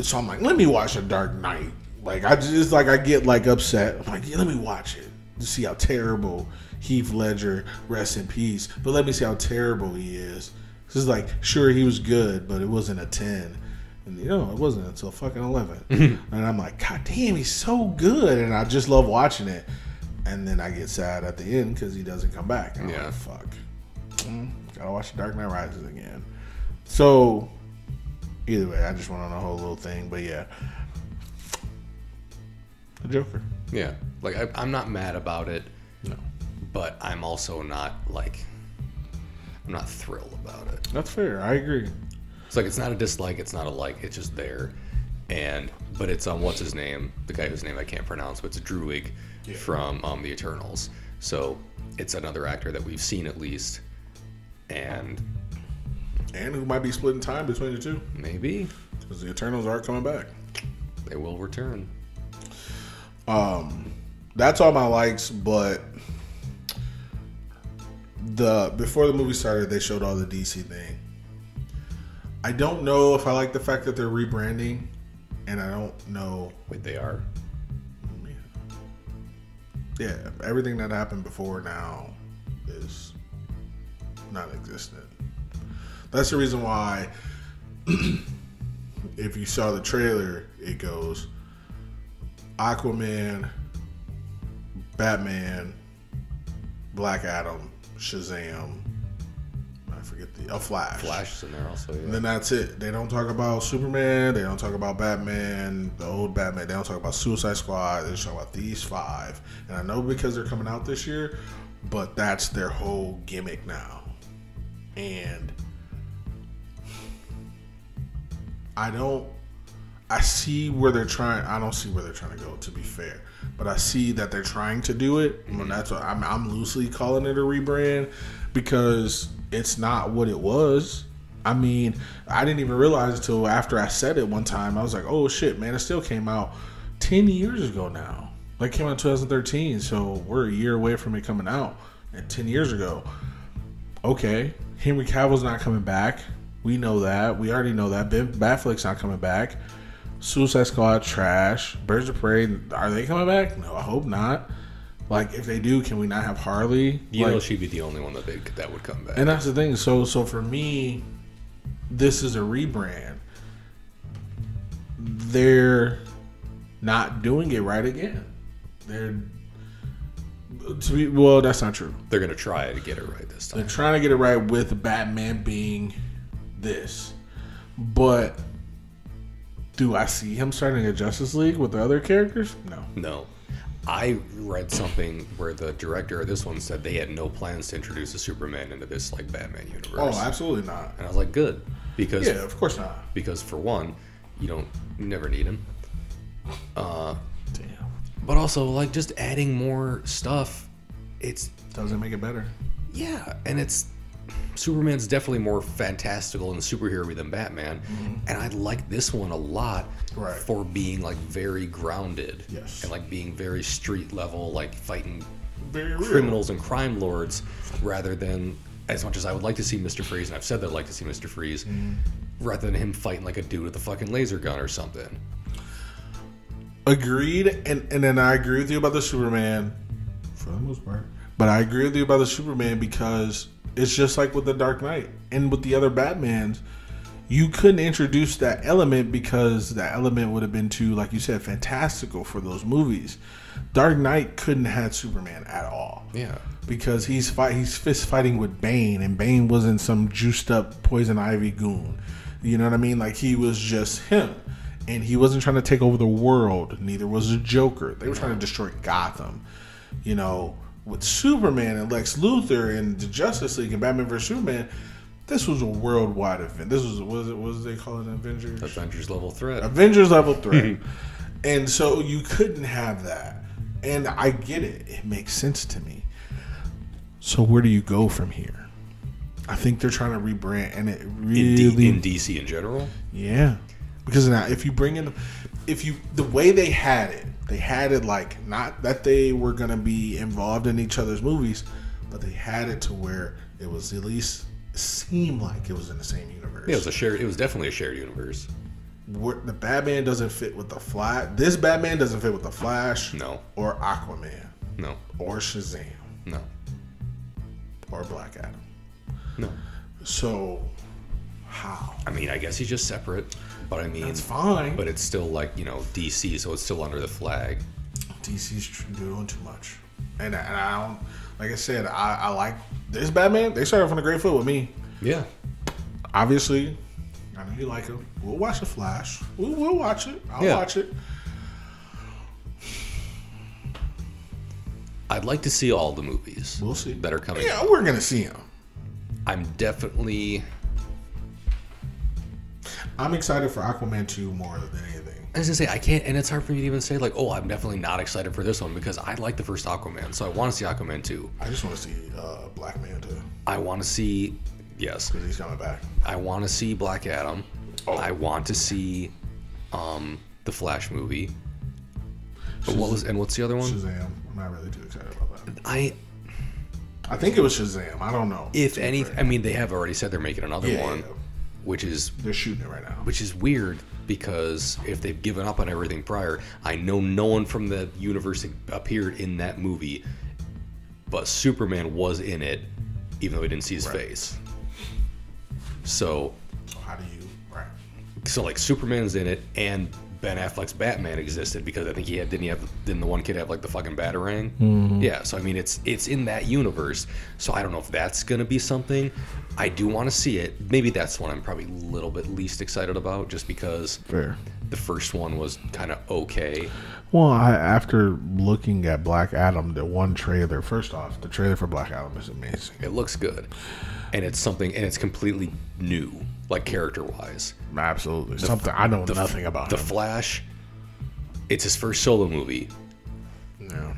So I'm like, let me watch a Dark Knight. Like I just like I get like upset. I'm like, yeah, let me watch it to see how terrible Heath Ledger rest in peace. But let me see how terrible he is. This is like sure he was good, but it wasn't a ten. And you know, it wasn't until fucking 11. and I'm like, God damn, he's so good. And I just love watching it. And then I get sad at the end because he doesn't come back. And I'm Yeah. like, fuck. Mm, gotta watch The Dark Knight Rises again. So, either way, I just went on a whole little thing. But yeah, the Joker. Yeah. Like I, I'm not mad about it, No, but I'm also not like I'm not thrilled about it. that's fair. I agree. It's like it's not a dislike, it's not a like, it's just there. And but it's um what's his name? The guy whose name I can't pronounce, but it's Druig from um the Eternals. So it's another actor that we've seen at least. And And who might be splitting time between the two maybe because the Eternals are coming back. they will return. Um, that's all my likes, but the before the movie started, they showed all the DC thing. I don't know if I like the fact that they're rebranding, and I don't know. Wait, they are. Yeah, everything that happened before now is non-existent. That's the reason why. if you saw the trailer, it goes Aquaman, Batman, Black Adam, Shazam, I forget the a Flash. Flash is in there also. Yeah. And then that's it. They don't talk about Superman. They don't talk about Batman, the old Batman. They don't talk about Suicide Squad. They just talk about these five. And I know because they're coming out this year, but that's their whole gimmick now. And I don't. I see where they're trying. I don't see where they're trying to go. To be fair, but I see that they're trying to do it. And mm-hmm. that's what I'm. I'm loosely calling it a rebrand because it's not what it was. I mean, I didn't even realize until after I said it one time. I was like, "Oh shit, man! It still came out ten years ago now. Like, it came out in 2013, so we're a year away from it coming out. And ten years ago, okay, Henry Cavill's not coming back. We know that. We already know that. Ben Batfleck's not coming back. Suicide Squad trash. Birds of Prey are they coming back? No, I hope not. Like if they do, can we not have Harley? you like, know, she'd be the only one that they that would come back. and that's the thing. So so for me, this is a rebrand. They're not doing it right again. They're to be well, that's not true. They're gonna try to get it right this time. They're trying to get it right with Batman being this. But do I see him starting a Justice League with the other characters? No. No. I read something where the director of this one said they had no plans to introduce a Superman into this like Batman universe. Oh, absolutely not. and I was like, good, because Yeah, of course not. because for one, you don't you never need him. Uh, Damn. but also like just adding more stuff. It's Doesn't make it better. yeah, and it's Superman's definitely more fantastical and superhero than Batman, and I like this one a lot Mm-hmm. Right. for being like very grounded, Yes. and like being very street level, like fighting Very real. criminals and crime lords, rather than as much as I would like to see Mister Freeze, and I've said that I'd like to see Mister Freeze, Mm-hmm. rather than him fighting like a dude with a fucking laser gun or something. Agreed, and and then I agree with you about the Superman, for the most part. But I agree with you about the Superman because it's just like with the Dark Knight and with the other Batmans, you couldn't introduce that element because that element would have been too, like you said, fantastical for those movies. Dark Knight couldn't have had Superman at all Yeah, because he's fight he's fist fighting with Bane, and Bane wasn't some juiced up poison ivy goon. You know what I mean? Like he was just him, and he wasn't trying to take over the world. Neither was the Joker. They were trying to destroy Gotham. You know, with Superman and Lex Luthor and the Justice League and Batman vs Superman, this was a worldwide event. This was was it what did they call it Avengers? Avengers level threat. Avengers level threat. and so you couldn't have that. And I get it. It makes sense to me. So where do you go from here? I think they're trying to rebrand and it in, really D- in DC in general. yeah. Because now if you bring in if you the way they had it, they had it like not that they were going to be involved in each other's movies, but they had it to where it was at least seemed like it was in the same universe. Yeah, it was a shared. It was definitely a shared universe. where the Batman doesn't fit with the Flash. This Batman doesn't fit with the Flash. No. Or Aquaman. No, Or Shazam. no, Or Black Adam. no. So, how? I mean, I guess he's just separate, but I mean, It's fine. but it's still like you know DC, so it's still under the flag. DC's doing too much. And, and I don't, like I said, I, I like this Batman. They started from the great foot with me. Yeah, Obviously, I know you like him. We'll watch the Flash. We'll, we'll watch it. I'll Yeah. watch it. I'd like to see all the movies We'll see. that are coming. Yeah, we're gonna see him. I'm definitely. I'm excited for Aquaman 2 more than anything. I was gonna say I can't, and it's hard for me to even say like, oh, I'm definitely not excited for this one because I like the first Aquaman, so I want to see Aquaman 2. I just want to see uh, Black Man too, I want to see, yes, because he's coming back. I want to see Black Adam. Oh. I want to see, um, the Flash movie. But what was and what's the other one? Shazam. I'm not really too excited about that. I I think it was Shazam. I don't know. if To any. I mean they have already said they're making another Yeah, one, yeah. Which is they're shooting it right now. which is weird because if they've given up on everything prior, I know no one from the universe appeared in that movie, but Superman was in it, even though we didn't see his Right. face. So, So how do you? Right. so like Superman's in it, and Ben Affleck's Batman existed because I think he had didn't he have didn't the one kid have like the fucking batarang? Mm-hmm. Yeah, so I mean it's it's in that universe. So I don't know if that's gonna be something. I do want to see it. Maybe that's one I'm probably a little bit least excited about, just because Fair. The first one was kind of okay. Well, I, after looking at Black Adam, the one trailer, first off, the trailer for Black Adam is amazing. It looks good, and it's something, and it's completely new, like character wise. Absolutely. Something I know nothing about. The him. Flash. It's his first solo movie, Yeah.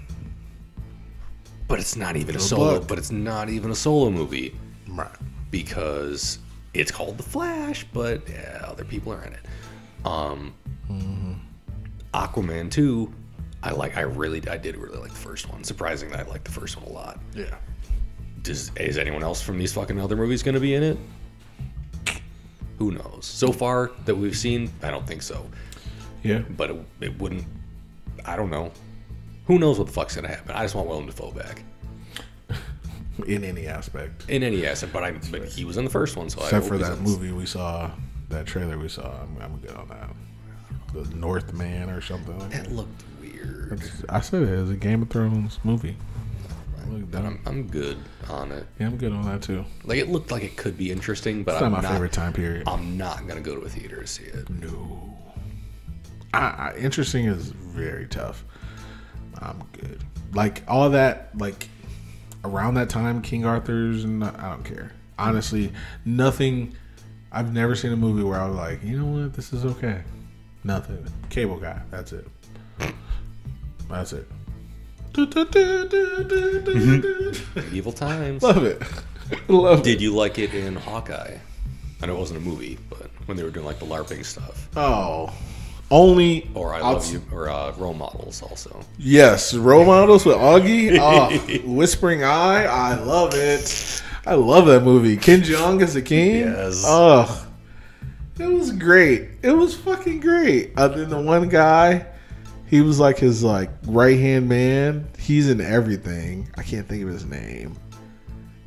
but it's not even a solo. luck. But it's not even a solo movie. Right. because it's called The Flash, but yeah, other people are in it. Um, Aquaman 2, I like. I really, I did really like the first one. Surprising that I liked the first one a lot. Yeah. Does is anyone else from these fucking other movies going to be in it? Who knows? So far that we've seen, I don't think so. Yeah. But it, it wouldn't. I don't know. Who knows what the fuck's going to happen? I just want Willem Dafoe back In any aspect. in any aspect. But I, but he was in the first one, so I Except for that movie we saw, that trailer we saw. I'm, I'm good on that. The Northman or something like that. That looked weird. I said it was a Game of Thrones movie. But I'm, I'm good on it. yeah, I'm good on that too. Like it looked like it could be interesting, but It's I'm not my not, favorite time period. I'm not gonna go to a theater to see it. No. I, I, interesting is very tough. I'm good. Like all that, like around that time, King Arthur's, and I don't care. Honestly, nothing. I've never seen a movie where I was like, you know what, this is okay. Nothing. Cable guy. That's it. That's it. Evil times. Love it. Love it. Did you like it in Hawkeye? I know it wasn't a movie, but when they were doing like the LARPing stuff, Oh, only or I I'll Love You, or uh, role models also. Yes, role models with Augie. Oh, Whispering Eye. I love it. I love that movie. Ken Jeong as the king. Yes. Oh, it was great. It was fucking great. Other than the one guy, he was like his like right hand man. He's in everything. I can't think of his name.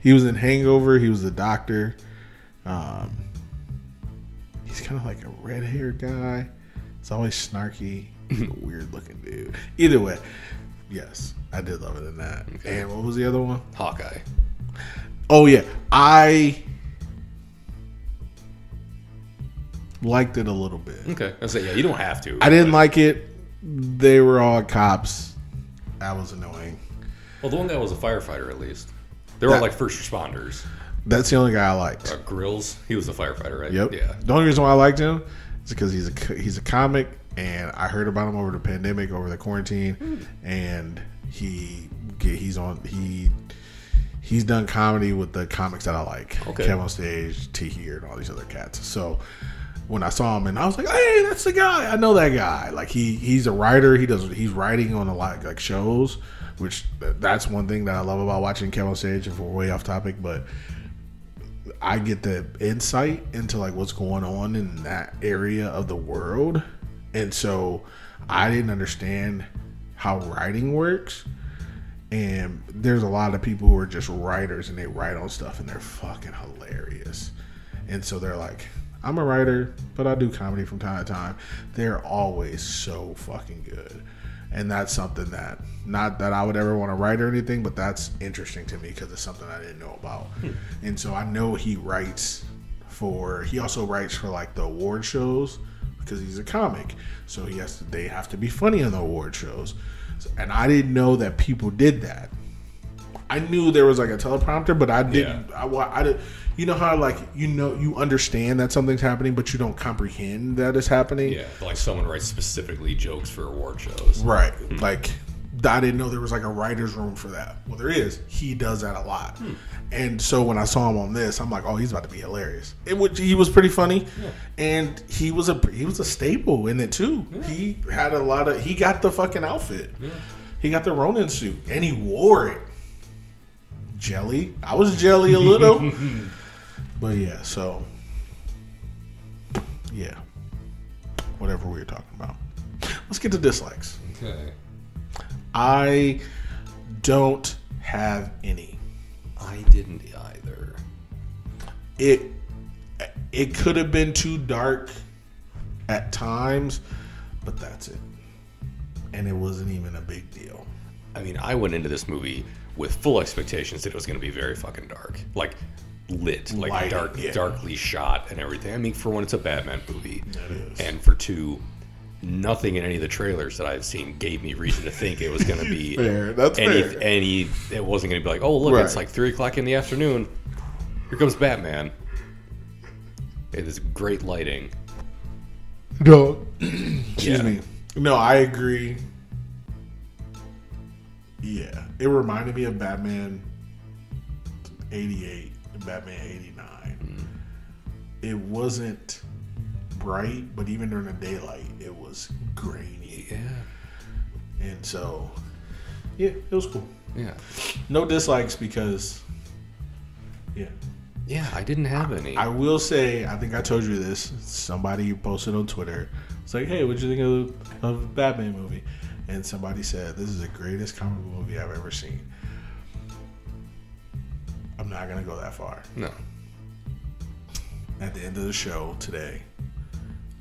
He was in Hangover. He was the doctor. Um, he's kind of like a red haired guy. It's always snarky, weird looking dude. Either way, yes, I did love it in that. And what was the other one? Hawkeye. Oh yeah, I liked it a little bit. Okay, I say yeah. You don't have to. I didn't like it. They were all cops. That was annoying. Well, the one guy was a firefighter at least. They were all That- like first responders. That's the only guy I liked. Uh, Grills, he was a firefighter, right? Yep. Yeah. The only reason why I liked him is because he's a co- he's a comic, and I heard about him over the pandemic, over the quarantine, and he he's on he he's done comedy with the comics that I like. Okay. Kev on stage, T here, and all these other cats. So when I saw him, and I was like, "Hey, that's the guy! I know that guy." Like he he's a writer. He does he's writing on a lot like shows, which that's one thing that I love about watching Kevin on stage. If we're way off topic, but I get the insight into like what's going on in that area of the world. And so I didn't understand how writing works. And there's a lot of people who are just writers and they write on stuff and they're fucking hilarious. And so they're like, I'm a writer, but I do comedy from time to time. They're always so fucking good. And that's something that, not that I would ever want to write or anything, but that's interesting to me because it's something I didn't know about. Hmm. And so I know he writes for, he also writes for like the award shows because he's a comic. So he has to, they have to be funny on the award shows. And I didn't know that people did that. I knew there was like a teleprompter, but I didn't. I, wa- I, did You know how like you know you understand that something's happening, but you don't comprehend that it's happening. Yeah, like someone writes specifically jokes for award shows. Right. Hmm. Like I didn't know there was like a writer's room for that. Well, there is. He does that a lot. Hmm. And so when I saw him on this, I'm like, oh, he's about to be hilarious. It would. He was pretty funny, and he was a he was a staple in it too. He had a lot of. He got the fucking outfit. He got the Ronin suit, and he wore it. Jelly. I was jelly a little, but yeah. So yeah, whatever we were talking about. Let's get to dislikes. Okay. I don't have any. I didn't either. It it could have been too dark at times, but that's it. And it wasn't even a big deal. I mean, I went into this movie with full expectations that it was going to be very fucking dark, like lit, like dark, yeah. darkly shot and everything. I mean, for one, it's a Batman movie, and for two, nothing in any of the trailers that I've seen gave me reason to think it was going to be Fair, that's any fair. any. It wasn't going to be like, oh look, it's like three o'clock in the afternoon. Here comes Batman. It is great lighting. No, excuse Yeah. me. No, I agree. Yeah, it reminded me of Batman '88 Batman '89. Mm. It wasn't bright, but even during the daylight, it was grainy, Yeah, and so yeah, it was cool. yeah, No dislikes because yeah. yeah. I didn't have any. I will say, I think I told you this. Somebody posted on Twitter. It's like, hey, what'd you think of, of the Batman movie? And somebody said, this is the greatest comic book movie I've ever seen. I'm not going to go that far. no. At the end of the show today,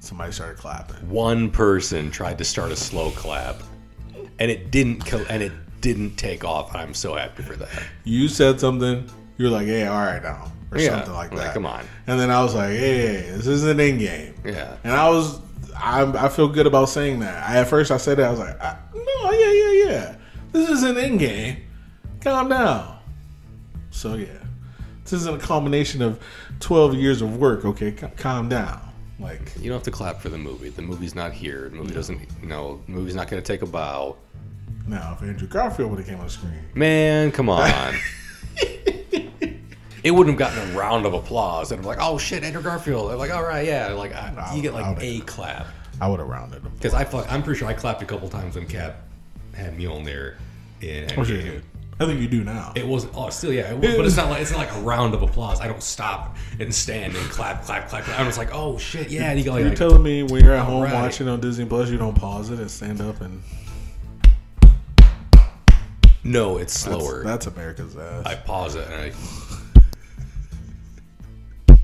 somebody started clapping. one person tried to start a slow clap and it didn't co- and it didn't take off i'm so happy for that You said something, you're like, hey, all right now. Or Yeah, something like like, that. come on. And then I was like, hey, this is an Endgame. yeah And I was, I, I feel good about saying that. I, at first, I said that I was like, I, no, yeah, yeah, yeah. This is an Endgame. Calm down. So yeah, this isn't a combination of twelve years of work. Okay, C- calm down. Like, you don't have to clap for the movie. The movie's not here. The movie doesn't no the movie's not going to take a bow. Now if Andrew Garfield would have came on the screen, man come on. It wouldn't have gotten a round of applause. And i'm like oh shit andrew garfield. I'm like all right yeah. Like I, you get like a clap. I would have rounded him. because i fuck, i'm pretty sure i clapped a couple times when cap had Mjolnir in Endgame. I think you do now. It wasn't. Oh, still, yeah. It, wa- but it's not like it's not like a round of applause. I don't stop and stand and clap, clap, clap. clap. I'm just like, oh shit, yeah. And you go You're telling me when you're at home Alright. watching on Disney Plus, you don't pause it and stand up and no, it's that's, slower. that's America's ass. I pause it and I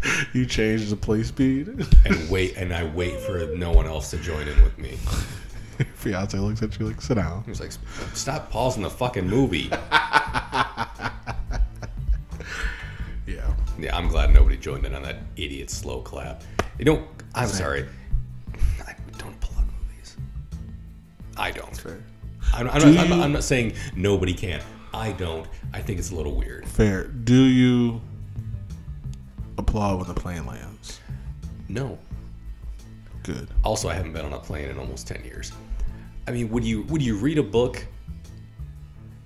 you change the play speed. and wait and I wait for no one else to join in with me. Fiance looks at you like, sit down. He's like, stop pausing the fucking movie. Yeah. Yeah, I'm glad nobody joined in on that idiot slow clap. You know, I'm sorry. I don't applaud movies. I don't. Fair. I'm, I'm, Do not, I'm, you- I'm not saying nobody can. I don't. I think it's a little weird. Fair. Do you applaud when the plane lands? No. Good. Also, I haven't been on a plane in almost ten years. I mean, would you would you read a book?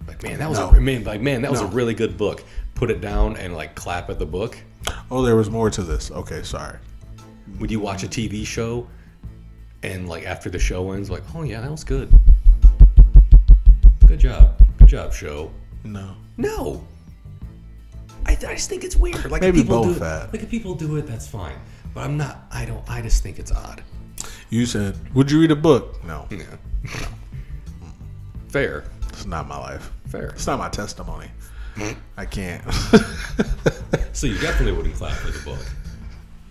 Like, man, that was No. a man. Like, man, that was No. a really good book. Put it down and like clap at the book. Oh, there was more to this. Okay, sorry. Would you watch a TV show and like after the show ends, like, oh yeah, that was good. Good job. Good job, show. No. No. I, I just think it's weird. Like Maybe if people both do it, like if people do it, that's fine. But I'm not. I don't. I just think it's odd. You said, would you read a book? No. Yeah. Fair. It's not my life. Fair. It's not my testimony. I can't. So you definitely wouldn't clap for the book.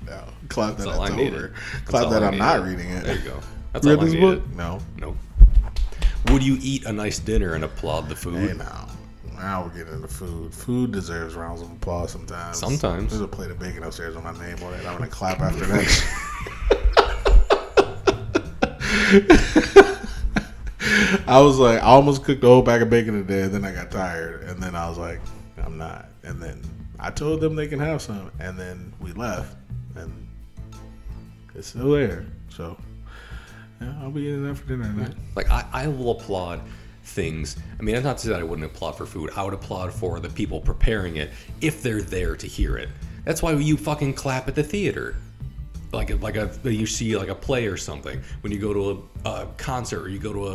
no. Clap that That's all it's I needed. over. That's Clap all that I I'm not needed. reading it. There you go. That's Read all I this needed. book? No. Nope. Would you eat a nice dinner and applaud the food? Hey, now. Now we're getting into food. Food deserves rounds of applause sometimes. Sometimes. There's a plate of bacon upstairs with my name on it. I'm going to clap after that. I was like, I almost cooked a whole bag of bacon today, and then I got tired, and then I was like, I'm not. And then I told them they can have some, and then we left, and it's still there. So, yeah, I'll be eating that for dinner tonight. Like I, I will applaud things. I mean, I'm not to say that I wouldn't applaud for food. I would applaud for the people preparing it if they're there to hear it. That's why you fucking clap at the theater. Like like a you see like a play or something. When you go to a, a concert or you go to a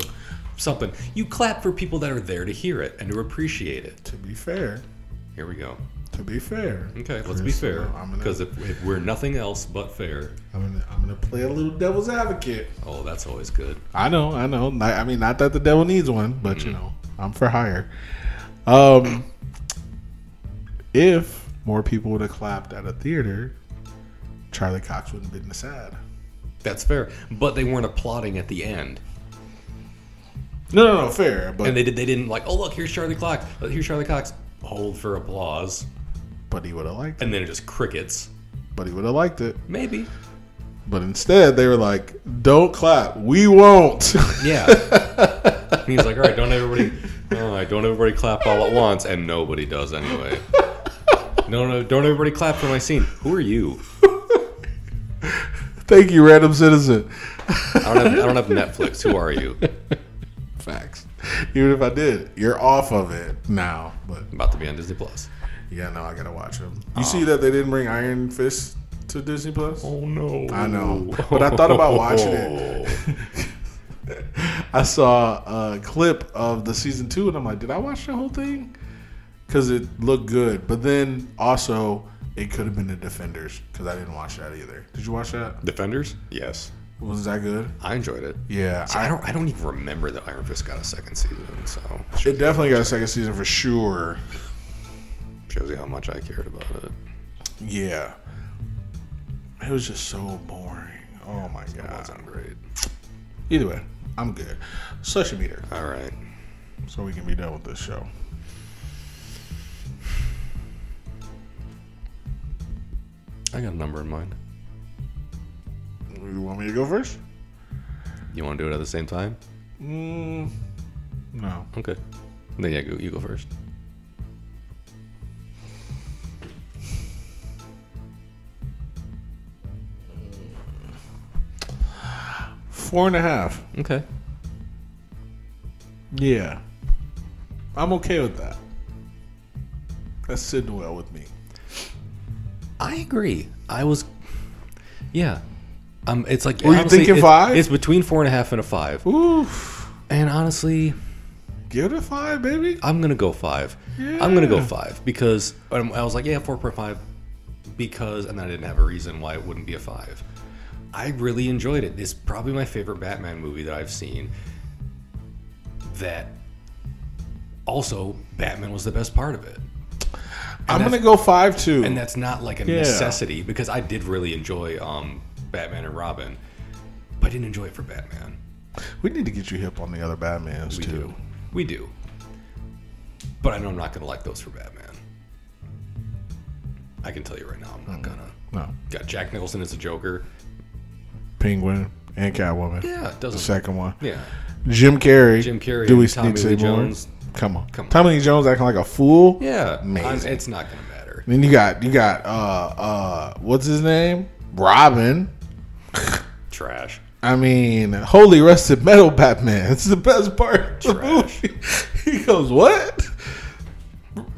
something, you clap for people that are there to hear it and to appreciate it. To be fair, Here we go. to be fair. Okay, let's be fair. Because if, if we're nothing else but fair, I'm gonna, I'm gonna play a little devil's advocate. oh, that's always good. I know, I know. Not- I mean, not that the devil needs one, but Mm-hmm. you know, I'm for hire. Um, if more people would have clapped at a theater, Charlie Cox wouldn't have been sad. That's fair, but they weren't applauding at the end, No, no, no, fair. But and they did. They didn't like, oh look, here's Charlie Cox. Oh, here's Charlie Cox. Hold for applause, but he would have liked it. and then it just crickets. But he would have liked it. Maybe. But instead, they were like, "Don't clap. We won't." Yeah. And He's like, all right, don't everybody, all right, don't everybody clap all at once, and nobody does anyway. No, no, don't everybody clap for my scene. Who are you? Thank you, random citizen. I don't have, I don't have Netflix. Who are you? Facts. Even if I did, you're off of it now. But About to be on Disney Plus. yeah, no, I gotta watch them. You oh. see that they didn't bring Iron Fist to Disney Plus? Oh no! I know, but I thought about watching it. I saw a clip of the season two, and I'm like, did I watch the whole thing? Because it looked good, but then also it could have been the Defenders because I didn't watch that either. Did you watch that? Defenders? Yes, Was that good? I enjoyed it. Yeah, See, I don't. I don't even remember that Iron Fist got a second season. So It definitely got a second season for sure. shows you how much I cared about it. Yeah, it was just so boring. Oh my god. wasn't great. Either way, I'm good. Social meter, All right. so we can be done with this show. I got a number in mind. You want me to go first? You want to do it at the same time? Mm, no. Okay. Then yeah, go, you go first. Four and a half. Okay. Yeah. I'm okay with that. That's sitting well with me. I agree. I was, yeah. Um, it's like Were you thinking it's- five? It's between four and a half and a five. Oof. And honestly, Give it a five, baby. I'm gonna go five. Yeah. I'm gonna go five because um, I was like, yeah, four point five, because, and I didn't have a reason why it wouldn't be a five. I really enjoyed it. It's probably my favorite Batman movie that I've seen. That also, Batman was the best part of it. I'm gonna go five too. and that's not like a Yeah. necessity because I did really enjoy um, Batman and Robin, but I didn't enjoy it for Batman. we need to get you hip on the other Batmans We too. do, we do, but I know I'm not gonna like those for Batman. I can tell you right now, I'm not gonna. No, Got Jack Nicholson as a Joker. Penguin and Catwoman. Yeah, it The doesn't. second one. Yeah, Jim Carrey. Jim Carrey Do we Tommy need to say Lee more? Jones. Come on. Come on. Tommy Lee Jones acting like a fool. yeah. Amazing. it's not gonna matter. Then you got you got uh uh what's his name? Robin. Trash. I mean, holy rusted metal Batman. It's the best part Trash. He goes, What?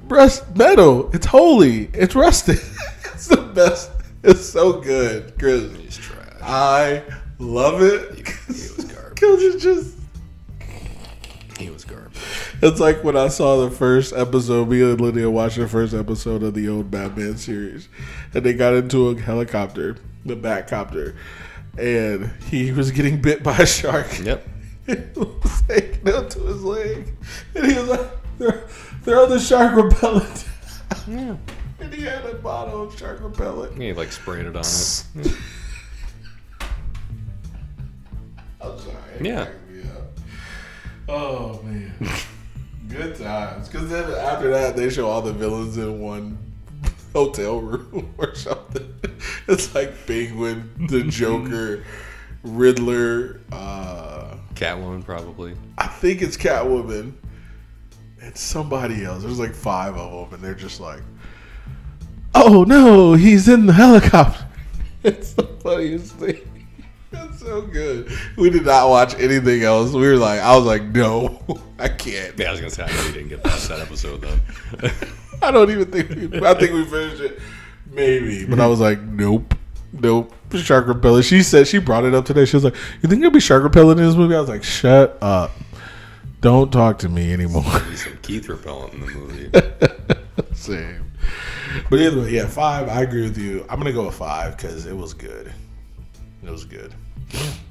Rust metal. It's holy. It's rusted. it's the best. It's so good, Chris. He's trash. I love it. He was garbage. Because it's just He was garbage. it's like when I saw the first episode, me and Lydia watched the first episode of the old Batman series, and they got into a helicopter, the Batcopter, and he was getting bit by a shark. Yep. It was taken out to his leg, and he was like, "Throw, the shark repellent." Yeah. and he had a bottle of shark repellent. He like sprayed it on it. I'm sorry. Yeah. cracked me up. Oh man, good times. Because then after that, they show all the villains in one hotel room or something. It's like Penguin, the Joker, Riddler. Uh, Catwoman probably. I think it's Catwoman and somebody else. There's like five of them, and they're just like, "Oh no, he's in the helicopter." It's the funniest thing. That's so good. We did not watch anything else. We were like, I was like, no, I can't. Yeah, I was gonna say I know you didn't get past that episode then. I don't even think. We, I think we finished it, maybe. But I was like, nope, nope. Shark repellent. She said she brought it up today. She was like, "You think there'll be shark repellent in this movie?" I was like, "Shut up! Don't talk to me anymore." Some Keith repellent in the movie. Same. But either way, yeah, five. I agree with you. I'm gonna go with five because it was good. It was good.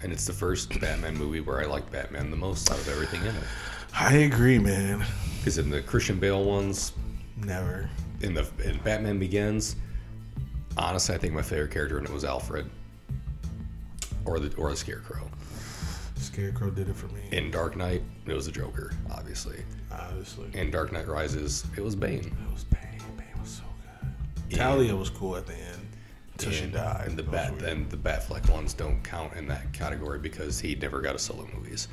And it's the first Batman movie where I like Batman the most out of everything in it. I agree, man. Because in the Christian Bale ones, Never. in the in Batman Begins, honestly, I think my favorite character in it was Alfred. or the or the Scarecrow. Scarecrow did it for me. In Dark Knight, it was the Joker, obviously. Obviously, In Dark Knight Rises, it was Bane. it was Bane. Bane was so good. Talia was cool at the end until she died. And the bat and the Batfleck ones don't count in that category because he never got a solo movies.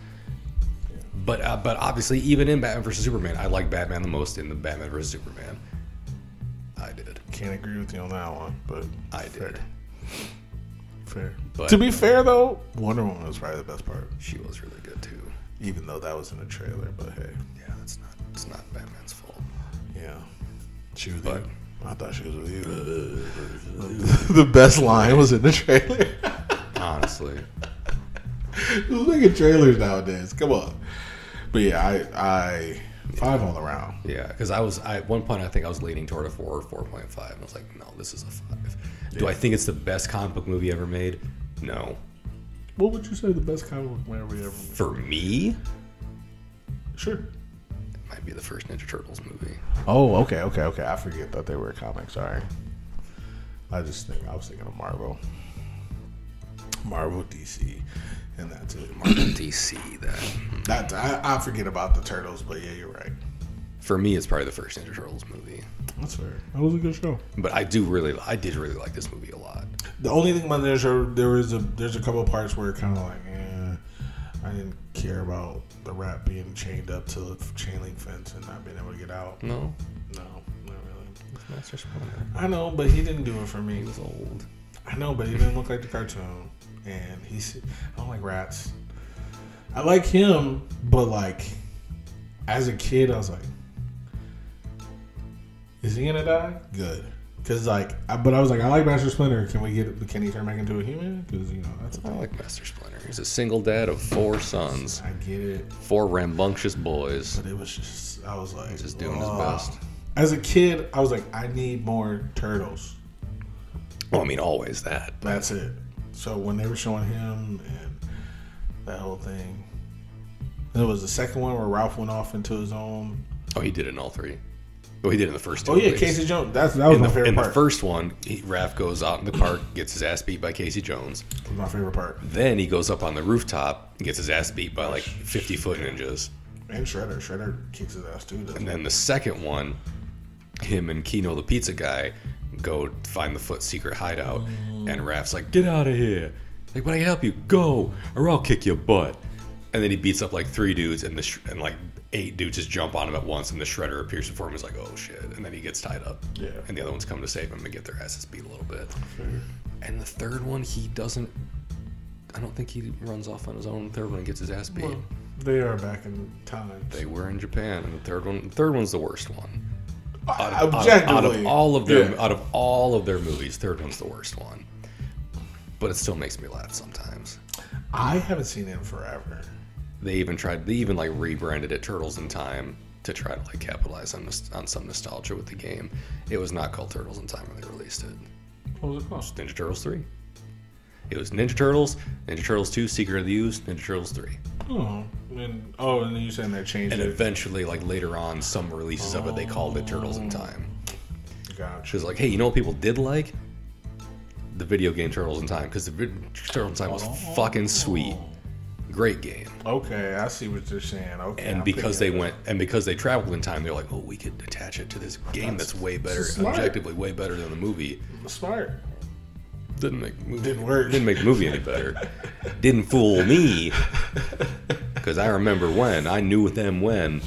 But uh, but obviously, even in Batman vs Superman, I like Batman the most in the Batman vs Superman. I did. Can't agree with you on that one, but I fair. did. Fair. But- to be fair, though, Wonder Woman was probably the best part, She was really good too. even though that was in a trailer. But hey, Yeah, it's not it's not Batman's fault. yeah, she was. But- you. I thought she was with you. the best line was in the trailer. Honestly, Who's making trailers nowadays? Come on. But yeah, I, I five all around. yeah, because I was I, at one point I think I was leaning toward a four or four point five. and I was like, no, this is a five. Do I think it's the best comic book movie ever made? No. What would you say the best comic book movie ever? made? For me, Sure. it might be the first Ninja Turtles movie. Oh, okay, okay, okay. I forget that they were comics. Sorry. I just think I was thinking of Marvel, Marvel, DC, and that's it. Marvel DC. That That I, I forget about the turtles, but yeah, you're right. for me, it's probably the first Ninja Turtles movie. That's fair. That was a good show. But I do really, I did really like this movie a lot. The only thing about the show, there was a there's a couple of parts where it kind of like, eh, I didn't care about the rat being chained up to the chain link fence and not being able to get out. No, No, not really. Master Splinter. I know, but he didn't do it for me. He was old. I know, but he didn't look like the cartoon, and he's. I don't like rats. I like him, but like, as a kid, I was like, "Is he gonna die?" Good, because like, I, but I was like, I like Master Splinter. Can we get? Can he turn back into a human? Because you know that's. A I like Master Splinter. He's a single dad of four sons, I get it, four rambunctious boys. but it was just. I was like, He's Just doing his best. As a kid, I was like, I need more turtles. Well, I mean, always that. That's it. So when they were showing him and that whole thing, there was the second one where Raph went off into his own. Oh, he did it in all three. Oh, he did it in the first two. Oh yeah, movies. Casey Jones. That's that was In my the, favorite part. in the first one, he, Raph goes out in the park, gets his ass beat by Casey Jones. That was my favorite part. Then he goes up on the rooftop and gets his ass beat by like 50 foot ninjas. And Shredder. Shredder kicks his ass too. And he? then the second one, him and Keno the pizza guy go find the foot secret hideout, mm. and Raph's like, "Get out of here!" Like, but I can help you. Go, or I'll kick your butt. And then he beats up like three dudes, and the sh- and like eight dudes just jump on him at once, and the shredder appears before him. He's like, "Oh shit!" And then he gets tied up. Yeah. And the other ones come to save him and get their asses beat a little bit. And the third one, he doesn't. I don't think he runs off on his own. The third one gets his ass beat. Well, they are back in time. They were in Japan, and the third one, the third one's the worst one. Out of, out of- Objectively, out of all of their yeah. out of all of their movies, third one's the worst one. But it still makes me laugh sometimes. I haven't seen it in forever. They even tried. They even like rebranded it Turtles in Time to try to like capitalize on on some nostalgia with the game. It was not called Turtles in Time when they released it. What was it called? Ninja Turtles three. It was Ninja Turtles, Ninja Turtles two, Secret of the Ooze, Ninja Turtles three, Oh, and oh, and then you saying they changed and it? eventually, like later on, some releases of it they called it Turtles in oh. Time. Gotcha. She was like, hey, you know what people did like? The video game Turtles in Time, because the vid- Turtles in Time was oh. fucking sweet. Great game. Okay, I see what you're saying. Okay, And I'm because they picking it went and because they traveled in time, they're like, oh, we could attach it to this game that's way better, smart. objectively way better than the movie. up. smart. Didn't make the movie, Didn't work. Didn't make the movie any better. Didn't fool me. Because I remember when I knew with them when.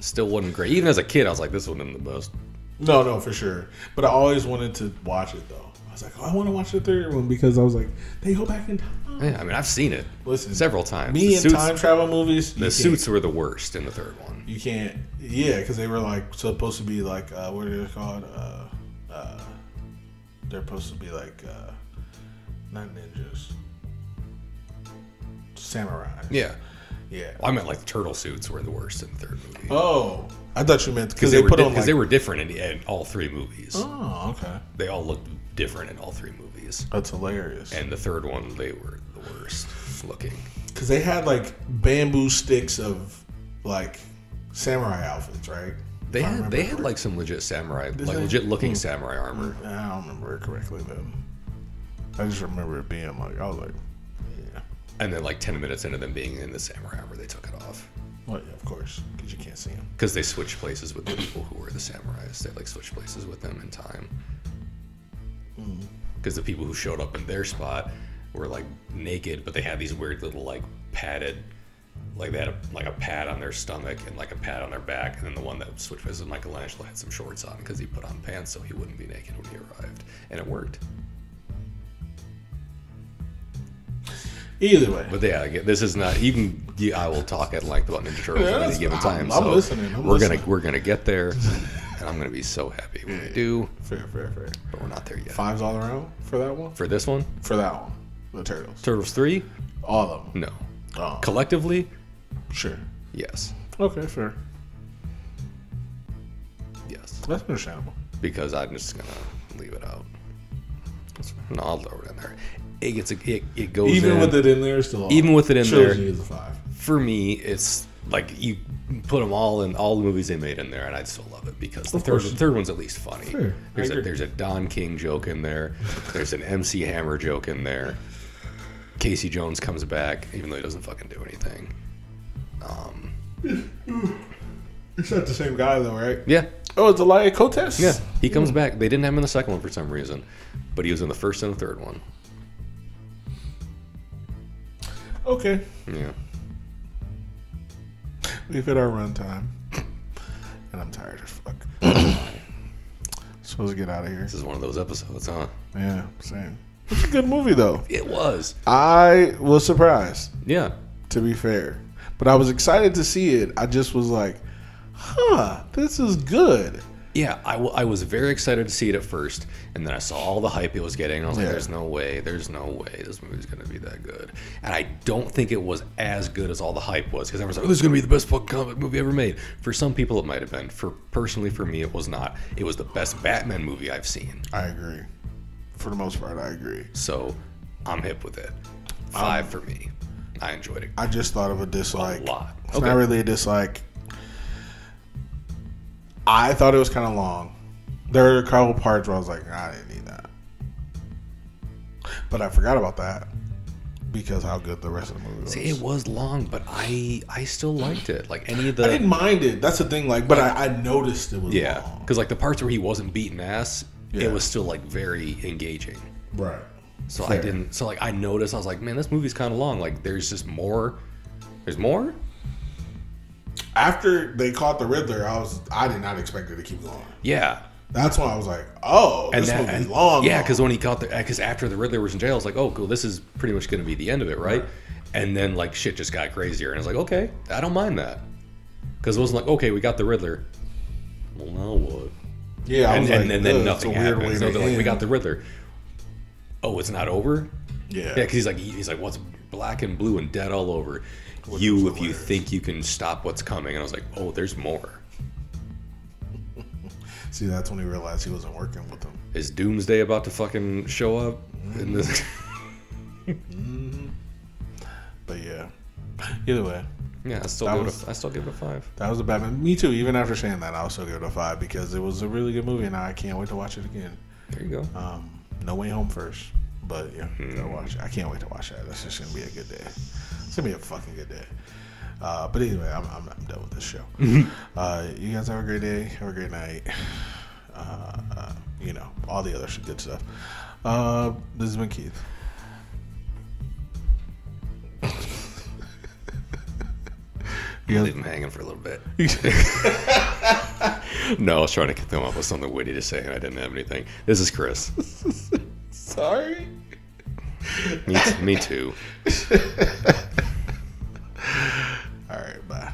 Still wasn't great. Even as a kid, I was like, this wasn't the best. No, no, for sure. But I always wanted to watch it though. I was like, oh, I want to watch the third one because I was like, they go back in time. Yeah, I mean, I've seen it Listen, several times. Me The and suits- time travel movies. The suits were the worst in the third one. You can't. Yeah, because they were like supposed to be like uh, what are they called? Uh, uh, they're supposed to be like uh, not ninjas, samurai. Yeah. Yeah. Well, I meant like the turtle suits were the worst in the third movie. Oh, I thought you meant Because because they, they, were put di- on 'cause like. they were different in, in all three movies. oh, okay. They all looked different in all three movies. That's hilarious. And the third one, they were the worst looking. Because they had like bamboo sticks of like samurai outfits, right? They had they had like some legit samurai, like they? legit looking hmm. samurai armor. I don't remember it correctly then. I just remember it being like I was like, yeah, and then like ten minutes into them being in the samurai armor, they took it off Well, yeah, of course, because you can't see him. because they switched places with the people who were the samurais. They like switched places with them in time. Mm-hmm. Because the people who showed up in their spot were like naked, but they had these weird little like padded, like they had a, like a pad on their stomach and like a pad on their back, and then the one that switched places with Michelangelo had some shorts on because he put on pants so he wouldn't be naked when he arrived, and it worked. Either way, But yeah, this is not even. Yeah, I will talk at length about Ninja Turtles Yeah, at any given I'm- time. I'm so listening, I'm we're listening. gonna we're gonna get there, and I'm gonna be so happy when we do. fair, fair, fair. But we're not there yet. Fives all around for that one. For this one, For that one, the turtles, Turtles three, all of them. no. Oh, Collectively, sure. yes, Okay, fair. yes. That's understandable. Because I'm just gonna leave it out. No, I'll throw it in there. It gets a, it, it goes Even in. with it in there, still. Even with it in there. is a five. for me, it's like you put them all in all the movies they made in there, and I'd still love it because the Of third, course. the third one's at least funny. Sure, There's a there's a Don King joke in there. There's an MC Hammer joke in there. Casey Jones comes back, even though he doesn't fucking do anything. Um, It's not the same guy though, right? yeah, Oh, it's Elias Koteas. yeah, he comes back. They didn't have him in the second one for some reason, but he was in the first and the third one. Okay, Yeah, we've hit our runtime, and I'm tired as fuck. Supposed to get out of here. this is one of those episodes, huh? Yeah, same. It's a good movie though. It was. I was surprised, Yeah, to be fair, but I was excited to see it. I just was like, "Huh, this is good." Yeah, I, w- I was very excited to see it at first, and then I saw all the hype it was getting. And I was like, "There's no way, there's no way this movie's gonna be that good." And I don't think it was as good as all the hype was, because everyone's like, "Oh, this is gonna be the best fucking comic movie ever made." For some people, it might have been. For personally, for me, it was not. It was the best Batman movie I've seen. I agree. For the most part, I agree. So, I'm hip with it. Um, Five for me. I enjoyed it I just thought of a dislike. a lot. It's not really a dislike. I thought it was kind of long. There were a couple parts where I was like, I didn't need that. But I forgot about that because how good the rest of the movie was. See, it was long, but I I still liked it. Like any of the I didn't mind it. That's the thing. Like, but I, I noticed it was Yeah, because like the parts where he wasn't beating ass, Yeah. it was still like very engaging. Right. So I didn't. So like I noticed, I was like, man, this movie's kind of long. Like there's just more. There's more. After they caught the Riddler, I was I did not expect it to keep going. Yeah. That's why I was like, oh, this that- movie's long. Yeah, because when he caught the, because after the Riddler was in jail, I was like, oh, cool, this is pretty much going to be the end of it, right? And then like shit just got crazier, and I was like, okay, I don't mind that, because it wasn't like, okay, we got the Riddler. Well, now what? Yeah, And, and, like, and then nothing weird. So they're like, we got the Riddler. Oh, it's not over. yeah. Yeah, because he's like he's like what's black and blue and dead all over. Which you, if you think you can stop what's coming, and I was like, oh, there's more. See, that's when he realized he wasn't working with them. Is Doomsday about to fucking show up? In this? Mm-hmm. Mm-hmm. But yeah, either way, yeah, I still That give was- it. A, I still give it a five. that was a Batman. Me too. Even after saying that, I'll still give it a five because it was a really good movie, and I can't wait to watch it again. There you go. Um, no Way Home first, but yeah, gotta watch it. I can't wait to watch that. That's just gonna be a good day. It's gonna be a fucking good day. Uh, but anyway, I'm, I'm, I'm done with this show. uh, you guys have a great day. Have a great night. Uh, uh, you know, all the other good stuff. Uh, this has been Keith. Yeah. Leave them hanging for a little bit. no, I was trying to come up with something witty to say, and I didn't have anything. This is Chris. Sorry. Me, t- me too. All right, bye.